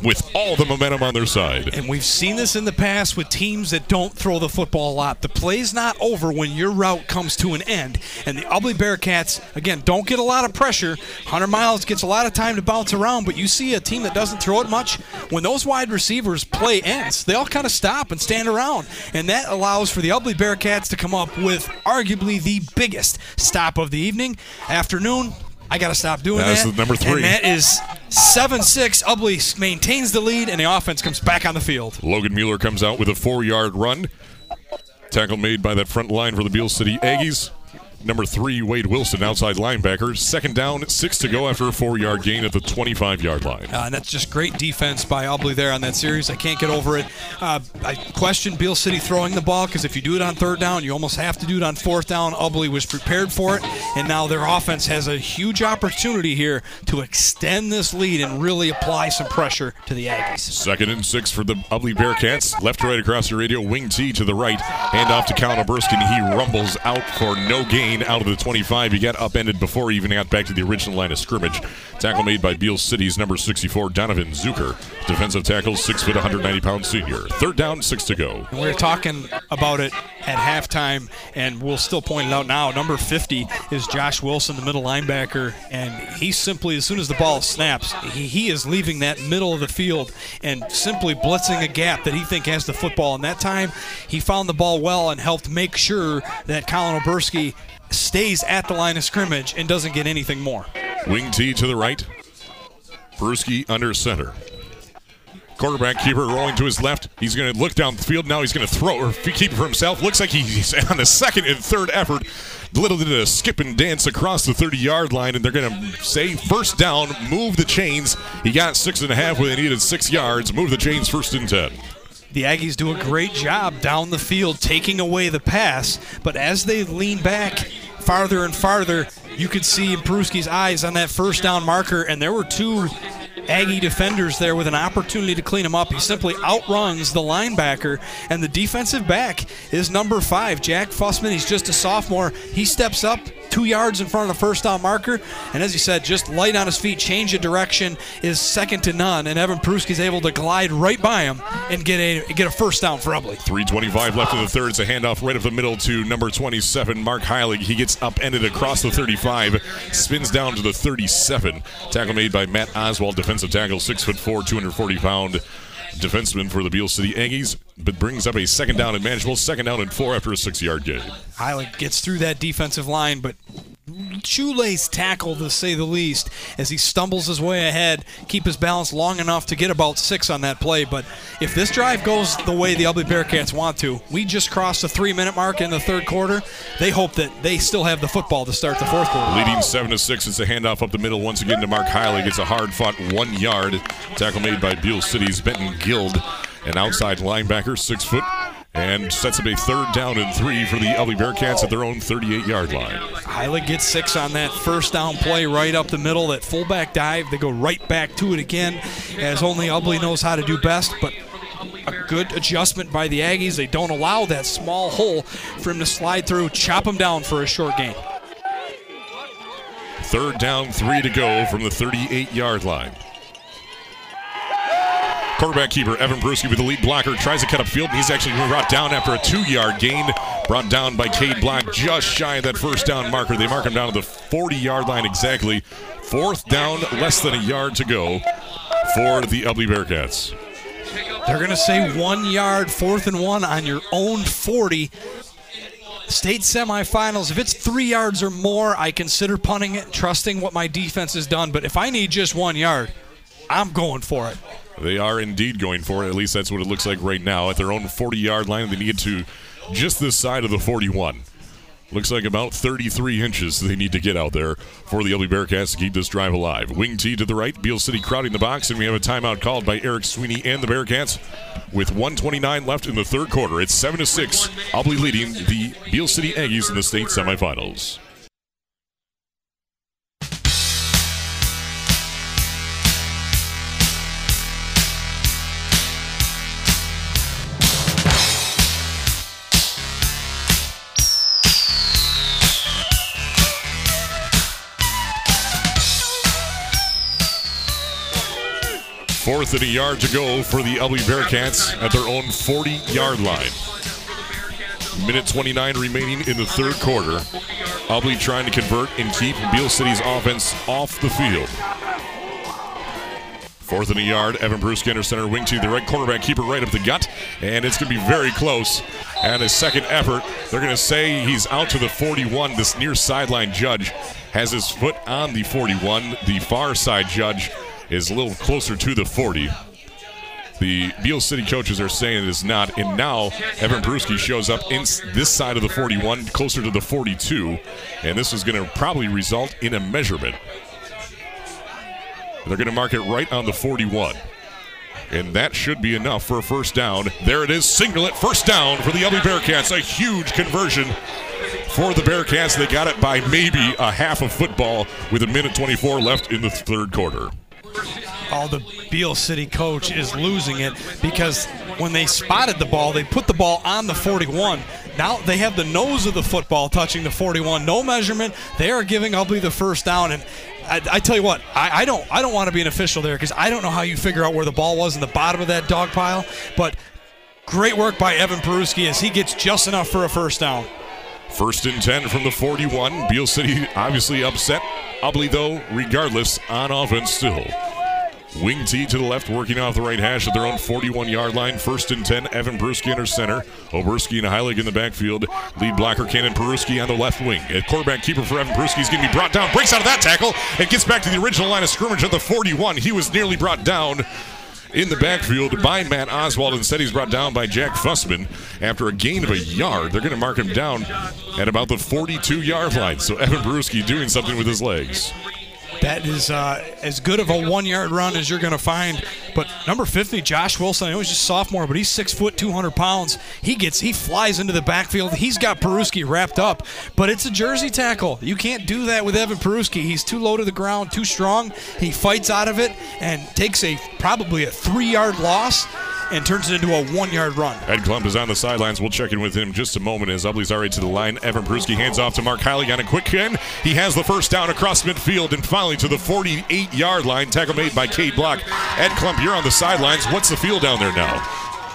Speaker 2: with all the momentum on their side.
Speaker 3: And we've seen this in the past with teams that don't throw the football a lot. The play's not over when your route comes to an end. And the Ubly Bearcats, again, don't get a lot of pressure. Hunter Miles gets a lot of time to bounce around, but you see a team that doesn't throw it much. When those wide receivers play ends, they all kind of stop and stand around. And that allows for the Ubly Bearcats to come up with arguably the biggest stop of the evening. Afternoon, I got to stop doing that.
Speaker 2: That's
Speaker 3: that.
Speaker 2: number three.
Speaker 3: And that is 7 6. Ubly maintains the lead, and the offense comes back on the field.
Speaker 2: Logan Mueller comes out with a four yard run. Tackle made by that front line for the Beal City Aggies. Number three, Wade Wilson, outside linebacker. Second down, six to go after a four yard gain at the 25 yard line.
Speaker 3: Uh, and that's just great defense by Ubly there on that series. I can't get over it. Uh, I question Beal City throwing the ball because if you do it on third down, you almost have to do it on fourth down. Ubly was prepared for it, and now their offense has a huge opportunity here to extend this lead and really apply some pressure to the Aggies.
Speaker 2: Second and six for the Ubly Bearcats. Left to right across the radio, wing T to the right. Hand off to Colin Oberski. He rumbles out for no gain out of the 25. He got upended before he even got back to the original line of scrimmage. Tackle made by Beal City's number 64, Donovan Zucker. Defensive tackle, six foot, 190 pound senior. Third down, six to go.
Speaker 3: We were talking about it at halftime, and we'll still point it out now. Number 50 is Josh Wilson, the middle linebacker, and he simply, as soon as the ball snaps, he, he is leaving that middle of the field and simply blitzing a gap that he think has the football. And that time, he found the ball well and helped make sure that Colin Oberski stays at the line of scrimmage and doesn't get anything more.
Speaker 2: Wing T to the right. Peruski under center. Quarterback keeper rolling to his left. He's going to look down the field. Now he's going to throw or keep it for himself. Looks like he's on the second and third effort. Little did a skip and dance across the 30 yard line, and they're going to say first down, move the chains. He got six and a half when they needed six yards. Move the chains first and 10.
Speaker 3: The Aggies do a great job down the field taking away the pass, but as they lean back farther and farther, you could see Peruski's eyes on that first down marker, and there were two Aggie defenders there with an opportunity to clean him up. He simply outruns the linebacker, and the defensive back is number five, Jack Fussman. He's just a sophomore. He steps up two yards in front of the first down marker, and as you said, just light on his feet, change of direction is second to none, and Evan Peruski's able to glide right by him and get a get a first down for Ubly.
Speaker 2: 325 left in the third. It's a handoff right up the middle to number 27, Mark Heilig. He gets upended across the 35, spins down to the 37. Tackle made by Matt Oswald, defensive tackle, six foot four, 240 pound defenseman for the Beal City Aggies, but brings up a second down and manageable. Second down and four after a six yard gain.
Speaker 3: Heilig gets through that defensive line, but shoelace tackle to say the least as he stumbles his way ahead keep his balance long enough to get about six on that play. But if this drive goes the way the Ubly Bearcats want to we just crossed the three minute mark in the third quarter. They hope that they still have the football to start the fourth quarter.
Speaker 2: Leading seven to six it's a handoff up the middle once again to Mark Heilig it's a hard fought one yard. Tackle made by Beal City's Benton Guild. An outside linebacker six foot and sets up a third down and three for the Ubly Bearcats at their own 38 yard line.
Speaker 3: Heilig gets six on that first down play right up the middle, that fullback dive. They go right back to it again, as only Ubly knows how to do best. But a good adjustment by the Aggies. They don't allow that small hole for him to slide through, chop him down for a short gain.
Speaker 2: Third down, three to go from the 38 yard line. Quarterback keeper Evan Peruski with the lead blocker tries to cut up field. He's actually brought down after a two-yard gain. Brought down by Cade Block just shy of that first down marker. They mark him down to the 40-yard line exactly. Fourth down, less than a yard to go for the Ubly Bearcats.
Speaker 3: They're going to say one yard, fourth and one on your own 40. State semifinals, if it's three yards or more, I consider punting it, trusting what my defense has done. But if I need just one yard, I'm going for it.
Speaker 2: They are indeed going for it. At least that's what it looks like right now. At their own 40 yard line, they need to just this side of the 41. Looks like about 33 inches they need to get out there for the Ubly Bearcats to keep this drive alive. Wing T to the right, Beal City crowding the box, and we have a timeout called by Eric Sweeney and the Bearcats with 129 left in the third quarter. It's 7 to 6. Ubly leading the Beal City Aggies in the state semifinals. Fourth and a yard to go for the Ubly Bearcats at their own 40 yard line. Minute 29 remaining in the third quarter. Ubly trying to convert and keep Beal City's offense off the field. Fourth and a yard. Evan Peruski under center wing to the right cornerback keeper right up the gut. And it's going to be very close. And a second effort, they're going to say he's out to the 41. This near sideline judge has his foot on the 41. The far side judge is a little closer to the 40. The Beal City coaches are saying it is not. And now Evan Peruski shows up in this side of the 41, closer to the 42. And this is going to probably result in a measurement. They're going to mark it right on the 41. And that should be enough for a first down. There it is. single it. First down for the Ubly Bearcats. A huge conversion for the Bearcats. They got it by maybe a half of football with a minute 24 left in the third quarter.
Speaker 3: Oh, the Beal City coach is losing it because when they spotted the ball, they put the ball on the 41. Now they have the nose of the football touching the 41. No measurement. They are giving Ubly the first down. And I, I tell you what, I, I don't I don't want to be an official there because I don't know how you figure out where the ball was in the bottom of that dog pile. But great work by Evan Peruski as he gets just enough for a first down.
Speaker 2: First and 10 from the 41. Beal City obviously upset. Ubly, though, regardless, on offense still. Wing T to the left, working off the right hash at their own 41 yard line. First and 10, Evan Peruski under center. Oberski and Heilig in the backfield. Lead blocker Candon Peruski on the left wing. A quarterback keeper for Evan Peruski is going to be brought down. Breaks out of that tackle and gets back to the original line of scrimmage at the 41. He was nearly brought down in the backfield by Matt Oswald. Instead, he's brought down by Jack Fussman after a gain of a yard. They're going to mark him down at about the 42 yard line. So Evan Peruski doing something with his legs.
Speaker 3: That is uh, as good of a one yard run as you're going to find. But number 50, Josh Wilson, I know he's just sophomore, but he's six foot, 200 pounds. He gets, he flies into the backfield. He's got Peruski wrapped up, but it's a jersey tackle. You can't do that with Evan Peruski. He's too low to the ground, too strong. He fights out of it and takes a probably a three yard loss and turns it into a one yard run.
Speaker 2: Ed Klump is on the sidelines. We'll check in with him just a moment as Ubly's already to the line. Evan Peruski hands off to Mark Heilig on a quick end. He has the first down across midfield and finally to the 48 yard line. Tackle made by Cade Block. Ed Klump, you're on the sidelines. What's the feel down there now?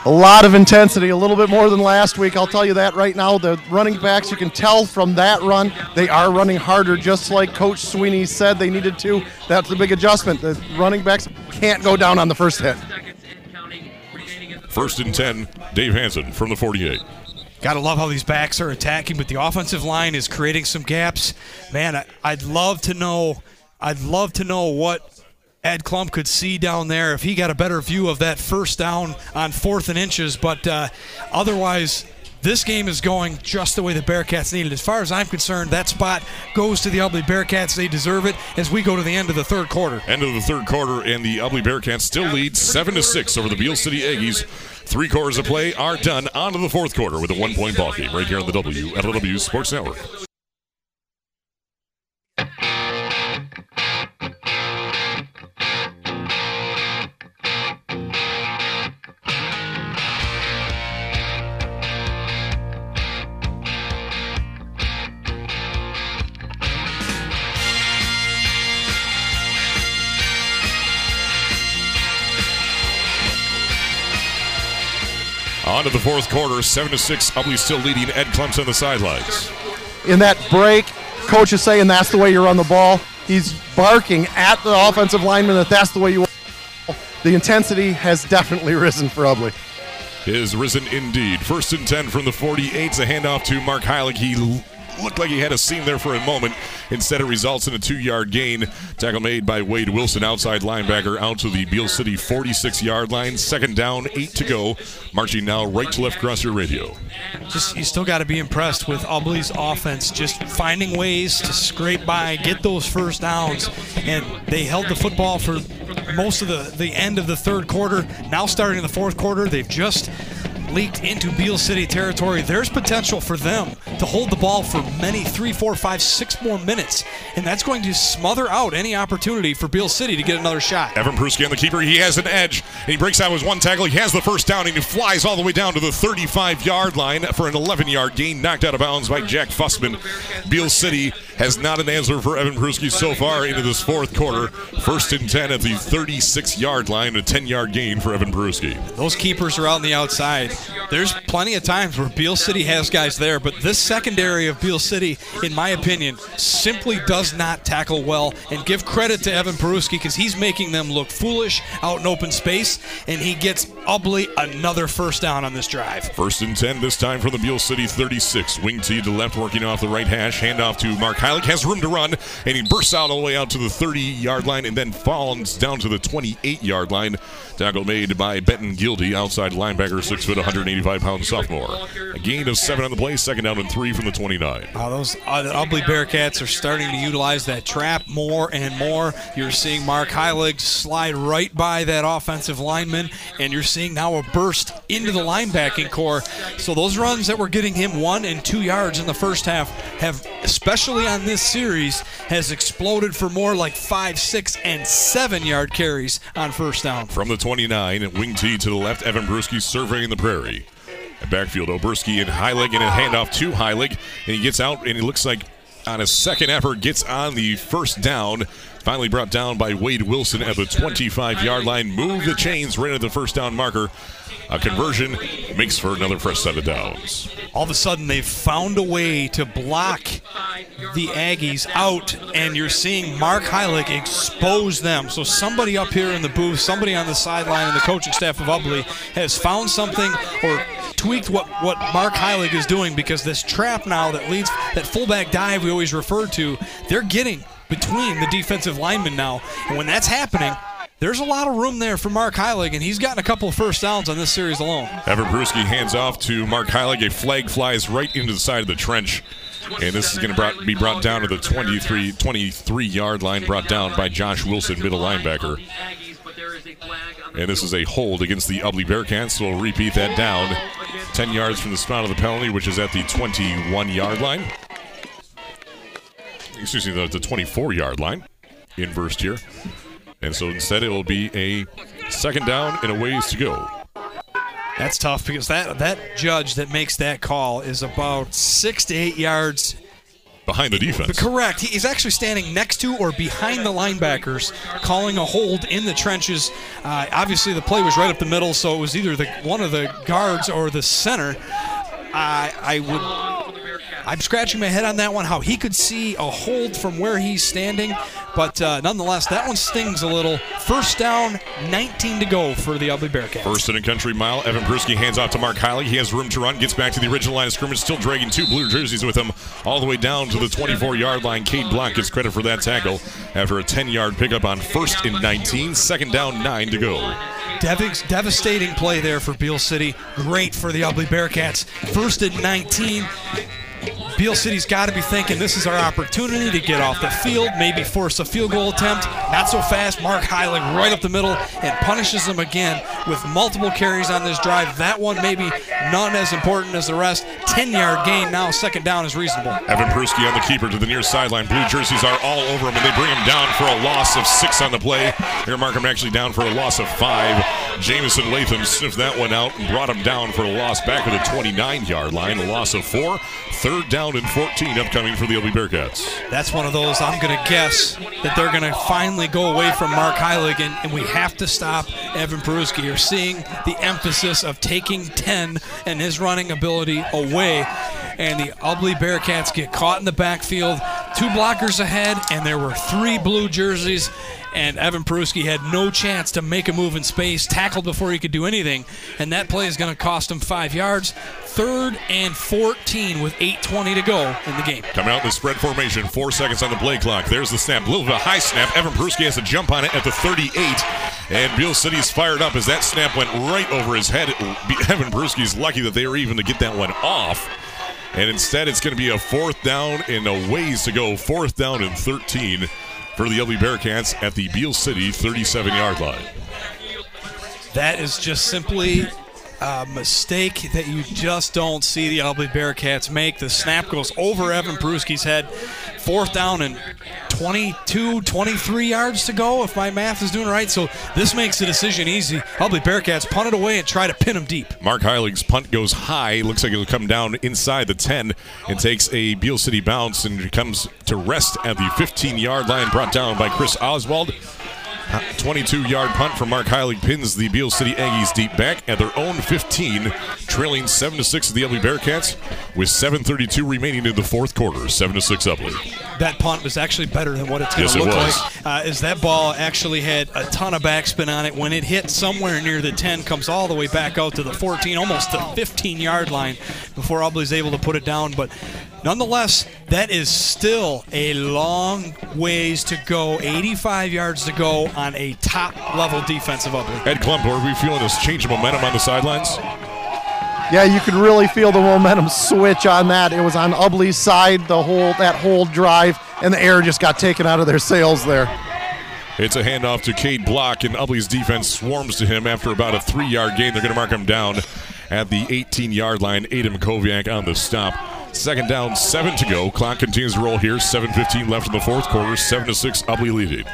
Speaker 5: A lot of intensity, a little bit more than last week. I'll tell you that right now. The running backs, you can tell from that run, they are running harder, just like Coach Sweeney said they needed to. That's the big adjustment. The running backs can't go down on the first hit.
Speaker 2: First and 10, Dave Hanson from the 48.
Speaker 3: Gotta love how these backs are attacking, but the offensive line is creating some gaps. Man, I, I'd love to know. I'd love to know what Ed Klump could see down there if he got a better view of that first down on fourth and inches. But uh, otherwise, this game is going just the way the Bearcats need it. As far as I'm concerned, that spot goes to the Ubly Bearcats. They deserve it as we go to the end of the third quarter.
Speaker 2: End of the third quarter, and the Ubly Bearcats still lead seven to six over the Beal City Aggies. Three quarters of play are done. On to the fourth quarter with a one-point ball game right here on the WLEW Sports Network. On to the fourth quarter, seven to six. Ubly still leading. Ed Klump's on the sidelines.
Speaker 5: In that break, coach is saying that's the way you run the ball. He's barking at the offensive lineman that that's the way you. The intensity has definitely risen for Ubly.
Speaker 2: Is risen indeed. First and 10 from the 48. A handoff to Mark Heilig. He looked like he had a seam there for a moment. Instead, it results in a two yard gain. Tackle made by Wade Wilson, outside linebacker, out to the Beal City 46 yard line. Second down, eight to go. Marching now right to left across your radio.
Speaker 3: Just you still got to be impressed with Ubly's offense, just finding ways to scrape by, get those first downs, and they held the football for most of the the end of the third quarter. Now starting the fourth quarter, they've just leaked into Beal City territory. There's potential for them to hold the ball for many three, four, five, six more minutes, and that's going to smother out any opportunity for Beal City to get another shot.
Speaker 2: Evan Peruski on the keeper. He has an edge. He breaks out with one tackle. He has the first down and he flies all the way down to the 35 yard line for an 11 yard gain. Knocked out of bounds by Jack Fussman. Beal City has not an answer for Evan Peruski so far into this fourth quarter. First and 10 at the 36 yard line. A 10 yard gain for Evan Peruski.
Speaker 3: Those keepers are out on the outside. There's plenty of times where Beal City has guys there, but this secondary of Beal City, in my opinion, simply does not tackle well. And give credit to Evan Peruski because he's making them look foolish out in open space, and he gets Ubly another first down on this drive.
Speaker 2: First and 10 this time from the Beal City 36. Wing T to left, working off the right hash. Handoff to Mark Heilig. Has room to run, and he bursts out all the way out to the 30 yard line and then falls down to the 28 yard line. Tackle made by Benton Gildy, outside linebacker, 6 foot, 185 pound sophomore. A gain of 7 on the play, second down and 3 from the 29.
Speaker 3: Uh, those uh, Ubly Bearcats are starting to utilize that trap more and more. You're seeing Mark Heilig slide right by that offensive lineman, and you're seeing now a burst into the linebacking core. So those runs that were getting him one and two yards in the first half have, especially on this series, has exploded for more like five, six, and seven yard carries on first down.
Speaker 2: From the 29, wing T to the left, Evan Peruski surveying the prairie. At backfield, Oberski and Heilig and a handoff to Heilig, and he gets out and he looks like on his second effort gets on the first down. Finally brought down by Wade Wilson at the 25 yard line. Move the chains right at the first down marker. A conversion makes for another fresh set of downs.
Speaker 3: all of a sudden they've found a way to block the Aggies out, and you're seeing Mark Heilig expose them. So somebody up here in the booth, somebody on the sideline, and the coaching staff of Ubly has found something or tweaked what, what Mark Heilig is doing because this trap now that leads that fullback dive we always referred to, they're getting between the defensive linemen now, and when that's happening. There's a lot of room there for Mark Heilig, and he's gotten a couple of first downs on this series alone.
Speaker 2: Evan Peruski hands off to Mark Heilig. A flag flies right into the side of the trench. And this is going to be brought down to the 23, 23 yard line, brought down by Josh Wilson, middle linebacker. And this is a hold against the Ubly Bearcats. So we'll repeat that down 10 yards from the spot of the penalty, which is at the 21 yard line. Excuse me, the, the 24 yard line. Inversed here. And so instead it will be a second down and a ways to go.
Speaker 3: That's tough because that that judge that makes that call is about six to eight yards
Speaker 2: Behind the defense.
Speaker 3: correct. He's actually standing next to or behind the linebackers, calling a hold in the trenches. Uh, obviously, the play was right up the middle, so it was either the one of the guards or the center. I I would I'm scratching my head on that one, how he could see a hold from where he's standing. But uh, nonetheless, that one stings a little. First down, 19 to go for the Ubly Bearcats.
Speaker 2: First and a country mile. Evan Peruski hands off to Mark Heilig. He has room to run, gets back to the original line of scrimmage, still dragging two blue jerseys with him all the way down to the 24 yard line. Cade Block gets credit for that tackle after a 10 yard pickup on first and 19. Second down, nine to go.
Speaker 3: Dev- devastating play there for Beal City. Great for the Ubly Bearcats. First and 19. Beal City's got to be thinking this is our opportunity to get off the field, maybe force a field goal attempt. Not so fast. Mark Heilig right up the middle and punishes them again with multiple carries on this drive. That one maybe not as important as the rest. 10 yard gain now. Second down is reasonable.
Speaker 2: Evan Peruski on the keeper to the near sideline. Blue jerseys are all over him, and they bring him down for a loss of six on the play. Here, Markham actually down for a loss of five. Jamison Latham sniffed that one out and brought him down for a loss back at the 29 yard line. A loss of four. Third down and 14 upcoming for the Ubly Bearcats.
Speaker 3: That's one of those I'm going to guess that they're going to finally go away from Mark Heilig, and, and we have to stop Evan Peruski. You're seeing the emphasis of taking 10 and his running ability away. And the Ubly Bearcats get caught in the backfield, two blockers ahead, and there were three blue jerseys and Evan Peruski had no chance to make a move in space, tackled before he could do anything, and that play is going to cost him five yards. Third and 14 with 8:20 to go in the game.
Speaker 2: Coming out in the spread formation, four seconds on the play clock. There's the snap, a little bit of a high snap. Evan Peruski has to jump on it at the 38, and Beal City's fired up as that snap went right over his head. Evan Peruski's lucky that they were even to get that one off. And instead, it's going to be a fourth down and a ways to go. Fourth down and 13 for the Ubly Bearcats at the Beal City 37 yard line.
Speaker 3: That is just simply a mistake that you just don't see the Ubly Bearcats make. The snap goes over Evan Peruski's head. Fourth down and 22, 23 yards to go, if my math is doing right. So this makes the decision easy. Ubly Bearcats punt it away and try to pin them deep.
Speaker 2: Mark Heilig's punt goes high. Looks like it'll come down inside the 10 and takes a Beal City bounce and comes to rest at the 15 yard line, brought down by Chris Oswald. 22 yard punt from Mark Heilig pins the Beal City Aggies deep back at their own 15, trailing 7-6 of the Ubly Bearcats with 7.32 remaining in the fourth quarter. 7 to 6 Ubly.
Speaker 3: That punt was actually better than what it's going to
Speaker 2: Yes, it
Speaker 3: look
Speaker 2: was.
Speaker 3: like. Uh, as that ball actually had a ton of backspin on it. When it hit somewhere near the 10, comes all the way back out to the 14, almost the 15 yard line before Ubly's able to put it down. But nonetheless, that is still a long ways to go. 85 yards to go on a top level defensive Ubly.
Speaker 2: Ed Klump, are we feeling this change of momentum on the sidelines?
Speaker 5: Yeah, you could really feel the momentum switch on that. It was on Ubly's side the whole that whole drive, and the air just got taken out of their sails there.
Speaker 2: It's a handoff to Cade Block, and Ubly's defense swarms to him after about a three yard gain. They're going to mark him down at the 18 yard line. Aiden Makoviak on the stop. Second down, seven to go. Clock continues to roll here. 7.15 left in the fourth quarter. 7 to 6, Ubly leading.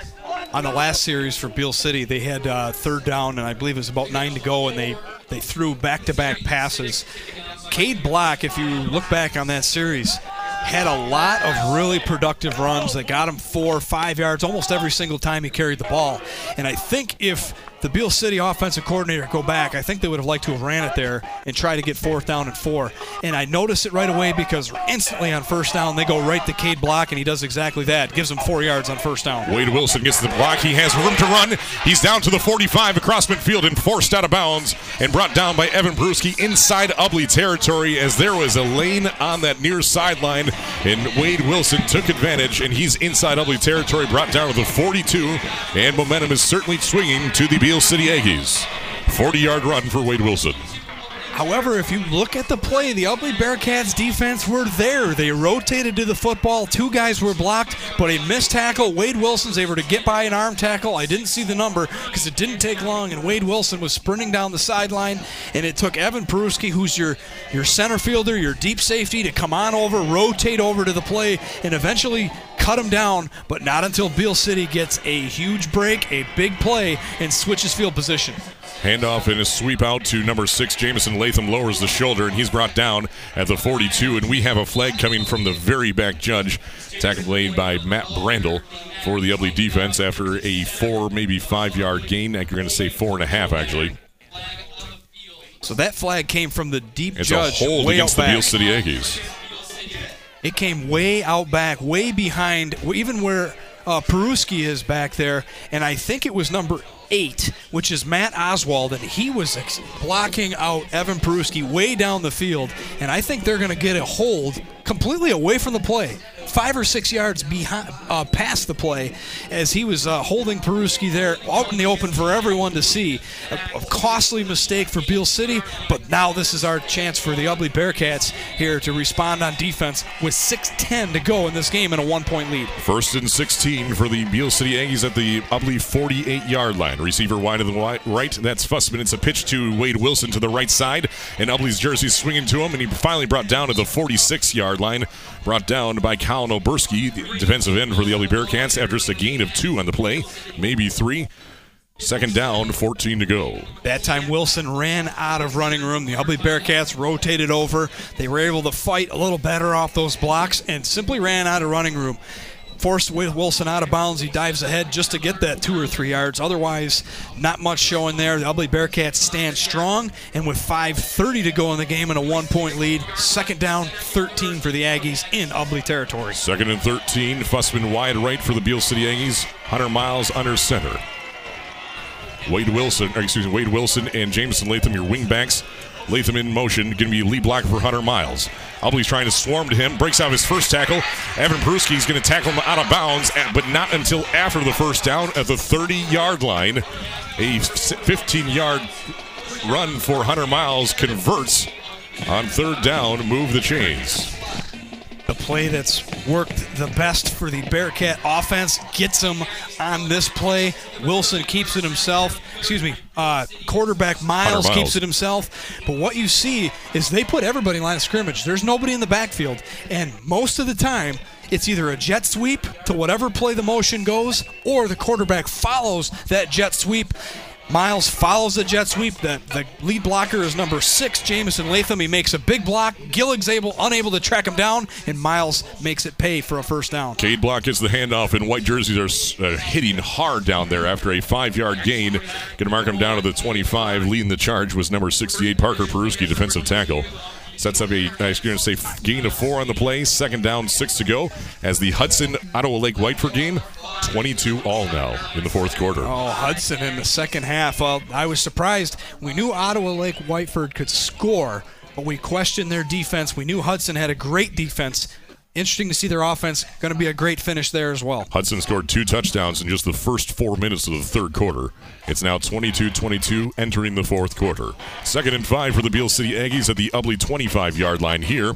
Speaker 3: on the last series for Beal City, they had uh, third down, and I believe it was about nine to go, and they, they threw back to back passes. Cade Block, if you look back on that series, had a lot of really productive runs that got him four, five yards almost every single time he carried the ball. And I think if the Beal City offensive coordinator go back, I think they would have liked to have ran it there and try to get fourth down and four. And I noticed it right away because instantly on first down they go right to Cade Block, and he does exactly that. Gives him four yards on first down.
Speaker 2: Wade Wilson gets the block. He has room to run. He's down to the 45 across midfield and forced out of bounds and brought down by Evan Peruski inside Ubly territory as there was a lane on that near sideline. And Wade Wilson took advantage and he's inside Ubly territory, brought down to the 42. And momentum is certainly swinging to the Beal City Aggies. 40 yard run for Wade Wilson.
Speaker 3: However, if you look at the play, the Ubly Bearcats defense were there. They rotated to the football. Two guys were blocked, but a missed tackle. Wade Wilson's able to get by an arm tackle. I didn't see the number because it didn't take long, and Wade Wilson was sprinting down the sideline, and it took Evan Peruski, who's your your center fielder, your deep safety, to come on over, rotate over to the play, and eventually cut him down. But not until Beal City gets a huge break, a big play, and switches field position.
Speaker 2: Handoff and a sweep out to number six. Jamison Latham lowers the shoulder and he's brought down at the 42. And we have a flag coming from the very back judge. Tackle made by Matt Brandel for the Ubly defense after a four, maybe five yard gain. You're going to say four and a half, actually.
Speaker 3: So that flag came from the deep
Speaker 2: It's
Speaker 3: judge
Speaker 2: a hold
Speaker 3: way
Speaker 2: against the Beal. City Aggies.
Speaker 3: It came way out back, way behind, even where uh, Peruski is back there, and I think it was number eight, which is Matt Oswald, and he was ex- blocking out Evan Peruski way down the field, and I think they're going to get a hold completely away from the play, five or six yards behind, uh, past the play, as he was uh, holding Peruski there out in the open for everyone to see. A, a, costly mistake for Beal City, but now this is our chance for the Ubly Bearcats here to respond on defense with 6:10 to go in this game and a one-point lead.
Speaker 2: First and 16 for the Beal City Aggies at the Ubly 48-yard line. Receiver wide to the right. That's Fussman. It's a pitch to Wade Wilson to the right side, and Ubly's jersey swinging to him, and he finally brought down to the 46-yard line. Brought down by Colin Oberski, defensive end for the Ubly Bearcats, after just a gain of two on the play, maybe three. Second down, 14 to go.
Speaker 3: That time Wilson ran out of running room. The Ubly Bearcats rotated over. They were able to fight a little better off those blocks and simply ran out of running room forced Wilson out of bounds. He dives ahead just to get that two or three yards. Otherwise, not much showing there. The Ubly Bearcats stand strong, and with 5:30 to go in the game and a one-point lead, second down, 13 for the Aggies in Ubly territory.
Speaker 2: Second and 13. Fussman wide right for the Beal City Aggies. Hunter Miles under center. Wade Wilson, excuse me, Wade Wilson and Jamison Latham, your wingbacks. Latham in motion, going to be lead blocker for Hunter Miles. Ubly's trying to swarm to him, breaks out his first tackle. Evan Peruski is going to tackle him out of bounds, but not until after the first down at the 30 yard line. A 15 yard run for Hunter Miles converts on third down, move the chains.
Speaker 3: The play that's worked the best for the Bearcat offense gets him on this play. Wilson keeps it himself. Excuse me, uh, quarterback Miles, Miles, keeps it himself. But what you see is they put everybody in line of scrimmage. There's nobody in the backfield. And most of the time, it's either a jet sweep to whatever play the motion goes, or the quarterback follows that jet sweep Miles follows the jet sweep. The, the lead blocker is number six, Jamison Latham. He makes a big block. Gillig's able, unable to track him down, and Miles makes it pay for a first down.
Speaker 2: Cade Block gets the handoff, and white jerseys are uh, hitting hard down there after a five-yard gain. Going to mark him down to the 25. Leading the charge was number 68, Parker Peruski, defensive tackle. Sets up a nice gain of four on the play. Second down, six to go. As the Hudson Ottawa Lake Whiteford game, 22 all now in the fourth quarter.
Speaker 3: Oh, Hudson in the second half. Well, I was surprised. We knew Ottawa Lake Whiteford could score, but we questioned their defense. We knew Hudson had a great defense interesting to see their offense. Going to be a great finish there as well.
Speaker 2: Hudson scored two touchdowns in just the first four minutes of the third quarter. It's now 22 22 entering the fourth quarter. Second and five for the Beal City Aggies at the Ubly 25 yard line here.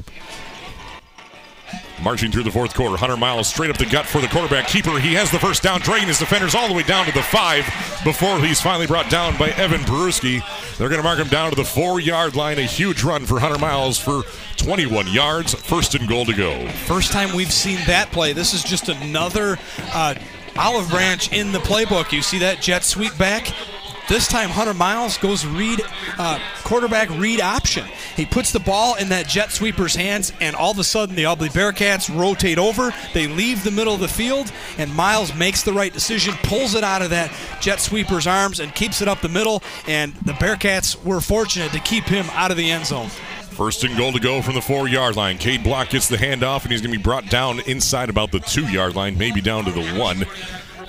Speaker 2: Marching through the fourth quarter, Hunter Miles straight up the gut for the quarterback keeper. He has the first down, dragging his defenders all the way down to the five before he's finally brought down by Evan Peruski. They're going to mark him down to the four yard line. A huge run for Hunter Miles for 21 yards. First and goal to go.
Speaker 3: First time we've seen that play. This is just another uh, olive branch in the playbook. You see that jet sweep back? This time, Hunter Miles goes read uh, quarterback read option. He puts the ball in that jet sweeper's hands, and all of a sudden, the Ubly Bearcats rotate over. They leave the middle of the field, and Miles makes the right decision, pulls it out of that jet sweeper's arms, and keeps it up the middle. And the Bearcats were fortunate to keep him out of the end zone.
Speaker 2: First and goal to go from the four yard line. Cade Block gets the handoff, and he's going to be brought down inside about the two yard line, maybe down to the one.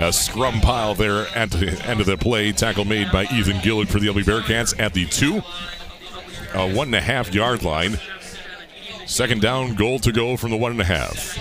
Speaker 2: A scrum pile there at the end of the play. Tackle made by Ethan Gillig for the Ubly Bearcats at the two. A one and a half yard line. Second down, goal to go from the one and a half.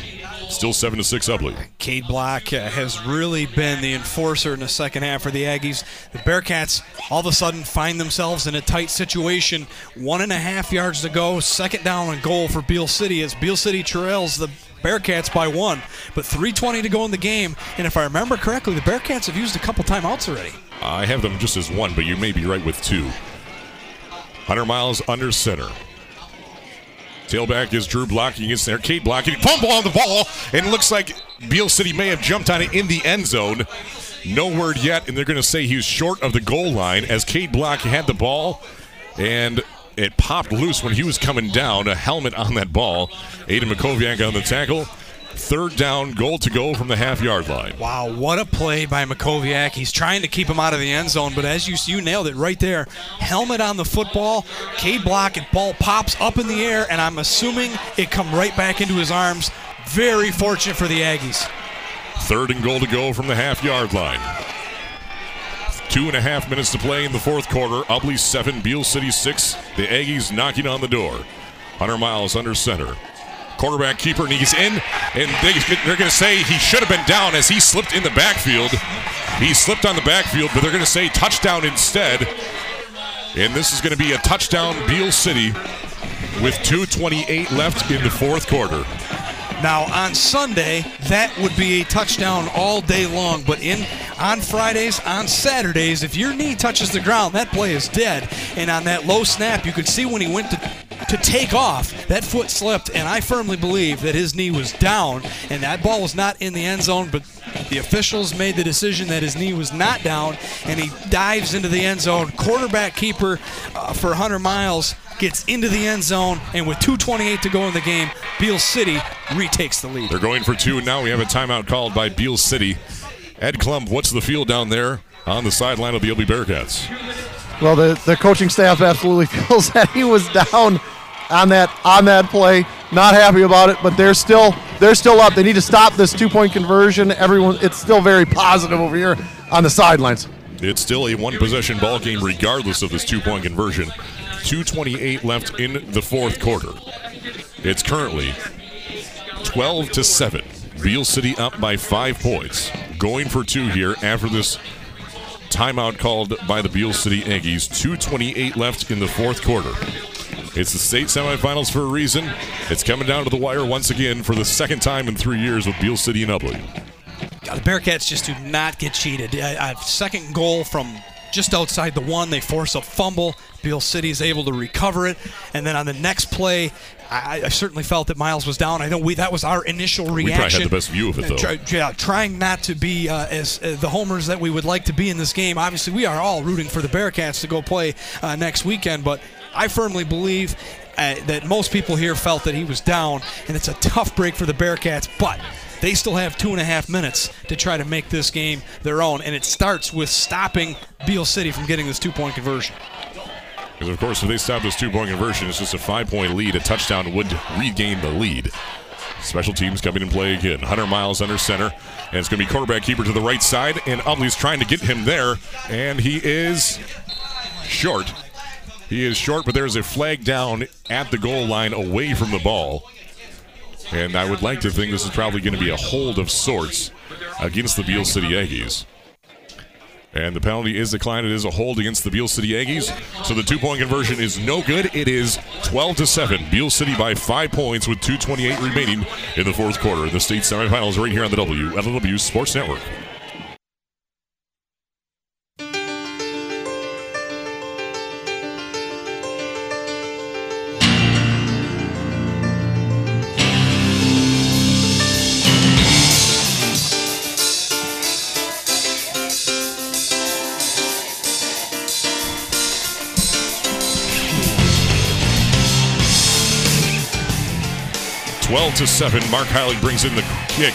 Speaker 2: Still seven to six Ubly.
Speaker 3: Cade Block uh, has really been the enforcer in the second half for the Aggies. The Bearcats all of a sudden find themselves in a tight situation. One and a half yards to go. Second down and goal for Beal City as Beal City trails the Bearcats by one, but 3:20 to go in the game. And if I remember correctly, the Bearcats have used a couple timeouts already.
Speaker 2: I have them just as one, but you may be right with two. Hunter Miles under center. Tailback is Drew blocking against there. Cade blocking. Fumble on the ball, and it looks like Beal City may have jumped on it in the end zone. No word yet, and they're going to say he was short of the goal line as Cade Block had the ball, and it popped loose when he was coming down. A helmet on that ball. Aiden Makoviak on the tackle. Third down, goal to go from the half yard line.
Speaker 3: Wow, what a play by Makoviak. He's trying to keep him out of the end zone, but as you you nailed it right there. Helmet on the football, Cade Block, and ball pops up in the air, and I'm assuming it come right back into his arms. Very fortunate for the Aggies.
Speaker 2: Third and goal to go from the half yard line. Two and a half minutes to play in the fourth quarter. Ubly seven, Beal City six. The Aggies knocking on the door. Hunter Miles under center. Quarterback keeper, and he's in. And they, they're going to say he should have been down as he slipped in the backfield. He slipped on the backfield, but they're going to say touchdown instead. And this is going to be a touchdown, Beal City, with 2.28 left in the fourth quarter.
Speaker 3: Now on Sunday, that would be a touchdown all day long. But in on Fridays, on Saturdays, if your knee touches the ground, that play is dead. And on that low snap, you could see when he went to to take off, that foot slipped, and I firmly believe that his knee was down, and that ball was not in the end zone. But the officials made the decision that his knee was not down, and he dives into the end zone. Quarterback keeper uh, for Hunter Miles gets into the end zone, and with 2.28 to go in the game, Beal City retakes the lead.
Speaker 2: They're going for two, and now we have a timeout called by Beal City. Ed Klump, what's the feel down there on the sideline of the Ubly Bearcats?
Speaker 5: Well, the, the coaching staff absolutely feels that he was down on that on that play. Not happy about it, but they're still they're still up. They need to stop this two point conversion. Everyone, it's still very positive over here on the sidelines.
Speaker 2: It's still a one possession ball game, regardless of this two point conversion. 2.28 left in the fourth quarter. It's currently 12 to 7. Beal City up by five points. Going for two here after this timeout called by the Beal City Aggies. 2.28 left in the fourth quarter. It's the state semifinals for a reason. It's coming down to the wire once again for the second time in three years with Beal City and.
Speaker 3: God, the Bearcats just do not get cheated. A second goal from just outside the one. They force a fumble. Beal City is able to recover it, and then on the next play, I, I certainly felt that Miles was down. I know we that was our initial reaction. We
Speaker 2: probably had the best view of it though.
Speaker 3: Try, yeah, trying not to be uh, as uh, the homers that we would like to be in this game. Obviously, we are all rooting for the Bearcats to go play uh, next weekend, but I firmly believe uh, that most people here felt that he was down, and it's a tough break for the Bearcats, but they still have two and a half minutes to try to make this game their own, and it starts with stopping Beal City from getting this two point conversion.
Speaker 2: Because, of course, if they stop this two point conversion, it's just a five point lead. A touchdown would regain the lead. Special teams coming in play again. Hunter Miles under center. And it's going to be quarterback keeper to the right side. And Ubly's trying to get him there. And he is short. He is short, but there's a flag down at the goal line away from the ball. And I would like to think this is probably going to be a hold of sorts against the Beal City Aggies. And the penalty is declined. It is a hold against the Beal City Aggies. So the two-point conversion is no good. It is 12 to 7. Beal City by five points with 2:28 remaining in the fourth quarter. The state semifinals right here on the WLEW Sports Network. 12 to 7. Mark Heilig brings in the kick.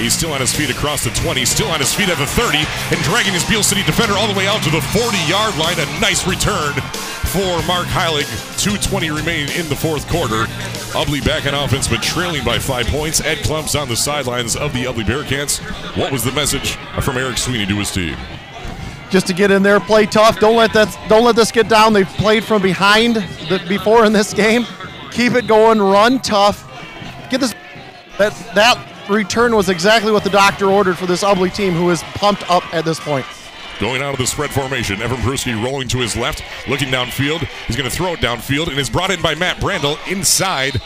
Speaker 2: He's still on his feet across the 20, still on his feet at the 30, and dragging his Beal City defender all the way out to the 40 yard line. A nice return for Mark Heilig. 2.20 remaining in the fourth quarter. Ubly back in offense, but trailing by five points. Ed Klump's on the sidelines of the Ubly Bearcats. What was the message from Eric Sweeney to his team?
Speaker 5: Just to get in there, play tough. Don't let that. Don't let this get down. They've played from behind the, before in this game. Keep it going. Run tough get this. That that return was exactly what the doctor ordered for this Ubly team, who is pumped up at this point.
Speaker 2: Going out of the spread formation, Evan Peruski rolling to his left, looking downfield. He's going to throw it downfield, and is brought in by Matt Brandel inside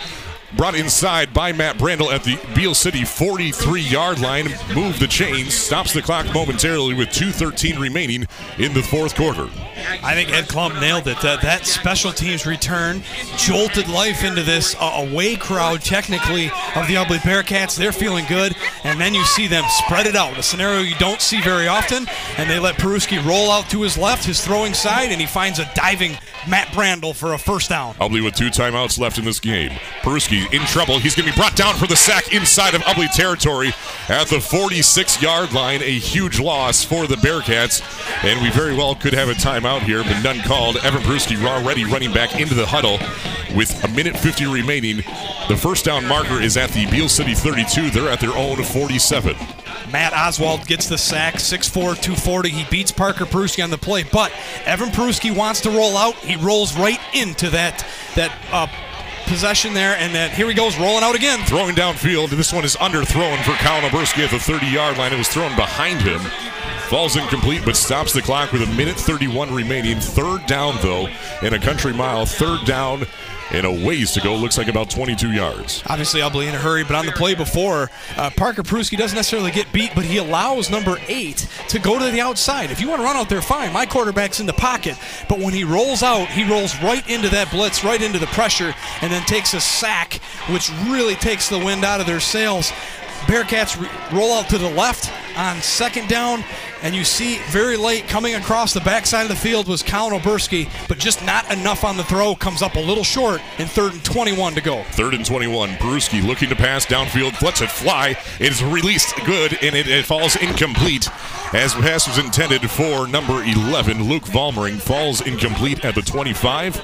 Speaker 2: brought inside by Matt Brandel at the Beal City 43 yard line. Move the chains, stops the clock momentarily with 2.13 remaining in the fourth quarter.
Speaker 3: I think Ed Klump nailed it. Uh, that special teams return jolted life into this uh, away crowd, technically, of the Ubly Bearcats. They're feeling good, and then you see them spread it out, a scenario you don't see very often, and they let Peruski roll out to his left, his throwing side, and he finds a diving Matt Brandel for a first down.
Speaker 2: Ubly with two timeouts left in this game. Peruski In trouble. He's going to be brought down for the sack inside of Ubly territory at the 46 yard line. A huge loss for the Bearcats. And we very well could have a timeout here, but none called. Evan Peruski already running back into the huddle with a minute 50 remaining. The first down marker is at the Beal City 32. They're at their own 47.
Speaker 3: Matt Oswald gets the sack, 6'4", 240. He beats Parker Peruski on the play, but Evan Peruski wants to roll out. He rolls right into that that uh, possession there, and then here he goes, rolling out again.
Speaker 2: Throwing downfield. This one is underthrown for Colin Oberski at the 30-yard line. It was thrown behind him. Falls incomplete, but stops the clock with a minute 31 remaining. Third down, though, in a country mile. Third down and a ways to go. Looks like about 22 yards.
Speaker 3: Obviously, I'll be in a hurry, but on the play before, uh, Parker Peruski doesn't necessarily get beat, but he allows number eight to go to the outside. If you want to run out there, fine. My quarterback's in the pocket, but when he rolls out, he rolls right into that blitz, right into the pressure, and then takes a sack, which really takes the wind out of their sails. Bearcats roll out to the left on second down, and you see very late coming across the backside of the field was Colin Oberski, but just not enough on the throw. Comes up a little short in third and 21 to go.
Speaker 2: Third and 21. Peruski looking to pass downfield, lets it fly. It is released good, and it, it falls incomplete. As pass was intended for number 11, Luke Valmering falls incomplete at the 25.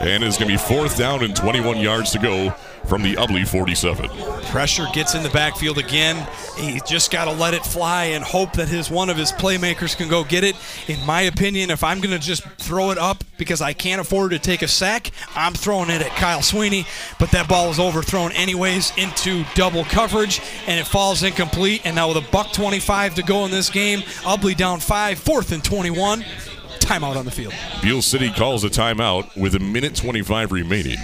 Speaker 2: And it's going to be fourth down and 21 yards to go from the Ubly 47.
Speaker 3: Pressure gets in the backfield again. He just got to let it fly and hope that his one of his playmakers can go get it. In my opinion, if I'm going to just throw it up because I can't afford to take a sack, I'm throwing it at Kyle Sweeney. But that ball is overthrown anyways into double coverage and it falls incomplete. And now with a buck 25 to go in this game, Ubly down five, fourth and 21 timeout on the field.
Speaker 2: Beal City calls a timeout with a minute 25 remaining.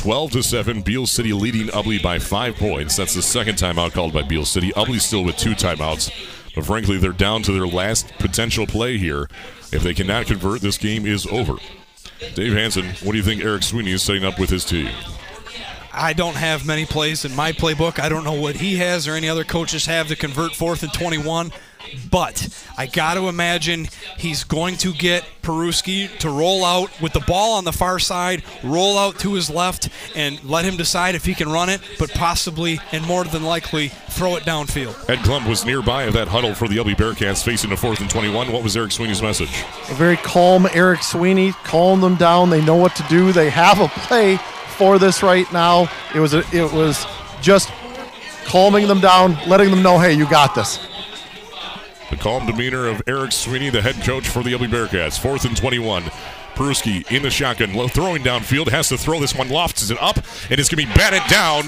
Speaker 2: 12 to 7, Beal City leading Ubly by five points. That's the second timeout called by Beal City. Ubly still with two timeouts, but frankly, they're down to their last potential play here. If they cannot convert, this game is over. Dave Hanson, what do you think Eric Sweeney is setting up with his team?
Speaker 3: I don't have many plays in my playbook. I don't know what he has or any other coaches have to convert fourth and 21. But I got to imagine he's going to get Peruski to roll out with the ball on the far side, roll out to his left, and let him decide if he can run it, but possibly and more than likely throw it downfield.
Speaker 2: Ed Klump was nearby of that huddle for the Ubly Bearcats facing a fourth and 21. What was Eric Sweeney's message?
Speaker 5: A very calm Eric Sweeney, calm them down. They know what to do. They have a play for this right now. It was a, it was just calming them down, letting them know, hey, you got this.
Speaker 2: The calm demeanor of Eric Sweeney, the head coach for the Ubly Bearcats. Fourth and 21. Peruski in the shotgun, throwing downfield, has to throw this one, lofts it up, and it's going to be batted down.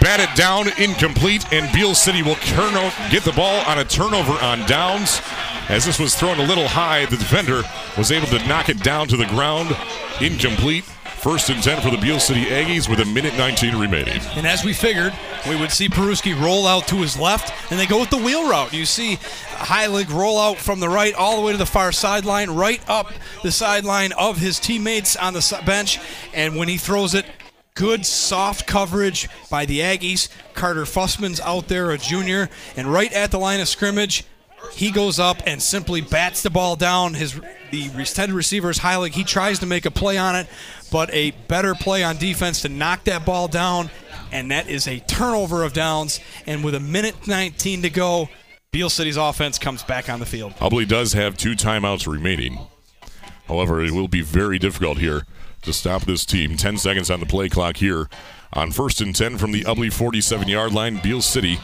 Speaker 2: Batted down, incomplete, and Beal City will turn get the ball on a turnover on downs. As this was thrown a little high, the defender was able to knock it down to the ground. Incomplete. First and 10 for the Beal City Aggies with a minute 19 remaining.
Speaker 3: And as we figured, we would see Peruski roll out to his left, and they go with the wheel route. You see Heilig roll out from the right all the way to the far sideline, right up the sideline of his teammates on the bench. And when he throws it, good soft coverage by the Aggies. Carter Fussman's out there, a junior, and right at the line of scrimmage, he goes up and simply bats the ball down. His the extended receiver is Heilig. He tries to make a play on it, but a better play on defense to knock that ball down, and that is a turnover of downs. And with a minute 19 to go, Beal City's offense comes back on the field.
Speaker 2: Ubly does have two timeouts remaining. However, it will be very difficult here to stop this team. 10 seconds on the play clock here on first and 10 from the Ubly 47 yard line. Beal City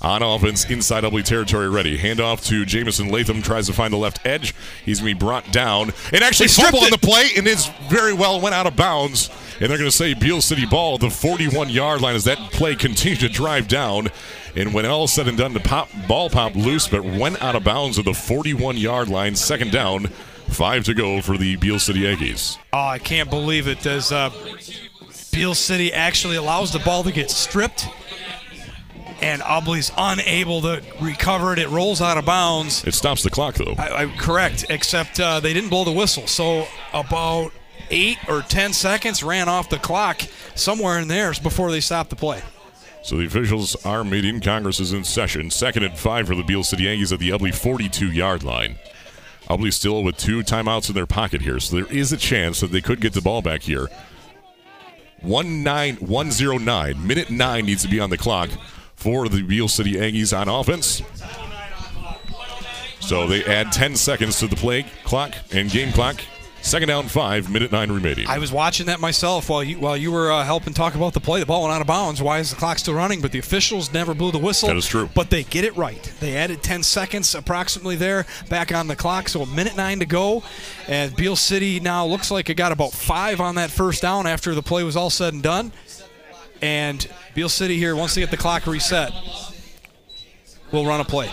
Speaker 2: on offense inside Ubly territory ready. Handoff to Jamison Latham tries to find the left edge. He's going to be brought down and actually fumble on the play and is very well went out of bounds. And they're going to say Beal City ball at the 41 yard line as that play continued to drive down. And when all said and done, the pop, ball popped loose but went out of bounds at the 41 yard line. Second down, five to go for the Beal City Aggies.
Speaker 3: Oh, I can't believe it. Does uh, Beal City actually allows the ball to get stripped? And Ubly's unable to recover it. It rolls out of bounds.
Speaker 2: It stops the clock, though.
Speaker 3: I, I, correct, except uh, they didn't blow the whistle. So about eight or ten seconds ran off the clock somewhere in there before they stopped the play.
Speaker 2: So the officials are meeting. Congress is in session. Second and five for the Beal City Aggies at the Ubly 42 yard line. Ubly still with two timeouts in their pocket here, so there is a chance that they could get the ball back here. One nine one zero nine. Minute nine needs to be on the clock for the Beal City Aggies on offense. So they add 10 seconds to the play clock and game clock. Second down, five, minute nine remaining.
Speaker 3: I was watching that myself while you while you were uh, helping talk about the play. The ball went out of bounds. Why is the clock still running? But the officials never blew the whistle.
Speaker 2: That is true.
Speaker 3: But they get it right. They added 10 seconds approximately there back on the clock. So a minute nine to go. And Beal City now looks like it got about five on that first down after the play was all said and done. And Beal City here, once they get the clock reset, we'll run a play.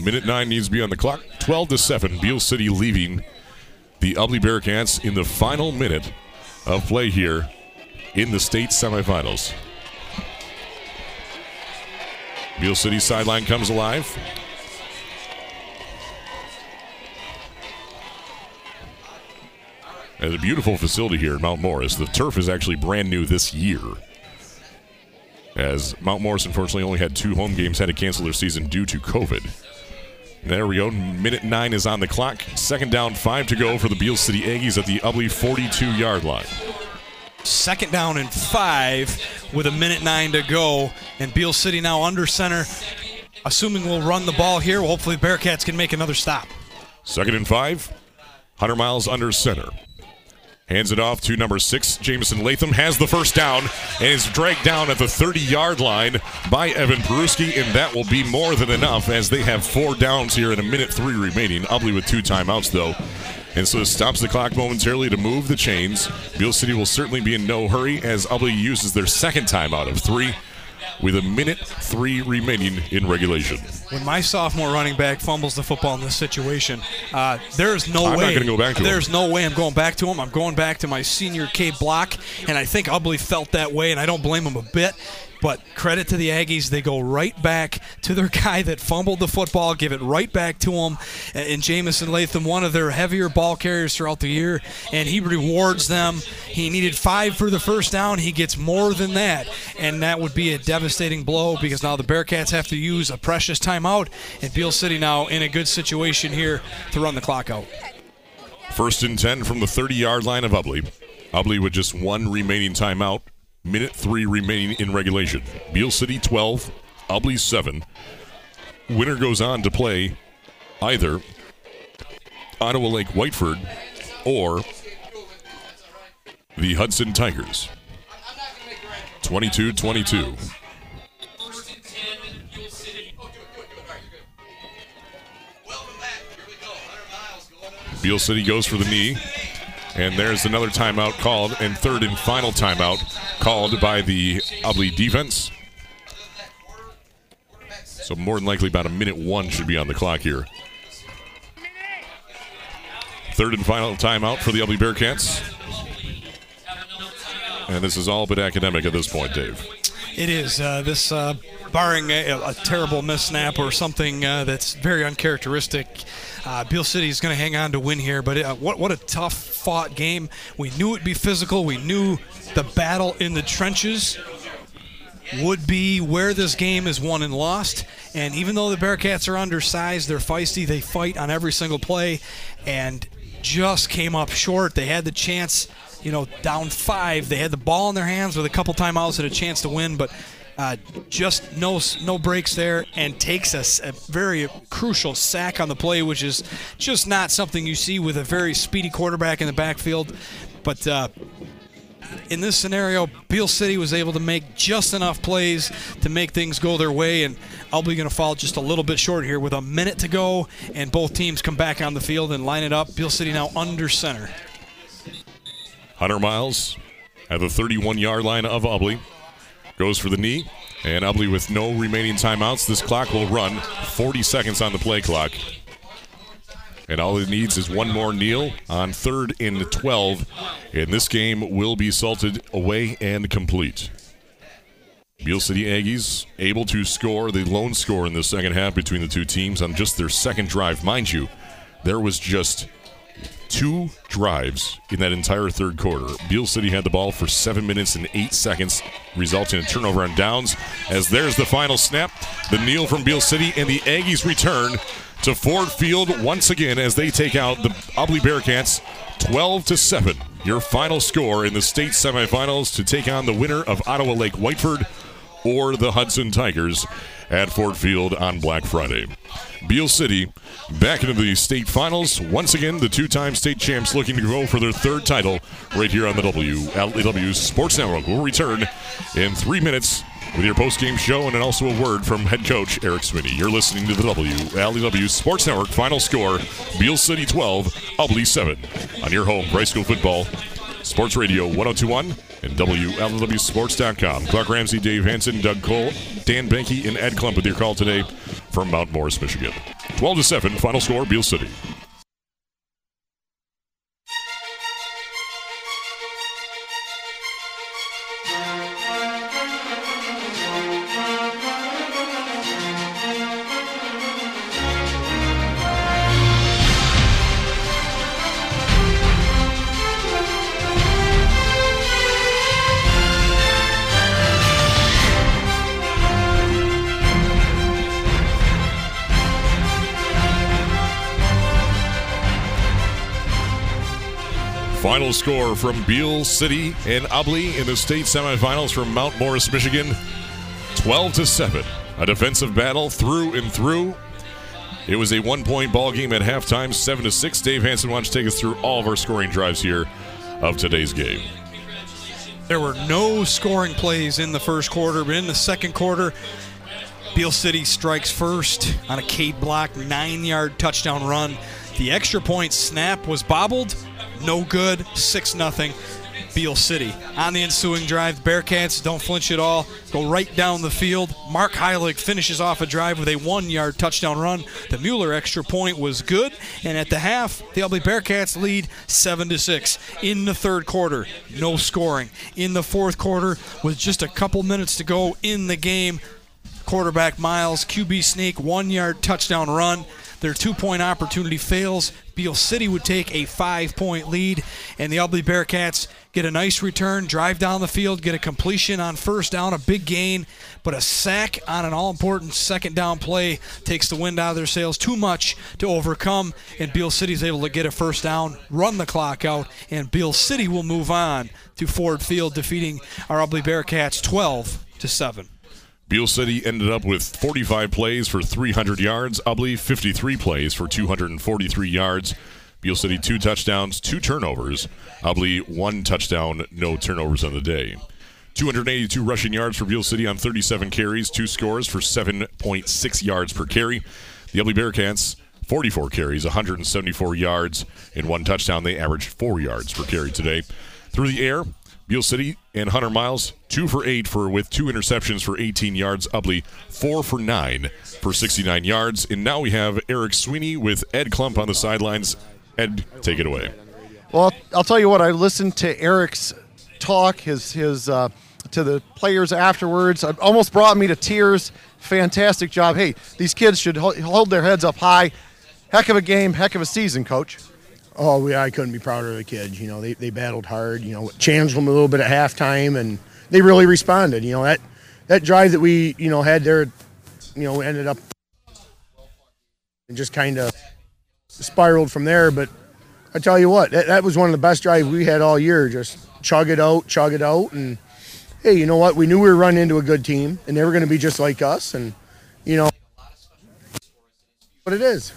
Speaker 2: Minute nine needs to be on the clock. 12 to 7. Beal City leaving the Ubly Bearcats in the final minute of play here in the state semifinals. Beal City sideline comes alive. And a beautiful facility here in Mount Morris. The turf is actually brand new this year. As Mount Morris unfortunately only had two home games, had to cancel their season due to COVID. There we go. Minute nine is on the clock. Second down, five to go for the Beal City Aggies at the Ubly 42 yard line.
Speaker 3: Second down and five with a minute nine to go. And Beal City now under center. Assuming we'll run the ball here, hopefully Bearcats can make another stop.
Speaker 2: Second and five. Hunter Miles under center. Hands it off to number six. Jamison Latham has the first down and is dragged down at the 30 yard line by Evan Peruski, and that will be more than enough as they have four downs here in a minute three remaining. Ubly with two timeouts, though. And so it stops the clock momentarily to move the chains. Beal City will certainly be in no hurry as Ubly uses their second timeout of three with a minute three remaining in regulation.
Speaker 3: When my sophomore running back fumbles the football in this situation, uh, there's no
Speaker 2: I'm not
Speaker 3: way.
Speaker 2: go back to him.
Speaker 3: there's no way I'm going back to him. I'm going back to my senior Cade Block, and I think Ubly felt that way, and I don't blame him a bit. But credit to the Aggies, they go right back to their guy that fumbled the football, give it right back to him. And Jamison Latham, one of their heavier ball carriers throughout the year, and he rewards them. He needed five for the first down. He gets more than that, and that would be a devastating blow because now the Bearcats have to use a precious timeout, and Beal City now in a good situation here to run the clock out.
Speaker 2: First and 10 from the 30 yard line of Ubly. Ubly with just one remaining timeout. Minute three remaining in regulation. Beal City 12, Ubly 7. Winner goes on to play either Ottawa Lake Whiteford or the Hudson Tigers. 22 22. Beal City goes for the knee. And there's another timeout called, and third and final timeout called by the Ubly defense. So more than likely, about a minute one should be on the clock here. Third and final timeout for the Ubly Bearcats. And this is all but academic at this point, Dave.
Speaker 3: It is. Uh, this, uh, barring a, a terrible miss snap or something uh, that's very uncharacteristic, uh, Beal City is going to hang on to win here. But uh, what, what a tough fought game. We knew it'd be physical. We knew the battle in the trenches would be where this game is won and lost. And even though the Bearcats are undersized, they're feisty. They fight on every single play, and just came up short. They had the chance, you know, down five. They had the ball in their hands with a couple timeouts and a chance to win, but uh, just no no breaks there, and takes us a, very crucial sack on the play, which is just not something you see with a very speedy quarterback in the backfield. But uh, in this scenario, Beal City was able to make just enough plays to make things go their way, and Ubly going to fall just a little bit short here with a minute to go, and both teams come back on the field and line it up. Beal City now under center.
Speaker 2: Hunter Miles at the 31 yard line of Ubly goes for the knee, and Ubly with no remaining timeouts. This clock will run 40 seconds on the play clock. And all it needs is one more kneel on third and 12. And this game will be salted away and complete. Beal City Aggies able to score the lone score in the second half between the two teams on just their second drive. Mind you, there was just two drives in that entire third quarter. Beal City had the ball for seven minutes and eight seconds, resulting in turnover on downs. As there's the final snap, the kneel from Beal City, and the Aggies return to Ford Field once again as they take out the Ubly Bearcats 12 to 7. Your final score in the state semifinals to take on the winner of Ottawa Lake Whiteford or the Hudson Tigers at Ford Field on Black Friday. Beal City back into the state finals. Once again, the two time state champs looking to go for their third title right here on the WLEW Sports Network. We'll return in three minutes with your post-game show and also a word from head coach Eric Sweeney. You're listening to the WLEW Sports Network final score, Beal City 12, Ubly 7 on your home for high school football, Sports Radio 1021 and WLEWSports.com. Clark Ramsey, Dave Hanson, Doug Cole, Dan Banky, and Ed Klump with your call today from Mount Morris, Michigan. 12 to 7, final score, Beal City. Final score from Beal City and Ubly in the state semifinals from Mount Morris, Michigan 12 to 7. A defensive battle through and through. It was a one point ball game at halftime, 7 to 6. Dave Hanson wants to take us through all of our scoring drives here of today's game.
Speaker 3: There were no scoring plays in the first quarter, but in the second quarter, Beal City strikes first on a Cade Block, nine yard touchdown run. The extra point snap was bobbled, no good, 6 0. Beal City. On the ensuing drive, Bearcats don't flinch at all, go right down the field. Mark Heilig finishes off a drive with a one yard touchdown run. The Mueller extra point was good, and at the half, the Ubly Bearcats lead 7 to 6. In the third quarter, no scoring. In the fourth quarter, with just a couple minutes to go in the game, quarterback Miles, QB sneak, one yard touchdown run. Their two point opportunity fails. Beal City would take a five point lead, and the Ubly Bearcats get a nice return, drive down the field, get a completion on first down, a big gain, but a sack on an all important second down play takes the wind out of their sails. Too much to overcome, and Beal City is able to get a first down, run the clock out, and Beal City will move on to Ford Field, defeating our Ubly Bearcats 12 to 7.
Speaker 2: Beal City ended up with 45 plays for 300 yards. Ubly 53 plays for 243 yards. Beal City two touchdowns, two turnovers. Ubly one touchdown, no turnovers on the day. 282 rushing yards for Beal City on 37 carries, two scores for 7.6 yards per carry. The Ubly Bearcats 44 carries, 174 yards, and one touchdown. They averaged four yards per carry today. Through the air, Beal City and Hunter Miles, two for eight for with two interceptions for 18 yards. Ubly, four for nine for 69 yards. And now we have Eric Sweeney with Ed Klump on the sidelines. Ed, take it away.
Speaker 5: Well, I'll tell you what. I listened to Eric's talk, his his uh, to the players afterwards. It almost brought me to tears. Fantastic job. Hey, these kids should hold their heads up high. Heck of a game, heck of a season, coach.
Speaker 7: Oh, we, I couldn't be prouder of the kids. You know, they, they battled hard. You know, challenged them a little bit at halftime, and they really responded. You know, that that drive that we you know had there, you know, ended up and just kind of spiraled from there. But I tell you what, that, that was one of the best drives we had all year. Just chug it out, chug it out, and hey, you know what? We knew we were running into a good team, and they were going to be just like us, and you know but it is.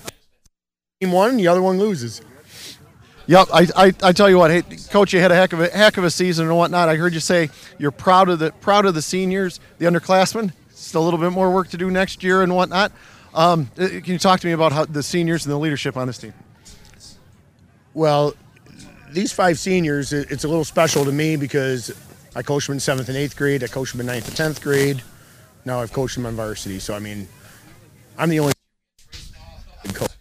Speaker 7: Team one, the other one loses.
Speaker 5: Yep, I, I, I tell you what, hey, coach, you had a heck of a heck of a season and whatnot. I heard you say you're proud of the proud of the seniors, the underclassmen. Still a little bit more work to do next year and whatnot. Um, uh, can you talk to me about how the seniors and the leadership on this team?
Speaker 7: Well, these five seniors, it's a little special to me because I coached them in seventh and eighth grade. I coached them in ninth and tenth grade. Now I've coached them on varsity. So I mean, I'm the only coach.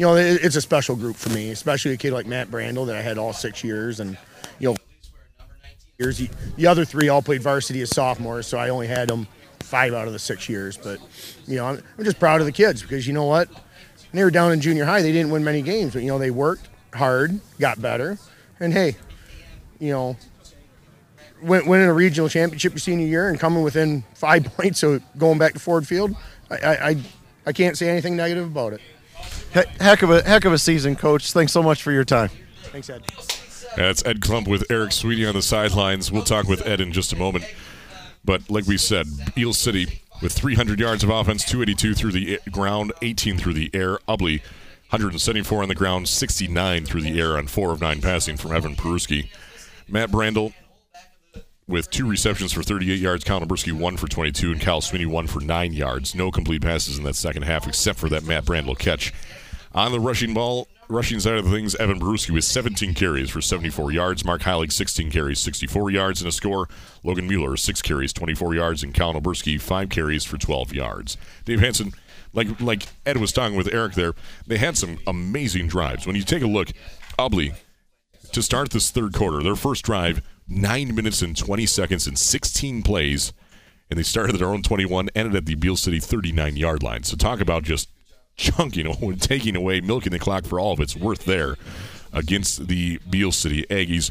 Speaker 7: You know, it- it's a special group for me, especially a kid like Matt Brandel that I had all six years, and you know, years. The- The other three all played varsity as sophomores, so I only had them five out of the six years. But you know, I'm, I'm just proud of the kids because you know what, when they were down in junior high, they didn't win many games, but you know, they worked hard, got better, and hey, you know, winning a regional championship your senior year and coming within five points of going back to Ford Field, I, I, I can't say anything negative about it.
Speaker 5: He- heck of a heck of a season, coach. Thanks so much for your time.
Speaker 7: Thanks, Ed.
Speaker 2: That's Ed Klump with Eric Sweeney on the sidelines. We'll talk with Ed in just a moment. But like we said, Beal City with 300 yards of offense, 282 through the ground, 18 through the air. Ubly, 174 on the ground, 69 through the air on 4 of 9 passing from Evan Peruski. Matt Brandel with two receptions for 38 yards. Colin Oberski, one for 22, and Cal Sweeney, one for nine yards. No complete passes in that second half, except for that Matt Brandel catch. On the rushing ball, rushing side of things, Evan Peruski with 17 carries for 74 yards. Mark Heilig, 16 carries, 64 yards, and a score. Logan Mueller, 6 carries, 24 yards, and Colin Oberski, 5 carries for 12 yards. Dave Hanson, like like Ed was talking with Eric there, they had some amazing drives. When you take a look, Ubly, to start this third quarter, their first drive, 9 minutes and 20 seconds and 16 plays, and they started at their own 21, ended at the Beal City 39 yard line. So talk about just chunking, taking away, milking the clock for all of its worth there against the Beal City Aggies.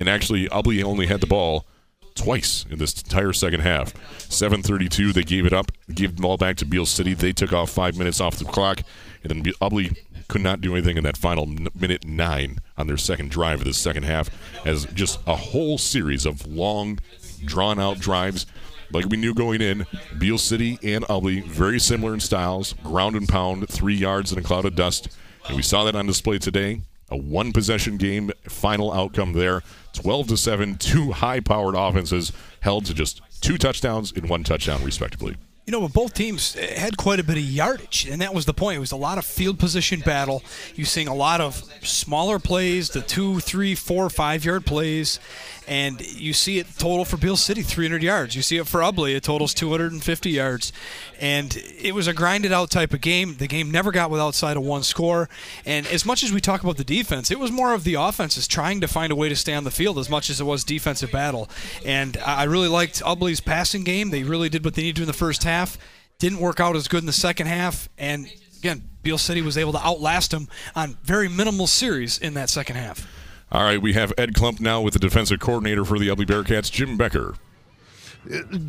Speaker 2: And actually, Ubly only had the ball twice in this entire second half. 7:32, they gave it up, gave the ball back to Beal City. They took off five minutes off the clock, and then Ubly could not do anything in that final minute nine on their second drive of the second half, as just a whole series of long, drawn-out drives. Like we knew going in, Beal City and Ubly very similar in styles, ground and pound, three yards in a cloud of dust, and we saw that on display today. A one possession game, final outcome there. 12 to 7, two high powered offenses held to just two touchdowns and one touchdown, respectively.
Speaker 3: You know, but both teams had quite a bit of yardage, and that was the point. It was a lot of field position battle. You're seeing a lot of smaller plays, the two, three, four, five yard plays, and you see it total for Beal City 300 yards. You see it for Ubly, it totals 250 yards, and it was a grinded out type of game. The game never got with outside of one score, and as much as we talk about the defense, it was more of the offenses trying to find a way to stay on the field as much as it was defensive battle. And I really liked Ubly's passing game. They really did what they needed to in the first half. Didn't work out as good in the second half, and again, Beal City was able to outlast them on very minimal series in that second half.
Speaker 2: All right, we have Ed Klump now with the defensive coordinator for the Ubly Bearcats, Jim Becker.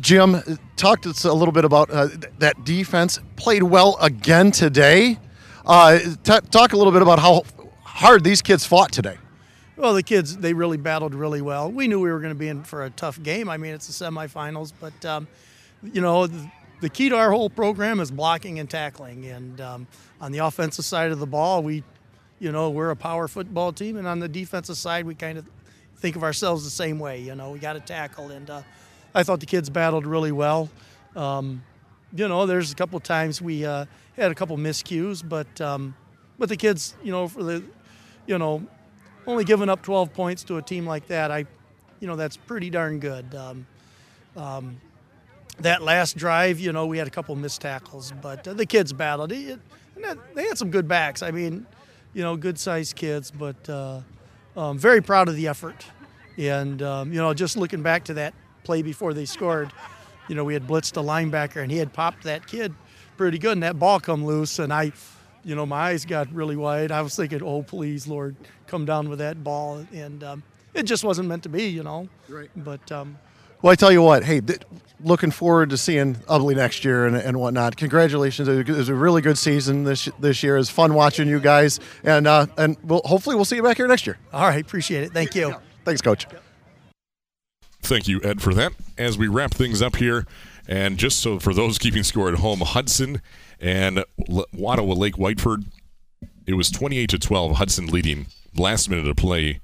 Speaker 5: Jim, talk to us a little bit about uh, th- that defense. Played well again today. Uh, t- talk a little bit about how hard these kids fought today.
Speaker 8: Well, the kids they really battled really well. We knew we were going to be in for a tough game. I mean, it's the semifinals, but um, you know, the, the key to our whole program is blocking and tackling. And um, on the offensive side of the ball, we, you know, we're a power football team, and on the defensive side, we kind of think of ourselves the same way. You know, we got to tackle, and uh, I thought the kids battled really well. Um, you know, there's a couple times we uh, had a couple miscues, but um, but the kids, you know, for the, you know, only giving up 12 points to a team like that, I, you know, that's pretty darn good. Um, um, that last drive, you know, we had a couple missed tackles, but uh, the kids battled. It, that, they had some good backs. I mean, you know, good sized kids, but uh, um, very proud of the effort. And um, you know, just looking back to that play before they scored, you know, we had blitzed a linebacker and he had popped that kid pretty good, and that ball come loose, and I, you know, my eyes got really wide. I was thinking, oh please, Lord, come down with that ball, and um, it just wasn't meant to be, you know. Right. But um,
Speaker 5: Well, I tell you what, hey, th- looking forward to seeing Ubly next year and, and whatnot. Congratulations! It was a really good season this this year. It was fun watching you guys, and uh, and we'll, hopefully we'll see you back here next year.
Speaker 8: all right, appreciate it. Thank you.
Speaker 5: Thanks, Coach.
Speaker 2: Thank you, Ed, for that. As we wrap things up here, and just so for those keeping score at home, Hudson and L- Ottawa Lake Whiteford, it was 28 to 12. Hudson leading. Last minute of play,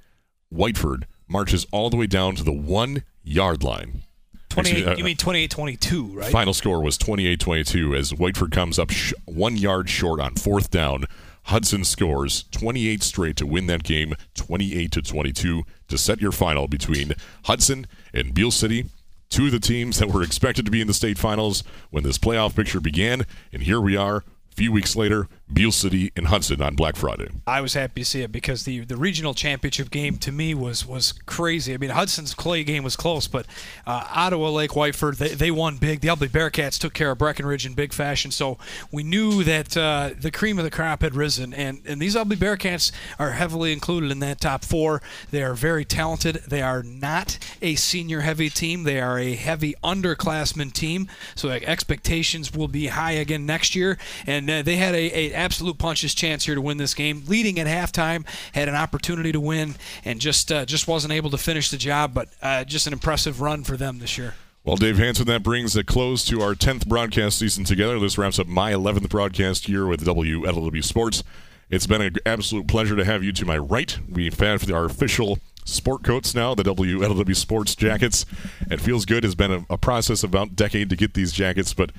Speaker 2: Whiteford marches all the way down to the one yard line.
Speaker 3: 28,
Speaker 2: Actually, uh,
Speaker 3: you mean 28-22, right?
Speaker 2: Final score was 28-22 as Whiteford comes up sh- one yard short on fourth down. Hudson scores 28 straight to win that game, 28 to 22 to set your final between Hudson and Beal City. Two of the teams that were expected to be in the state finals when this playoff picture began, and here we are, few weeks later, Beal City and Hudson on Black Friday.
Speaker 3: I was happy to see it because the the regional championship game to me was was crazy. I mean, Hudson's Clay game was close, but uh, Ottawa Lake Whiteford they, they won big. The Ubly Bearcats took care of Breckenridge in big fashion, so we knew that uh, the cream of the crop had risen. And and these Ubly Bearcats are heavily included in that top four. They are very talented. They are not a senior heavy team. They are a heavy underclassmen team. So expectations will be high again next year. And uh, they had a, a absolute puncher's chance here to win this game. Leading at halftime, had an opportunity to win, and just uh, just wasn't able to finish the job. But uh, just an impressive run for them this year.
Speaker 2: Well, Dave Hanson, that brings a close to our 10th broadcast season together. This wraps up my 11th broadcast year with WLEW Sports. It's been an absolute pleasure to have you to my right. We've had our official sport coats now, the WLEW Sports jackets. It feels good. It's been a, a, process about a decade to get these jackets, but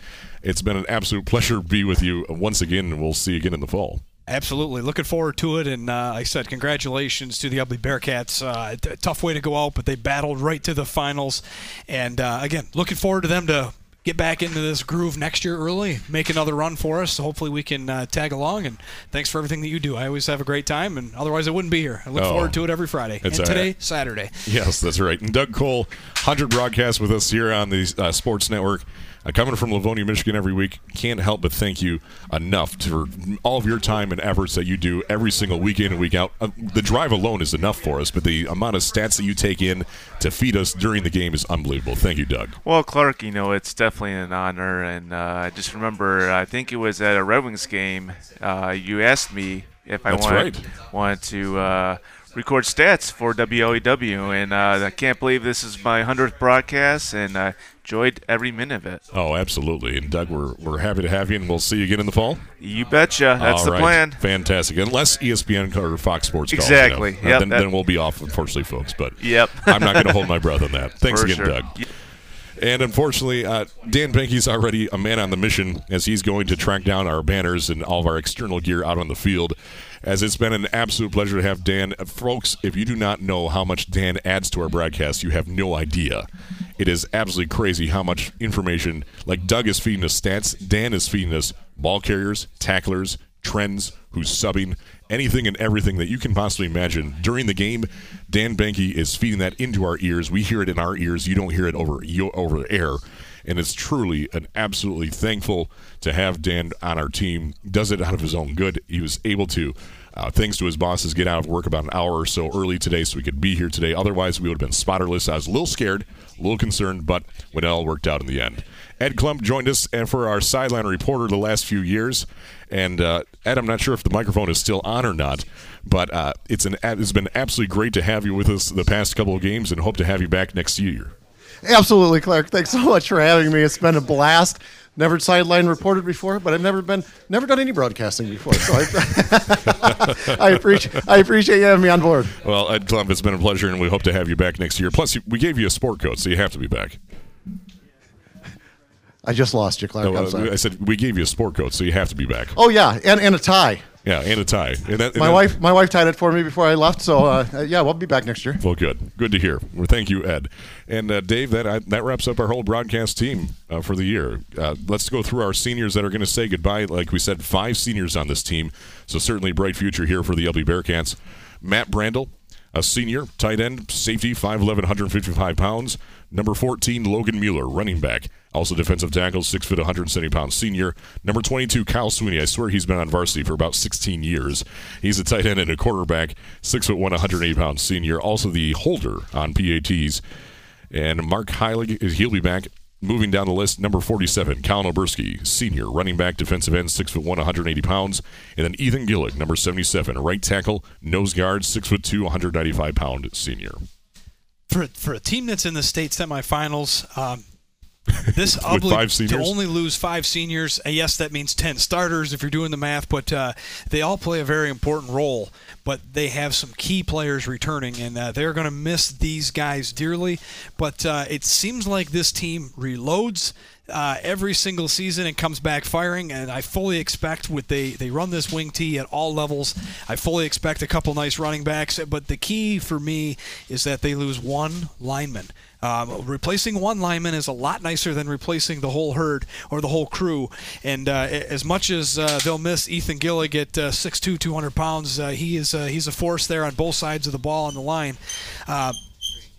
Speaker 2: it's been an absolute pleasure to be with you once again, and we'll see you again in the fall.
Speaker 3: Absolutely. Looking forward to it. And uh, I said, congratulations to the Ubly Bearcats. Uh, t- tough way to go out, but they battled right to the finals. And uh, again, looking forward to them to get back into this groove next year early, make another run for us. So hopefully we can uh, tag along. And thanks for everything that you do. I always have a great time, and otherwise I wouldn't be here. I look oh, forward to it every Friday. And today, Saturday.
Speaker 2: Yes, that's right. And Doug Cole, 100 broadcasts with us here on the uh, Sports Network. Uh, coming from Livonia, Michigan every week, can't help but thank you enough for all of your time and efforts that you do every single week in and week out. Uh, the drive alone is enough for us, but the amount of stats that you take in to feed us during the game is unbelievable. Thank you, Doug.
Speaker 4: Well, Clark, you know, it's definitely an honor. And uh, I just remember, I think it was at a Red Wings game, uh, you asked me if I
Speaker 2: That's
Speaker 4: wanted,
Speaker 2: right.
Speaker 4: wanted to uh, record stats for WLEW, and uh, I can't believe this is my hundredth broadcast, and I enjoyed every minute of it.
Speaker 2: Oh, absolutely! And Doug, we're we're happy to have you, and we'll see you again in the fall.
Speaker 4: You betcha. That's
Speaker 2: All
Speaker 4: the
Speaker 2: right.
Speaker 4: plan.
Speaker 2: Fantastic. Unless ESPN or Fox Sports calls,
Speaker 4: Exactly.
Speaker 2: you know.
Speaker 4: Yep,
Speaker 2: then,
Speaker 4: that-
Speaker 2: then we'll be off, unfortunately, folks. But
Speaker 4: Yep.
Speaker 2: I'm not going to hold my breath on that. Thanks
Speaker 4: For
Speaker 2: again,
Speaker 4: sure.
Speaker 2: Doug. And unfortunately, uh, Dan Banky's already a man on the mission as he's going to track down our banners and all of our external gear out on the field. As it's been an absolute pleasure to have Dan. Uh, Folks, if you do not know how much Dan adds to our broadcast, you have no idea. It is absolutely crazy how much information, like Doug is feeding us stats, Dan is feeding us ball carriers, tacklers, trends, who's subbing, anything and everything that you can possibly imagine during the game. Dan Banky is feeding that into our ears. We hear it in our ears. You don't hear it over over air. And it's truly an absolutely thankful to have Dan on our team. Does it out of his own good. He was able to, uh, thanks to his bosses, get out of work about an hour or so early today so we could be here today. Otherwise, we would have been spotterless. I was a little scared, a little concerned, but it all worked out in the end. Ed Klump joined us and for our sideline reporter the last few years. And uh, Ed, I'm not sure if the microphone is still on or not, but uh, it's an it's been absolutely great to have you with us the past couple of games, and hope to have you back next year.
Speaker 5: Absolutely, Clark. Thanks so much for having me. It's been a blast. Never sideline reported before, but I've never been never done any broadcasting before. So I, I appreciate I appreciate you having me on board.
Speaker 2: Well, Ed Klump, it's been a pleasure, and we hope to have you back next year. Plus, we gave you a sport coat, so you have to be back.
Speaker 5: I just lost you, Clark.
Speaker 2: No, uh. I said we gave you a sport coat, so you have to be back.
Speaker 5: Oh yeah, and, and a tie.
Speaker 2: Yeah, and a tie. And that, and
Speaker 5: My
Speaker 2: that-
Speaker 5: wife my wife tied it for me before I left. So uh, yeah, we'll be back next year.
Speaker 2: Well, good. Good to hear. Well, thank you, Ed. And uh, Dave, that uh, that wraps up our whole broadcast team uh, for the year. Uh, let's go through our seniors that are going to say goodbye. Like we said, five seniors on this team, so certainly bright future here for the Ubly Bearcats. Matt Brandel, a senior, tight end, safety, 5'11", 155 pounds. Number 14, Logan Mueller, running back. Also defensive tackle, 6 foot, 170 pounds senior. Number 22, Kyle Sweeney. I swear he's been on varsity for about 16 years. He's a tight end and a quarterback, 6 foot 1, 180 pounds senior. Also the holder on PATs. And Mark Heilig, he'll be back. Moving down the list, number 47, Colin Oberski, senior, running back, defensive end, 6 foot 1, 180 pounds. And then Ethan Gillick, number 77, right tackle, nose guard, 6 foot 2, 195 pound senior.
Speaker 3: For for a team that's in the state semifinals, um, this Ubly to only lose five seniors. uh, yes, that means ten starters if you're doing the math, but uh, they all play a very important role. But they have some key players returning, and uh, they're going to miss these guys dearly. But uh, it seems like this team reloads. Uh, every single season and comes back firing. And I fully expect with they they run this wing T at all levels. I fully expect a couple nice running backs. But the key for me is that they lose one lineman. Um, replacing one lineman is a lot nicer than replacing the whole herd or the whole crew. And uh, as much as uh, they'll miss Ethan Gillig at uh, 6'2", 200 pounds, uh, he is uh, he's a force there on both sides of the ball on the line.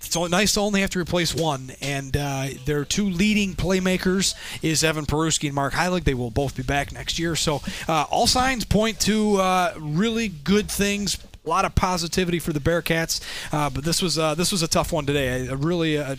Speaker 3: It's nice to only have to replace one, and uh, their two leading playmakers is Evan Peruski and Mark Heilig. They will both be back next year, so uh, all signs point to uh, really good things. A lot of positivity for the Bearcats, uh, but this was uh, this was a tough one today. A, really a, a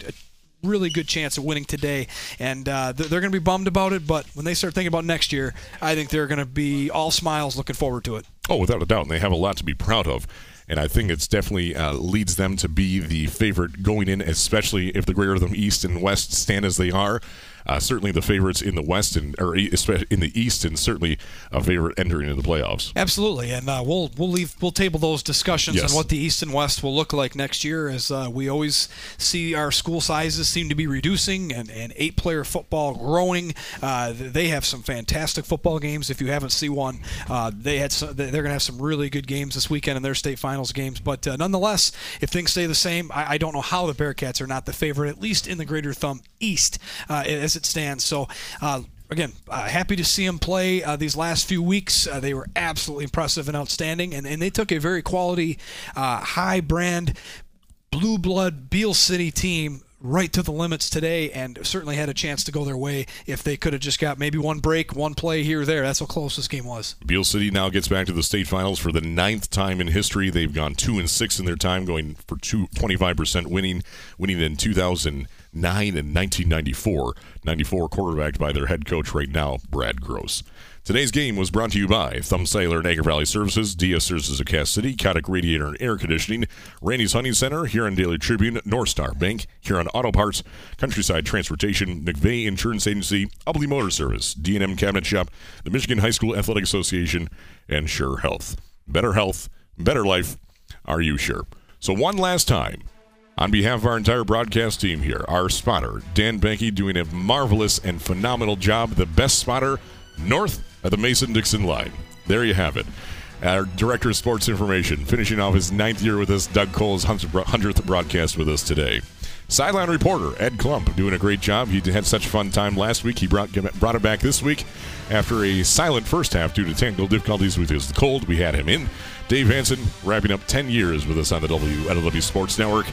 Speaker 3: really good chance of winning today, and uh, they're going to be bummed about it. But when they start thinking about next year, I think they're going to be all smiles, looking forward to it.
Speaker 2: Oh, without a doubt, and they have a lot to be proud of and I think it's definitely uh, leads them to be the favorite going in, especially if the Greater Thumb East and West stand as they are. Uh, certainly the favorites in the West and or especially in the East, and certainly a favorite entering into the playoffs.
Speaker 3: Absolutely, and uh, we'll we'll leave we'll table those discussions yes. on what the East and West will look like next year, as uh, we always see our school sizes seem to be reducing and, and eight player football growing. Uh, they have some fantastic football games. If you haven't seen one, uh, they had some, they're going to have some really good games this weekend in their state finals games. But uh, nonetheless, if things stay the same, I, I, don't know how the Bearcats are not the favorite, at least in the Greater Thumb East as it stands. So uh, again, uh, happy to see them play uh, these last few weeks. Uh, they were absolutely impressive and outstanding, and, and they took a very quality, uh, high brand, blue blood Beal City team right to the limits today and certainly had a chance to go their way if they could have just got maybe one break, one play here or there. That's how close this game was.
Speaker 2: Beal City now gets back to the state finals for the ninth time in history. They've gone two and six in their time, going for two, 25% winning, winning in 2009 in 1994. 94 quarterbacked by their head coach right now, Brad Gross. Today's game was brought to you by Thumb Cellular Agri Valley Services, DS Services of Cass City, Kotick Radiator and Air Conditioning, Randy's Hunting Center, Huron Daily Tribune, North Star Bank, Huron Auto Parts, Countryside Transportation, McVeigh Insurance Agency, Ubly Motor Service, D&M Cabinet Shop, the Michigan High School Athletic Association, and Sure Health. Better health, better life. Are you sure? So one last time, on behalf of our entire broadcast team here, our spotter, Dan Banky, doing a marvelous and phenomenal job, the best spotter north at the Mason Dixon line. There you have it. Our director of sports information, finishing off his ninth year with us, Doug Cole's 100th broadcast with us today. Sideline reporter Ed Klump doing a great job. He had such a fun time last week. He brought brought it back this week after a silent first half due to technical difficulties with his cold. We had him in. Dave Hanson wrapping up 10 years with us on the WLEW Sports Network.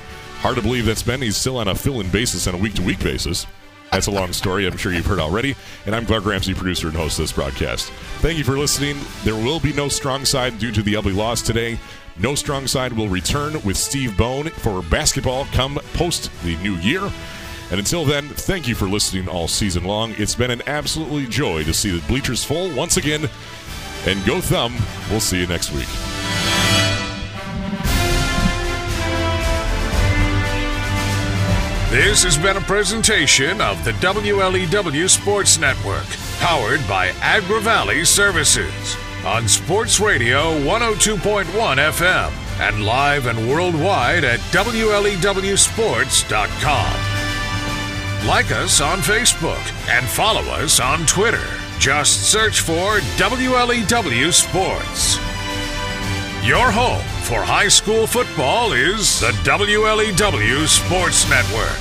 Speaker 2: Hard to believe that's been. He's still on a fill-in basis on a week-to-week basis. That's a long story, I'm sure you've heard already. And I'm Clark Ramsey, producer and host of this broadcast. Thank you for listening. There will be no strong side due to the ugly loss today. No strong side will return with Steve Bone for basketball come post the new year. And until then, thank you for listening all season long. It's been an absolutely joy to see the bleachers full once again. And go thumb. We'll see you next week.
Speaker 1: This has been a presentation of the WLEW Sports Network, powered by Agri Valley Services on Sports Radio 102.1 FM and live and worldwide at WLEWSports.com. Like us on Facebook and follow us on Twitter. Just search for WLEW Sports. Your home for high school football is the WLEW Sports Network.